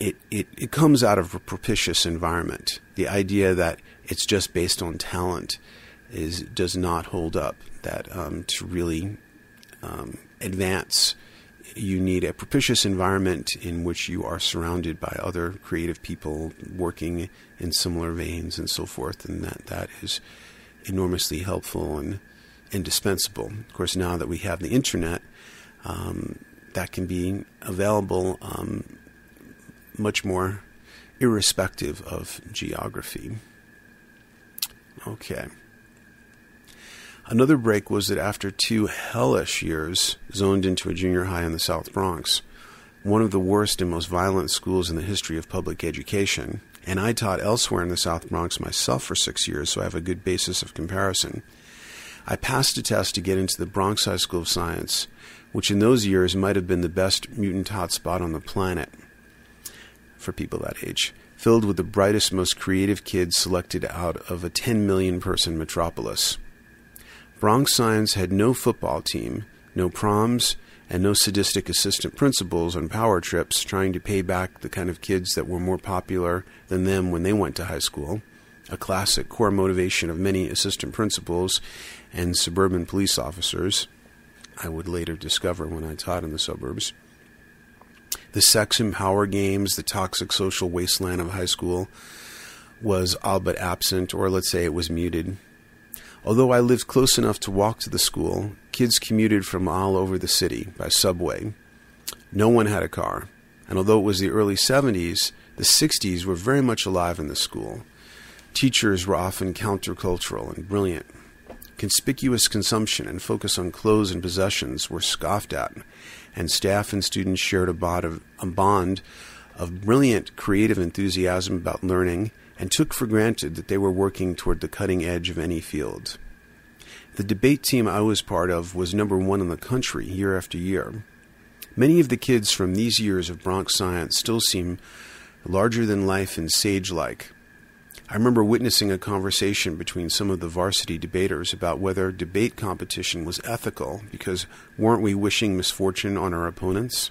it, it, it comes out of a propitious environment. The idea that it's just based on talent is does not hold up. That um, to really um, advance, you need a propitious environment in which you are surrounded by other creative people working in similar veins and so forth, and that that is enormously helpful and indispensable. Of course, now that we have the internet, um, that can be available um, much more irrespective of geography. Okay. Another break was that after two hellish years zoned into a junior high in the South Bronx, one of the worst and most violent schools in the history of public education, and I taught elsewhere in the South Bronx myself for six years, so I have a good basis of comparison. I passed a test to get into the Bronx High School of Science, which in those years might have been the best mutant hotspot on the planet for people that age, filled with the brightest, most creative kids selected out of a 10 million person metropolis. Bronx Science had no football team, no proms, and no sadistic assistant principals on power trips trying to pay back the kind of kids that were more popular than them when they went to high school, a classic core motivation of many assistant principals and suburban police officers. I would later discover when I taught in the suburbs the sex and power games, the toxic social wasteland of high school was all but absent, or let's say it was muted. Although I lived close enough to walk to the school, kids commuted from all over the city by subway. No one had a car, and although it was the early 70s, the 60s were very much alive in the school. Teachers were often countercultural and brilliant. Conspicuous consumption and focus on clothes and possessions were scoffed at, and staff and students shared a bond of, a bond of brilliant creative enthusiasm about learning and took for granted that they were working toward the cutting edge of any field. The debate team I was part of was number one in the country year after year. Many of the kids from these years of Bronx science still seem larger than life and sage like. I remember witnessing a conversation between some of the varsity debaters about whether debate competition was ethical because weren't we wishing misfortune on our opponents?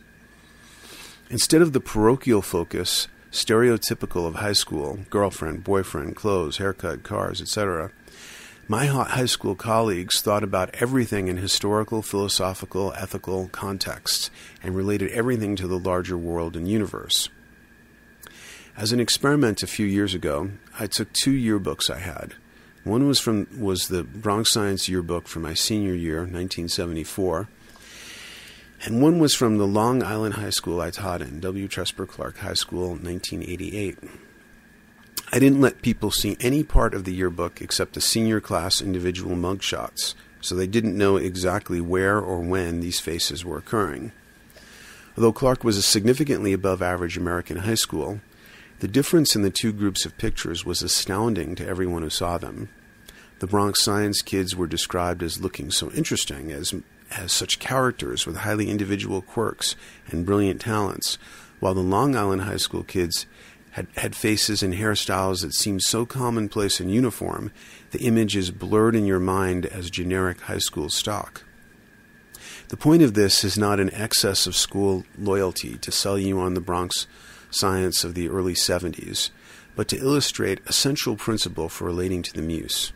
Instead of the parochial focus, stereotypical of high school girlfriend, boyfriend, clothes, haircut, cars, etc. My high school colleagues thought about everything in historical, philosophical, ethical contexts and related everything to the larger world and universe. As an experiment a few years ago, I took two yearbooks I had. One was from was the Bronx Science yearbook for my senior year, 1974, and one was from the Long Island High School I taught in, W. Tresper Clarke High School, 1988. I didn't let people see any part of the yearbook except the senior class individual mugshots, so they didn't know exactly where or when these faces were occurring. Although Clarke was a significantly above average American high school, the difference in the two groups of pictures was astounding to everyone who saw them. The Bronx Science kids were described as looking so interesting, as, as such characters with highly individual quirks and brilliant talents, while the Long Island High School kids had, had faces and hairstyles that seemed so commonplace and uniform, the image is blurred in your mind as generic high school stock. The point of this is not an excess of school loyalty to sell you on the Bronx science of the early 70s, but to illustrate a central principle for relating to the muse.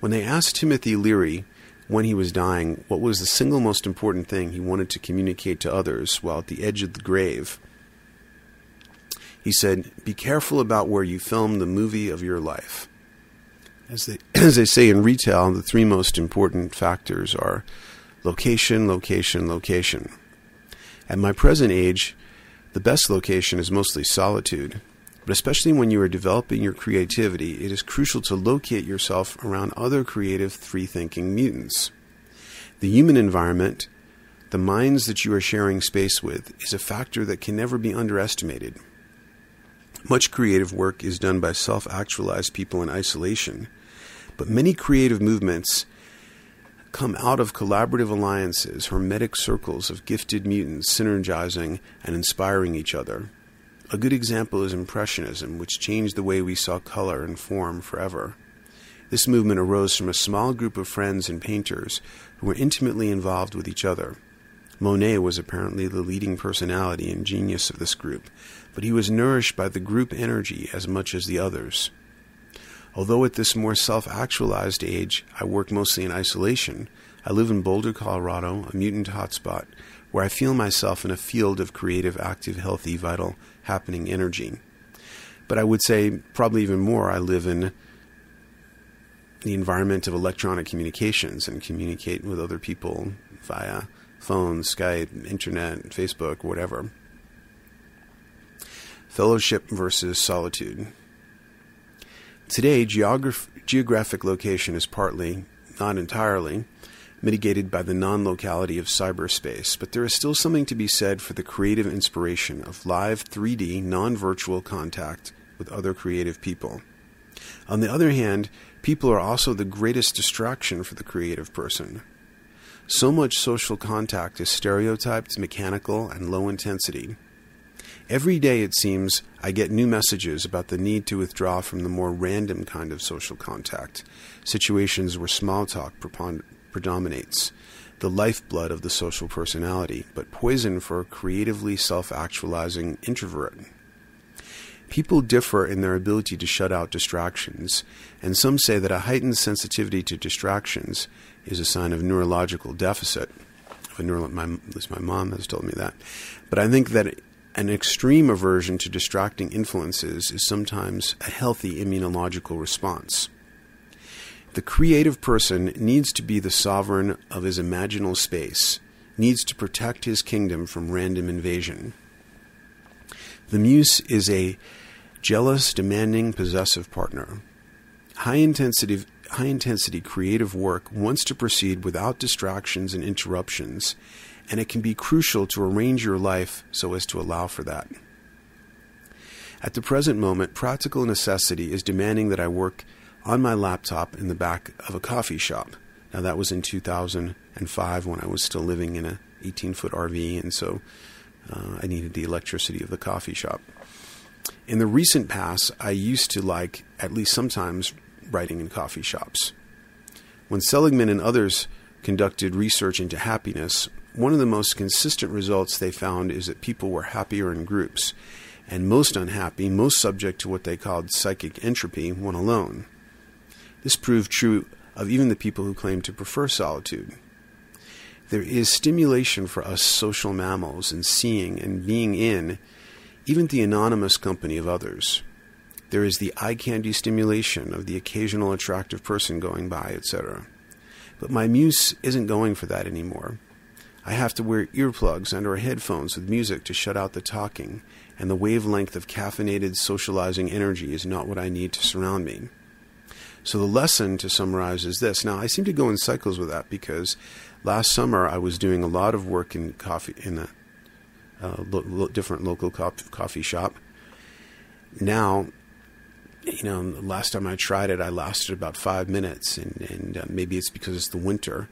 When they asked Timothy Leary when he was dying what was the single most important thing he wanted to communicate to others while at the edge of the grave, he said, Be careful about where you film the movie of your life. As they, as they say in retail, the three most important factors are location, location, location. At my present age, the best location is mostly solitude, but especially when you are developing your creativity, it is crucial to locate yourself around other creative, free thinking mutants. The human environment, the minds that you are sharing space with, is a factor that can never be underestimated. Much creative work is done by self actualized people in isolation, but many creative movements come out of collaborative alliances, hermetic circles of gifted mutants synergizing and inspiring each other. A good example is Impressionism, which changed the way we saw color and form forever. This movement arose from a small group of friends and painters who were intimately involved with each other. Monet was apparently the leading personality and genius of this group, but he was nourished by the group energy as much as the others. Although at this more self actualized age I work mostly in isolation, I live in Boulder, Colorado, a mutant hotspot, where I feel myself in a field of creative, active, healthy, vital, happening energy. But I would say, probably even more, I live in the environment of electronic communications and communicate with other people via phone, Skype, internet, Facebook, whatever. Fellowship versus solitude. Today, geograph- geographic location is partly, not entirely, mitigated by the non locality of cyberspace, but there is still something to be said for the creative inspiration of live 3D non virtual contact with other creative people. On the other hand, people are also the greatest distraction for the creative person. So much social contact is stereotyped, mechanical, and low intensity. Every day, it seems, I get new messages about the need to withdraw from the more random kind of social contact, situations where small talk predominates, the lifeblood of the social personality, but poison for a creatively self actualizing introvert. People differ in their ability to shut out distractions, and some say that a heightened sensitivity to distractions is a sign of neurological deficit. Neuro, my, at least my mom has told me that. But I think that an extreme aversion to distracting influences is sometimes a healthy immunological response. The creative person needs to be the sovereign of his imaginal space, needs to protect his kingdom from random invasion. The muse is a jealous, demanding, possessive partner. High intensity, high intensity creative work wants to proceed without distractions and interruptions, and it can be crucial to arrange your life so as to allow for that. At the present moment, practical necessity is demanding that I work on my laptop in the back of a coffee shop. Now that was in 2005 when I was still living in a 18 foot RV, and so uh, I needed the electricity of the coffee shop. In the recent past, I used to like, at least sometimes, writing in coffee shops. When Seligman and others conducted research into happiness, one of the most consistent results they found is that people were happier in groups, and most unhappy, most subject to what they called psychic entropy, when alone. This proved true of even the people who claim to prefer solitude. There is stimulation for us social mammals in seeing and being in even the anonymous company of others. There is the eye candy stimulation of the occasional attractive person going by, etc. But my muse isn't going for that anymore. I have to wear earplugs and or headphones with music to shut out the talking, and the wavelength of caffeinated socializing energy is not what I need to surround me. So the lesson to summarize is this. Now I seem to go in cycles with that because last summer I was doing a lot of work in coffee in a uh, lo- lo- different local co- coffee shop. Now, you know, last time I tried it, I lasted about five minutes, and, and uh, maybe it's because it's the winter.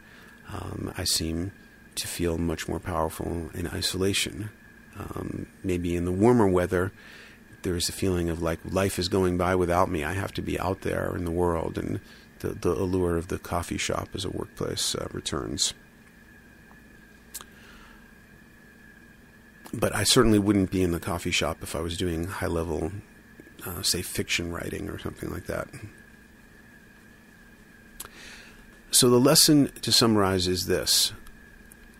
Um, I seem to feel much more powerful in isolation. Um, maybe in the warmer weather, there's a feeling of like life is going by without me. I have to be out there in the world, and the, the allure of the coffee shop as a workplace uh, returns. But I certainly wouldn't be in the coffee shop if I was doing high level, uh, say, fiction writing or something like that. So, the lesson to summarize is this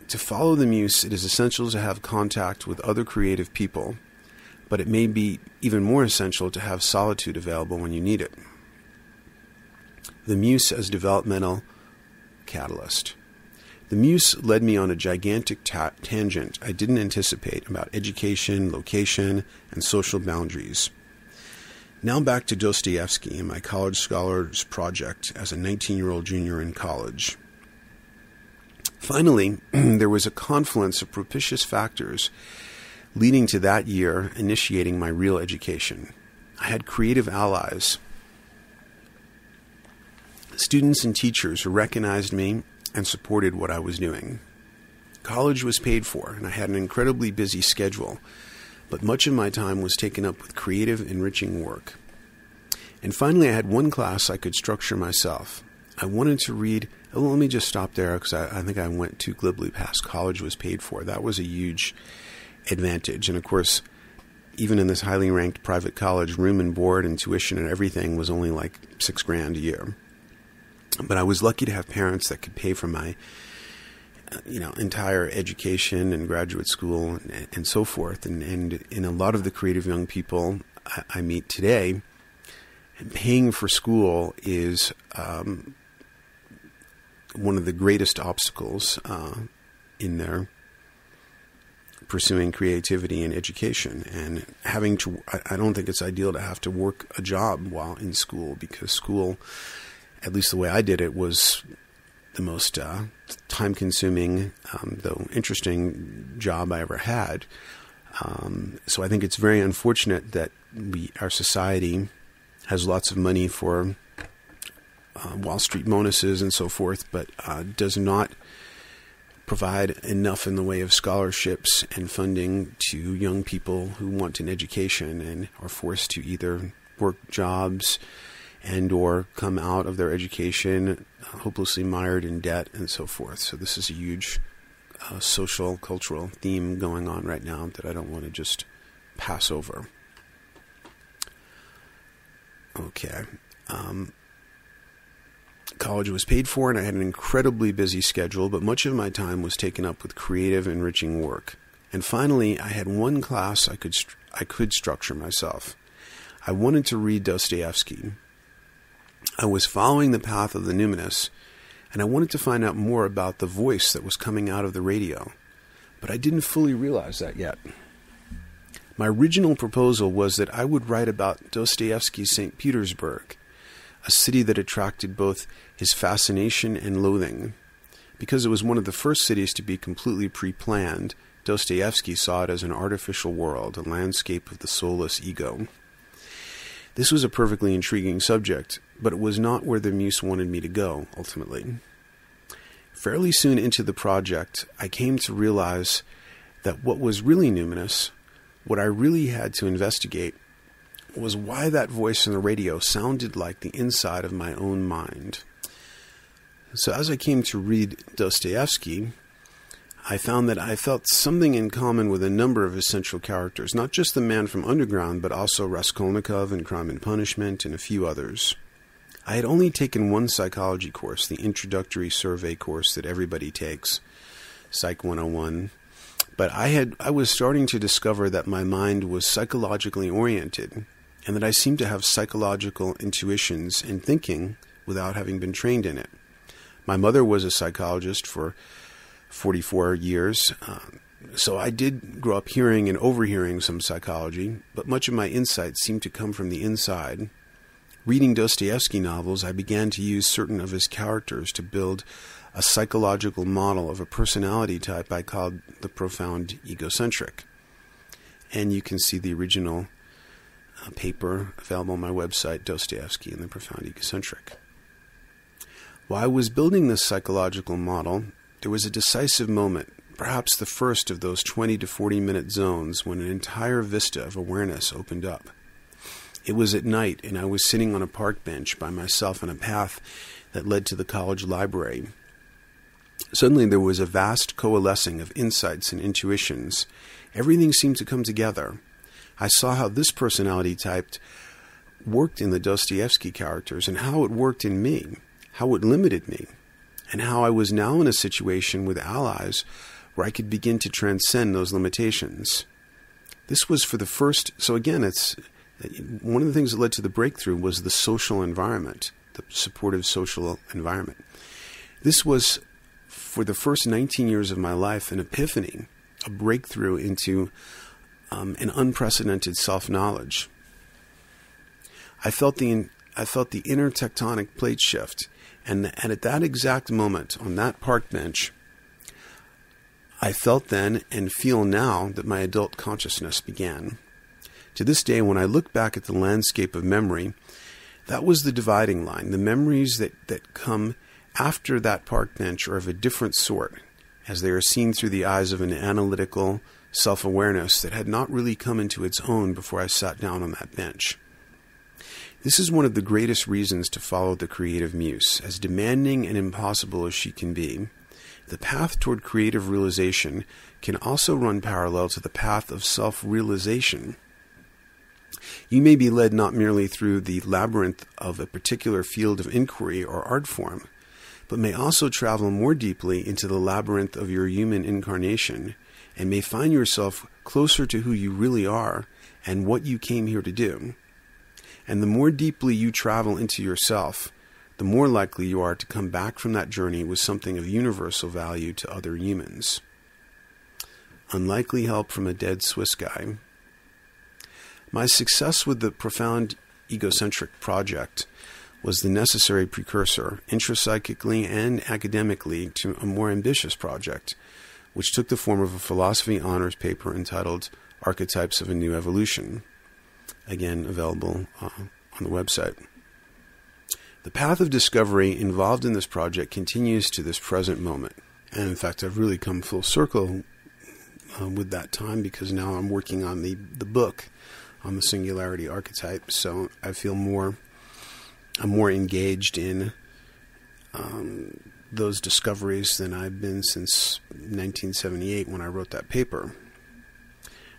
To follow the muse, it is essential to have contact with other creative people but it may be even more essential to have solitude available when you need it. The Muse as developmental catalyst. The Muse led me on a gigantic ta- tangent I didn't anticipate about education, location, and social boundaries. Now back to Dostoevsky and my college scholars project as a 19 year old junior in college. Finally, there was a confluence of propitious factors leading to that year initiating my real education. I had creative allies, students and teachers who recognized me and supported what I was doing. College was paid for, and I had an incredibly busy schedule, but much of my time was taken up with creative, enriching work. And finally, I had one class I could structure myself. I wanted to read. Oh, let me just stop there because I, I think I went too glibly past college was paid for. That was a huge advantage. And of course, even in this highly ranked private college, room and board and tuition and everything was only like six grand a year. But I was lucky to have parents that could pay for my, uh, you know, entire education and graduate school and, and so forth. And, and in a lot of the creative young people I, I meet today, paying for school is um, one of the greatest obstacles uh, in their pursuing creativity and education. And having to I, don't think it's ideal to have to work a job while in school because school at least the way I did it was the most uh, time consuming um, though interesting job I ever had. Um, so I think it's very unfortunate that we our society has lots of money for uh, Wall Street bonuses and so forth but uh, does not provide enough in the way of scholarships and funding to young people who want an education and are forced to either work jobs and or come out of their education hopelessly mired in debt and so forth. So this is a huge uh, social cultural theme going on right now that I don't want to just pass over. Okay. Um, College was paid for, and I had an incredibly busy schedule, but much of my time was taken up with creative, enriching work. And finally, I had one class I could I could structure myself. I wanted to read Dostoevsky. I was following the path of the numinous, and I wanted to find out more about the voice that was coming out of the radio. But I didn't fully realize that yet. My original proposal was that I would write about Dostoevsky's St. Petersburg a city that attracted both his fascination and loathing. Because it was one of the first cities to be completely pre planned, Dostoevsky saw it as an artificial world, a landscape of the soulless ego. This was a perfectly intriguing subject, but it was not where the muse wanted me to go, ultimately. Fairly soon into the project, I came to realize that what was really numinous, what I really had to investigate, was why that voice in the radio sounded like the inside of my own mind. So, as I came to read Dostoevsky, I found that I felt something in common with a number of essential characters, not just the man from Underground, but also Raskolnikov in Crime and Punishment and a few others. I had only taken one psychology course, the introductory survey course that everybody takes, Psych 101, but I had I was starting to discover that my mind was psychologically oriented and that I seem to have psychological intuitions and thinking without having been trained in it. My mother was a psychologist for 44 years, uh, so I did grow up hearing and overhearing some psychology, but much of my insight seemed to come from the inside. Reading Dostoevsky novels, I began to use certain of his characters to build a psychological model of a personality type I called the profound egocentric. And you can see the original paper available on my website, Dostoevsky and the Profound Egocentric. While I was building this psychological model, there was a decisive moment, perhaps the first of those 20 to 40 minute zones, when an entire vista of awareness opened up. It was at night, and I was sitting on a park bench by myself on a path that led to the college library. Suddenly, there was a vast coalescing of insights and intuitions. Everything seemed to come together. I saw how this personality type worked in the Dostoevsky characters and how it worked in me, how it limited me, and how I was now in a situation with allies where I could begin to transcend those limitations. This was for the first, so again, it's one of the things that led to the breakthrough was the social environment, the supportive social environment. This was, for the first 19 years of my life, an epiphany, a breakthrough into um, an unprecedented self knowledge. I felt the I felt the inner tectonic plate shift, and, and at that exact moment on that park bench, I felt then and feel now that my adult consciousness began. To this day, when I look back at the landscape of memory, that was the dividing line. The memories that, that come after that park bench are of a different sort, as they are seen through the eyes of an analytical self awareness that had not really come into its own before I sat down on that bench. This is one of the greatest reasons to follow the creative muse, as demanding and impossible as she can be. The path toward creative realization can also run parallel to the path of self realization. You may be led not merely through the labyrinth of a particular field of inquiry or art form, but may also travel more deeply into the labyrinth of your human incarnation and may find yourself closer to who you really are and what you came here to do. And the more deeply you travel into yourself, the more likely you are to come back from that journey with something of universal value to other humans. Unlikely help from a dead Swiss guy. My success with the profound egocentric project was the necessary precursor, intrapsychically and academically, to a more ambitious project, which took the form of a philosophy honors paper entitled Archetypes of a New Evolution, again available uh, on the website. The path of discovery involved in this project continues to this present moment. And in fact, I've really come full circle uh, with that time because now I'm working on the, the book on the singularity archetype. So I feel more I'm more engaged in um, those discoveries than I've been since 1978 when I wrote that paper.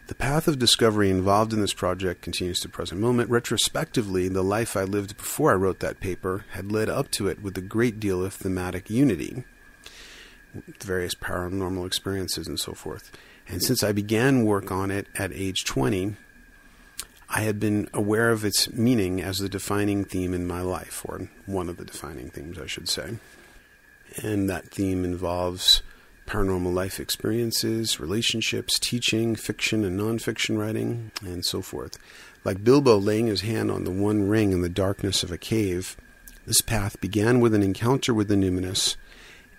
The path of discovery involved in this project continues to the present moment. Retrospectively, the life I lived before I wrote that paper had led up to it with a great deal of thematic unity, various paranormal experiences and so forth. And since I began work on it at age 20, I had been aware of its meaning as the defining theme in my life, or one of the defining themes, I should say. And that theme involves paranormal life experiences, relationships, teaching, fiction and nonfiction writing, and so forth. Like Bilbo laying his hand on the one ring in the darkness of a cave, this path began with an encounter with the numinous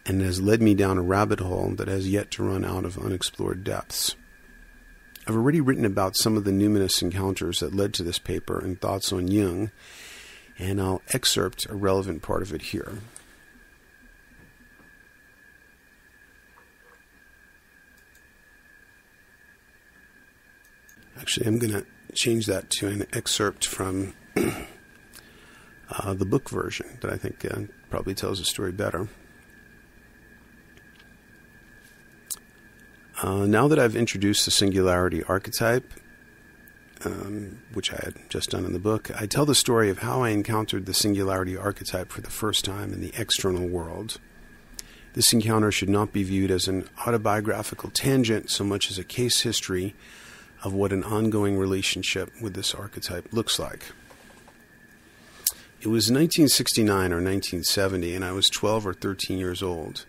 and has led me down a rabbit hole that has yet to run out of unexplored depths. I've already written about some of the numinous encounters that led to this paper and thoughts on Jung, and I'll excerpt a relevant part of it here. Actually, I'm going to change that to an excerpt from uh, the book version that I think uh, probably tells the story better. Uh, now that I've introduced the singularity archetype, um, which I had just done in the book, I tell the story of how I encountered the singularity archetype for the first time in the external world. This encounter should not be viewed as an autobiographical tangent so much as a case history of what an ongoing relationship with this archetype looks like. It was 1969 or 1970, and I was 12 or 13 years old.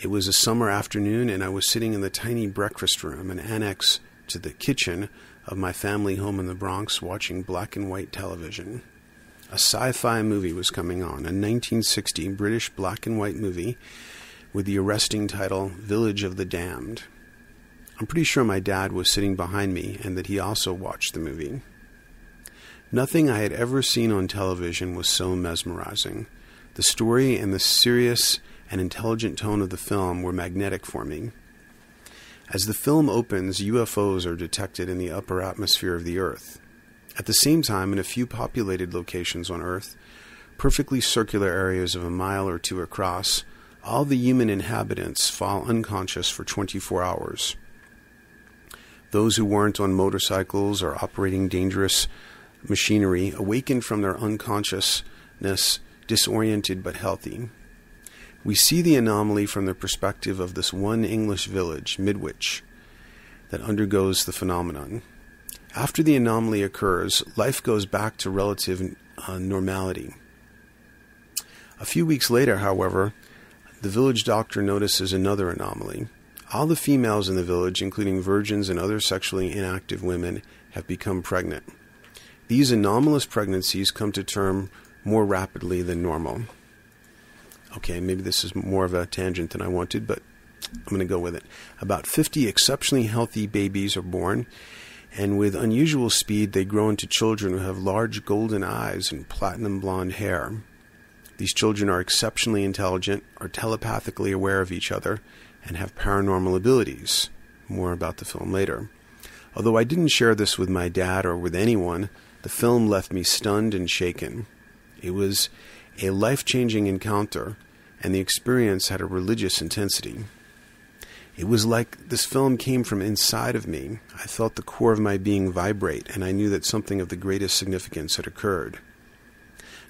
It was a summer afternoon, and I was sitting in the tiny breakfast room, an annex to the kitchen of my family home in the Bronx, watching black and white television. A sci fi movie was coming on, a 1960 British black and white movie with the arresting title Village of the Damned. I'm pretty sure my dad was sitting behind me and that he also watched the movie. Nothing I had ever seen on television was so mesmerizing. The story and the serious and intelligent tone of the film were magnetic for me. As the film opens, UFOs are detected in the upper atmosphere of the Earth. At the same time, in a few populated locations on Earth, perfectly circular areas of a mile or two across, all the human inhabitants fall unconscious for 24 hours. Those who weren't on motorcycles or operating dangerous machinery awaken from their unconsciousness disoriented but healthy. We see the anomaly from the perspective of this one English village, Midwich, that undergoes the phenomenon. After the anomaly occurs, life goes back to relative uh, normality. A few weeks later, however, the village doctor notices another anomaly. All the females in the village, including virgins and other sexually inactive women, have become pregnant. These anomalous pregnancies come to term more rapidly than normal okay, maybe this is more of a tangent than I wanted, but I'm going to go with it. About 50 exceptionally healthy babies are born, and with unusual speed, they grow into children who have large golden eyes and platinum blonde hair. These children are exceptionally intelligent, are telepathically aware of each other, and have paranormal abilities. More about the film later. Although I didn't share this with my dad or with anyone, the film left me stunned and shaken. It was a life changing encounter, and the experience had a religious intensity. It was like this film came from inside of me. I felt the core of my being vibrate, and I knew that something of the greatest significance had occurred.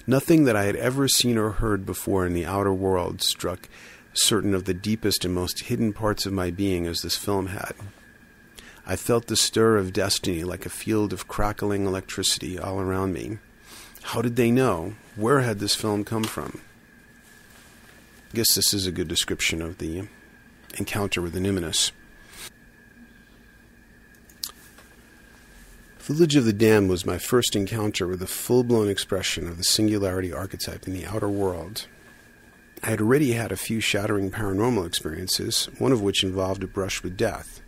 Nothing that I had ever seen or heard before in the outer world struck certain of the deepest and most hidden parts of my being as this film had. I felt the stir of destiny like a field of crackling electricity all around me. How did they know? Where had this film come from? I guess this is a good description of the encounter with Animinus. Village of the Damned was my first encounter with a full blown expression of the singularity archetype in the outer world. I had already had a few shattering paranormal experiences, one of which involved a brush with death.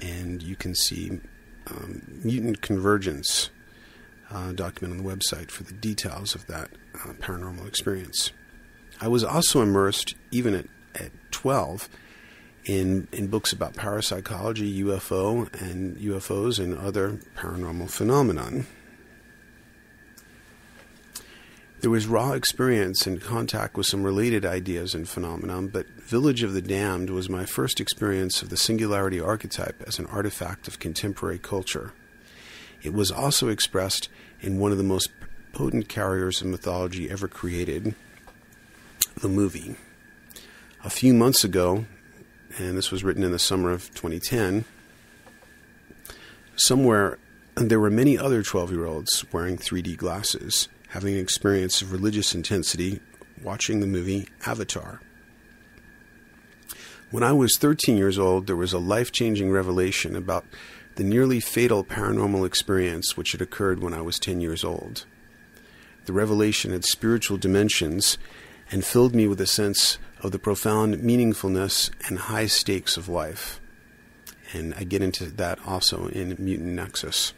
And you can see um, Mutant Convergence uh, document on the website for the details of that uh, paranormal experience. I was also immersed, even at, at 12, in, in books about parapsychology, UFO, and UFOs and other paranormal phenomenon. There was raw experience and contact with some related ideas and phenomenon, but Village of the Damned was my first experience of the singularity archetype as an artifact of contemporary culture. It was also expressed in one of the most potent carriers of mythology ever created, the movie. A few months ago, and this was written in the summer of 2010, somewhere there were many other 12 year olds wearing 3D glasses, having an experience of religious intensity watching the movie Avatar. When I was 13 years old, there was a life changing revelation about the nearly fatal paranormal experience which had occurred when I was 10 years old. The revelation had spiritual dimensions and filled me with a sense of the profound meaningfulness and high stakes of life. And I get into that also in Mutant Nexus.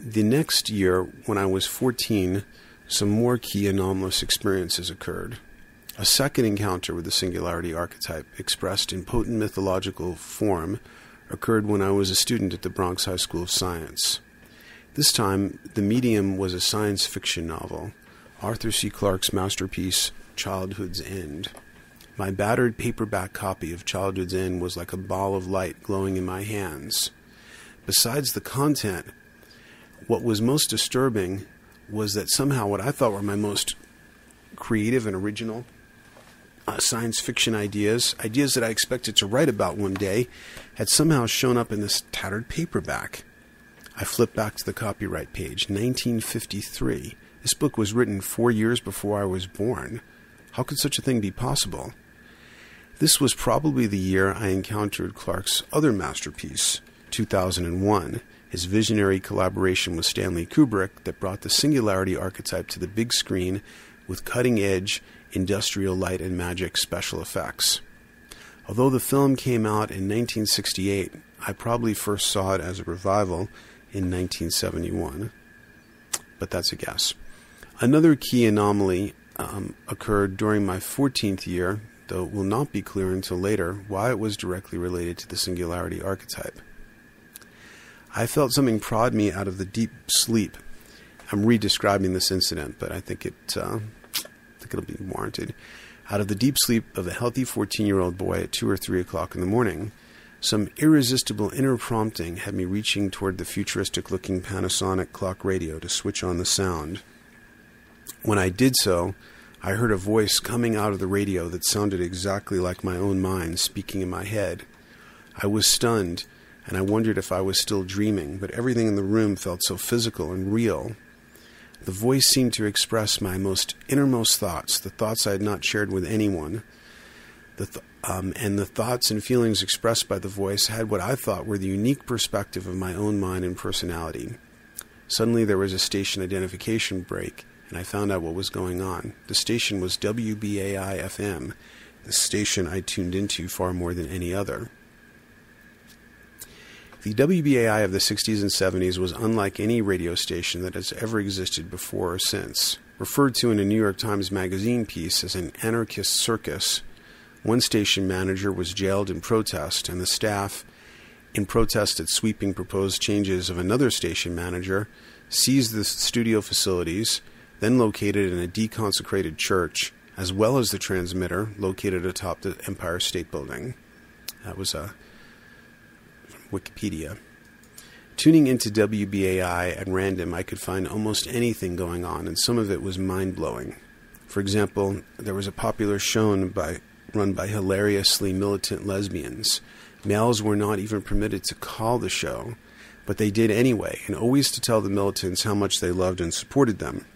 The next year, when I was 14, some more key anomalous experiences occurred. A second encounter with the singularity archetype, expressed in potent mythological form, occurred when I was a student at the Bronx High School of Science. This time, the medium was a science fiction novel, Arthur C. Clarke's masterpiece, Childhood's End. My battered paperback copy of Childhood's End was like a ball of light glowing in my hands. Besides the content, what was most disturbing was that somehow what I thought were my most creative and original uh, science fiction ideas, ideas that I expected to write about one day, had somehow shown up in this tattered paperback. I flipped back to the copyright page, 1953. This book was written four years before I was born. How could such a thing be possible? This was probably the year I encountered Clarke's other masterpiece, 2001, his visionary collaboration with Stanley Kubrick that brought the singularity archetype to the big screen with cutting edge industrial light and magic special effects. Although the film came out in 1968, I probably first saw it as a revival in 1971. But that's a guess. Another key anomaly um, occurred during my 14th year, though it will not be clear until later why it was directly related to the singularity archetype. I felt something prod me out of the deep sleep. I'm redescribing this incident, but I think it uh, I think it'll be warranted. Out of the deep sleep of a healthy 14 year old boy at 2 or 3 o'clock in the morning, some irresistible inner prompting had me reaching toward the futuristic looking Panasonic clock radio to switch on the sound. When I did so, I heard a voice coming out of the radio that sounded exactly like my own mind speaking in my head. I was stunned, and I wondered if I was still dreaming, but everything in the room felt so physical and real the voice seemed to express my most innermost thoughts, the thoughts I had not shared with anyone. The th- um, and the thoughts and feelings expressed by the voice had what I thought were the unique perspective of my own mind and personality. Suddenly, there was a station identification break, and I found out what was going on. The station was WBAI FM, the station I tuned into far more than any other. The WBAI of the 60s and 70s was unlike any radio station that has ever existed before or since. Referred to in a New York Times Magazine piece as an anarchist circus, one station manager was jailed in protest, and the staff, in protest at sweeping proposed changes of another station manager, seized the studio facilities, then located in a deconsecrated church, as well as the transmitter located atop the Empire State Building. That was a uh, Wikipedia. Tuning into WBAI at random, I could find almost anything going on, and some of it was mind blowing. For example, there was a popular show by, run by hilariously militant lesbians. Males were not even permitted to call the show, but they did anyway, and always to tell the militants how much they loved and supported them.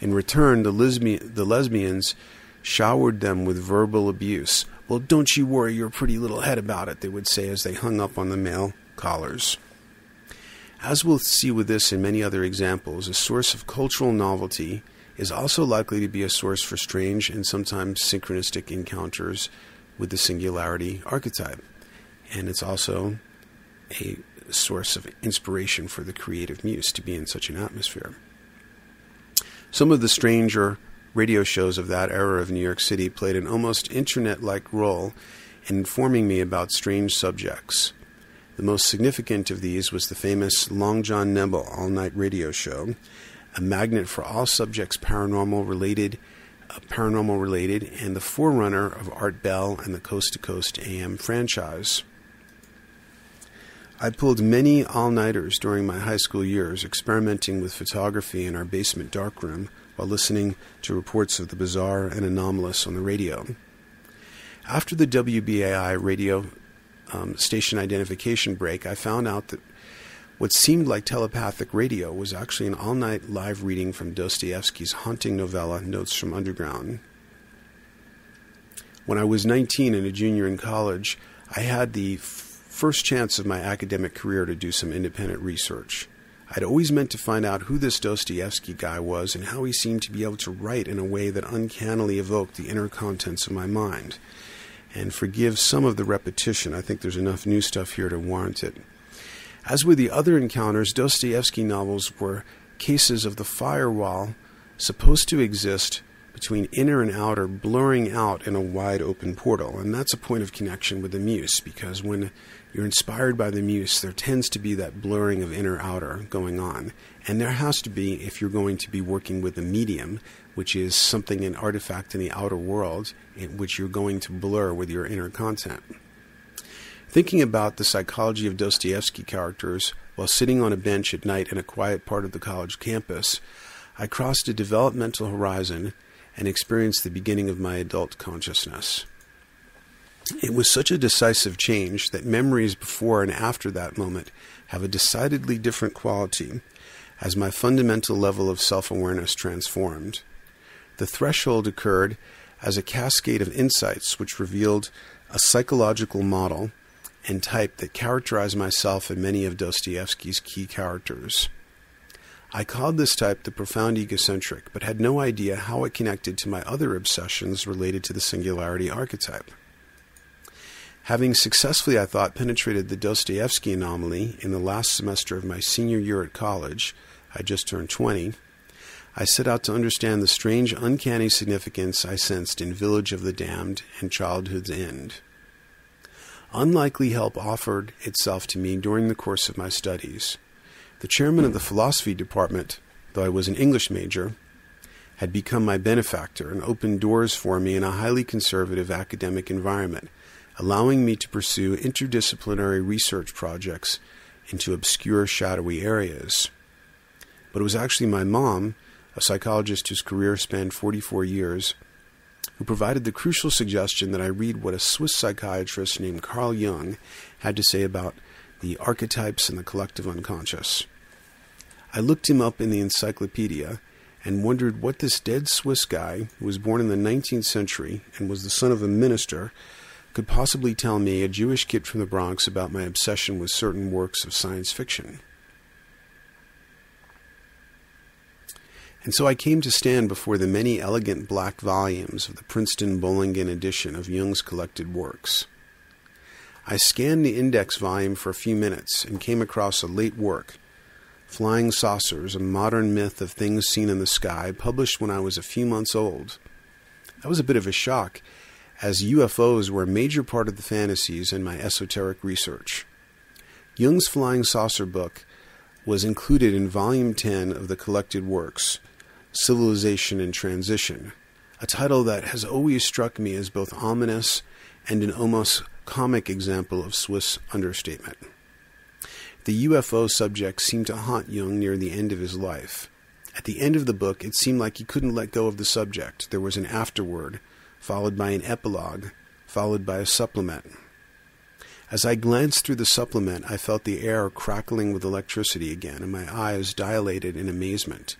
In return, the, lesbi- the lesbians showered them with verbal abuse. Well, don't you worry your pretty little head about it, they would say as they hung up on the male callers. As we'll see with this and many other examples, a source of cultural novelty is also likely to be a source for strange and sometimes synchronistic encounters with the singularity archetype. And it's also a source of inspiration for the creative muse to be in such an atmosphere. Some of the stranger radio shows of that era of New York City played an almost internet like role in informing me about strange subjects. The most significant of these was the famous Long John Nebel all night radio show, a magnet for all subjects paranormal related, uh, paranormal related, and the forerunner of Art Bell and the Coast to Coast AM franchise. I pulled many all nighters during my high school years, experimenting with photography in our basement darkroom while listening to reports of the bizarre and anomalous on the radio. After the WBAI radio um, station identification break, I found out that what seemed like telepathic radio was actually an all night live reading from Dostoevsky's haunting novella, Notes from Underground. When I was 19 and a junior in college, I had the f- first chance of my academic career to do some independent research. I'd always meant to find out who this Dostoevsky guy was and how he seemed to be able to write in a way that uncannily evoked the inner contents of my mind. And forgive some of the repetition, I think there's enough new stuff here to warrant it. As with the other encounters, Dostoevsky novels were cases of the firewall supposed to exist between inner and outer blurring out in a wide open portal. And that's a point of connection with the muse, because when you're inspired by the muse, there tends to be that blurring of inner outer going on. And there has to be if you're going to be working with a medium, which is something, an artifact in the outer world, in which you're going to blur with your inner content. Thinking about the psychology of Dostoevsky characters while sitting on a bench at night in a quiet part of the college campus, I crossed a developmental horizon and experienced the beginning of my adult consciousness. It was such a decisive change that memories before and after that moment have a decidedly different quality as my fundamental level of self awareness transformed. The threshold occurred as a cascade of insights which revealed a psychological model and type that characterized myself and many of Dostoevsky's key characters. I called this type the profound egocentric, but had no idea how it connected to my other obsessions related to the singularity archetype. Having successfully, I thought, penetrated the Dostoevsky anomaly in the last semester of my senior year at college, I just turned 20, I set out to understand the strange, uncanny significance I sensed in Village of the Damned and Childhood's End. Unlikely help offered itself to me during the course of my studies. The chairman of the philosophy department, though I was an English major, had become my benefactor and opened doors for me in a highly conservative academic environment, allowing me to pursue interdisciplinary research projects into obscure, shadowy areas. But it was actually my mom, a psychologist whose career spanned 44 years, who provided the crucial suggestion that I read what a Swiss psychiatrist named Carl Jung had to say about the archetypes and the collective unconscious. I looked him up in the encyclopedia and wondered what this dead Swiss guy, who was born in the 19th century and was the son of a minister, could possibly tell me, a Jewish kid from the Bronx, about my obsession with certain works of science fiction. And so I came to stand before the many elegant black volumes of the Princeton Bollingen edition of Jung's collected works. I scanned the index volume for a few minutes and came across a late work, Flying Saucers, a modern myth of things seen in the sky, published when I was a few months old. That was a bit of a shock, as UFOs were a major part of the fantasies in my esoteric research. Jung's Flying Saucer book was included in Volume 10 of the collected works, Civilization in Transition, a title that has always struck me as both ominous and an almost comic example of Swiss understatement. The UFO subject seemed to haunt Jung near the end of his life. At the end of the book, it seemed like he couldn't let go of the subject. There was an afterword, followed by an epilogue, followed by a supplement. As I glanced through the supplement, I felt the air crackling with electricity again, and my eyes dilated in amazement.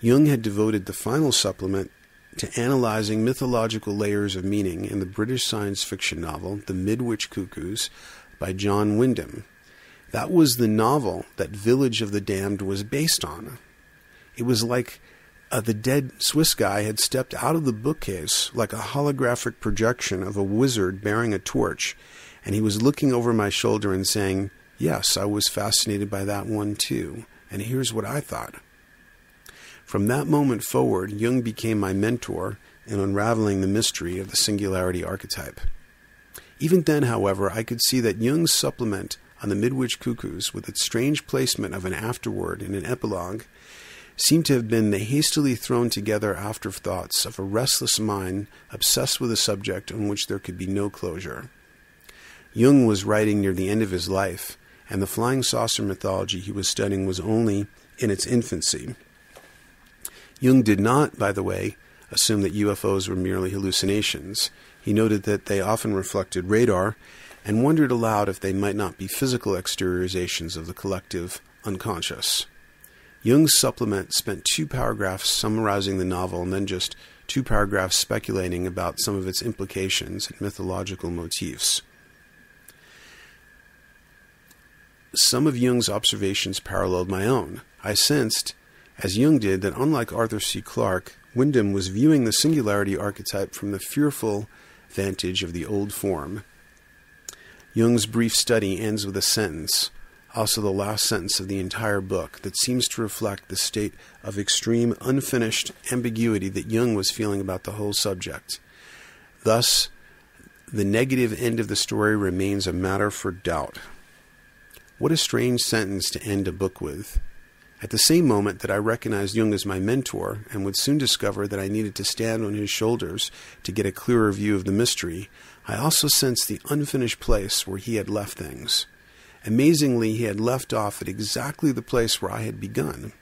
Jung had devoted the final supplement to analyzing mythological layers of meaning in the British science fiction novel The Midwich Cuckoos by John Wyndham. That was the novel that Village of the Damned was based on. It was like uh, the dead Swiss guy had stepped out of the bookcase like a holographic projection of a wizard bearing a torch and he was looking over my shoulder and saying, Yes, I was fascinated by that one too, and here's what I thought. From that moment forward, Jung became my mentor in unraveling the mystery of the singularity archetype. Even then, however, I could see that Jung's supplement on the Midwich Cuckoos, with its strange placement of an afterword and an epilogue, seemed to have been the hastily thrown together afterthoughts of a restless mind obsessed with a subject on which there could be no closure. Jung was writing near the end of his life, and the flying saucer mythology he was studying was only in its infancy. Jung did not, by the way, assume that UFOs were merely hallucinations. He noted that they often reflected radar and wondered aloud if they might not be physical exteriorizations of the collective unconscious. Jung's supplement spent two paragraphs summarizing the novel and then just two paragraphs speculating about some of its implications and mythological motifs. Some of Jung's observations paralleled my own. I sensed, as Jung did, that unlike Arthur C. Clarke, Wyndham was viewing the singularity archetype from the fearful vantage of the old form. Jung's brief study ends with a sentence, also the last sentence of the entire book, that seems to reflect the state of extreme unfinished ambiguity that Jung was feeling about the whole subject. Thus, the negative end of the story remains a matter for doubt. What a strange sentence to end a book with. At the same moment that I recognized Jung as my mentor and would soon discover that I needed to stand on his shoulders to get a clearer view of the mystery, I also sensed the unfinished place where he had left things. Amazingly, he had left off at exactly the place where I had begun.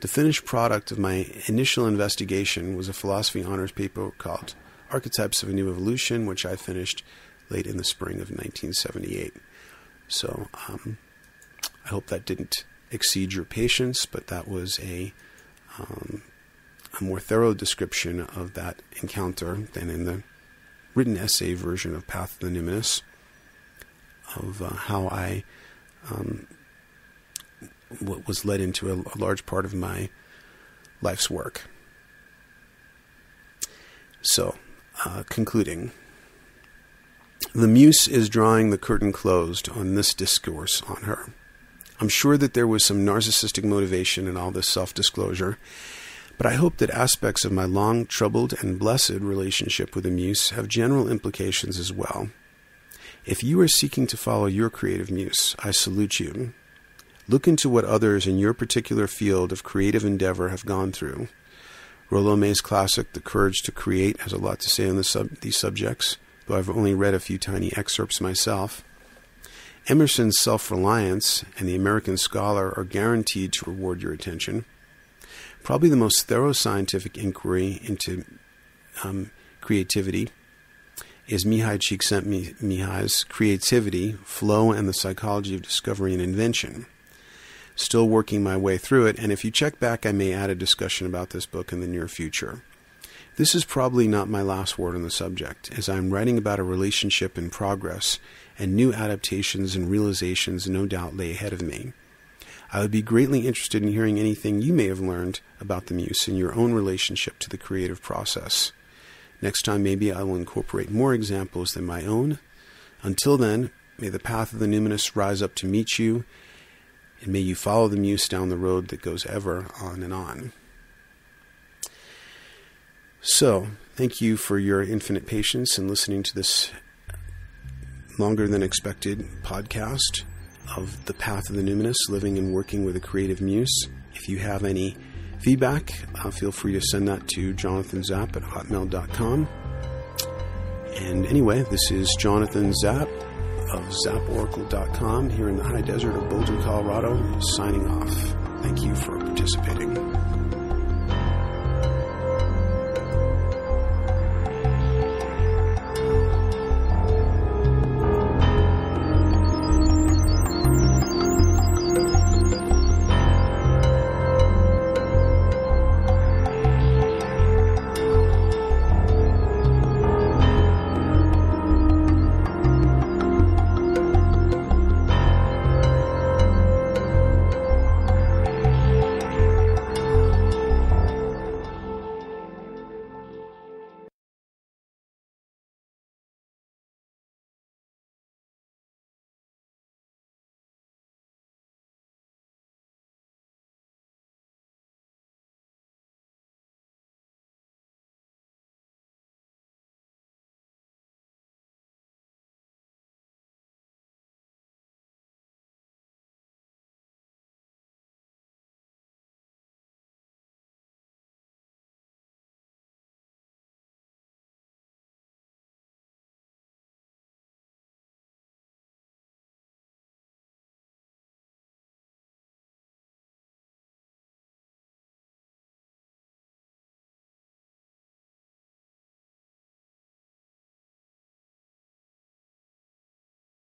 The finished product of my initial investigation was a philosophy honors paper called Archetypes of a New Evolution, which I finished late in the spring of 1978. So um, I hope that didn't exceed your patience, but that was a um, a more thorough description of that encounter than in the written essay version of Path of the Numinous, of uh, how I um, was led into a, a large part of my life's work. So, uh, concluding. The muse is drawing the curtain closed on this discourse on her. I'm sure that there was some narcissistic motivation in all this self disclosure, but I hope that aspects of my long, troubled, and blessed relationship with the muse have general implications as well. If you are seeking to follow your creative muse, I salute you. Look into what others in your particular field of creative endeavor have gone through. Rollo May's classic, The Courage to Create, has a lot to say on the sub- these subjects though I've only read a few tiny excerpts myself. Emerson's Self Reliance and The American Scholar are guaranteed to reward your attention. Probably the most thorough scientific inquiry into um, creativity is Mihaly Csikszentmihalyi's Creativity, Flow, and the Psychology of Discovery and Invention. Still working my way through it, and if you check back, I may add a discussion about this book in the near future. This is probably not my last word on the subject, as I am writing about a relationship in progress, and new adaptations and realizations no doubt lay ahead of me. I would be greatly interested in hearing anything you may have learned about the Muse in your own relationship to the creative process. Next time, maybe I will incorporate more examples than my own. Until then, may the path of the numinous rise up to meet you, and may you follow the Muse down the road that goes ever on and on. So, thank you for your infinite patience in listening to this longer than expected podcast of The Path of the Numinous, living and working with a creative muse. If you have any feedback, uh, feel free to send that to Jonathan Zap at hotmail.com. And anyway, this is Jonathan Zap of zaporacle.com here in the high desert of Boulder, Colorado, signing off. Thank you for participating.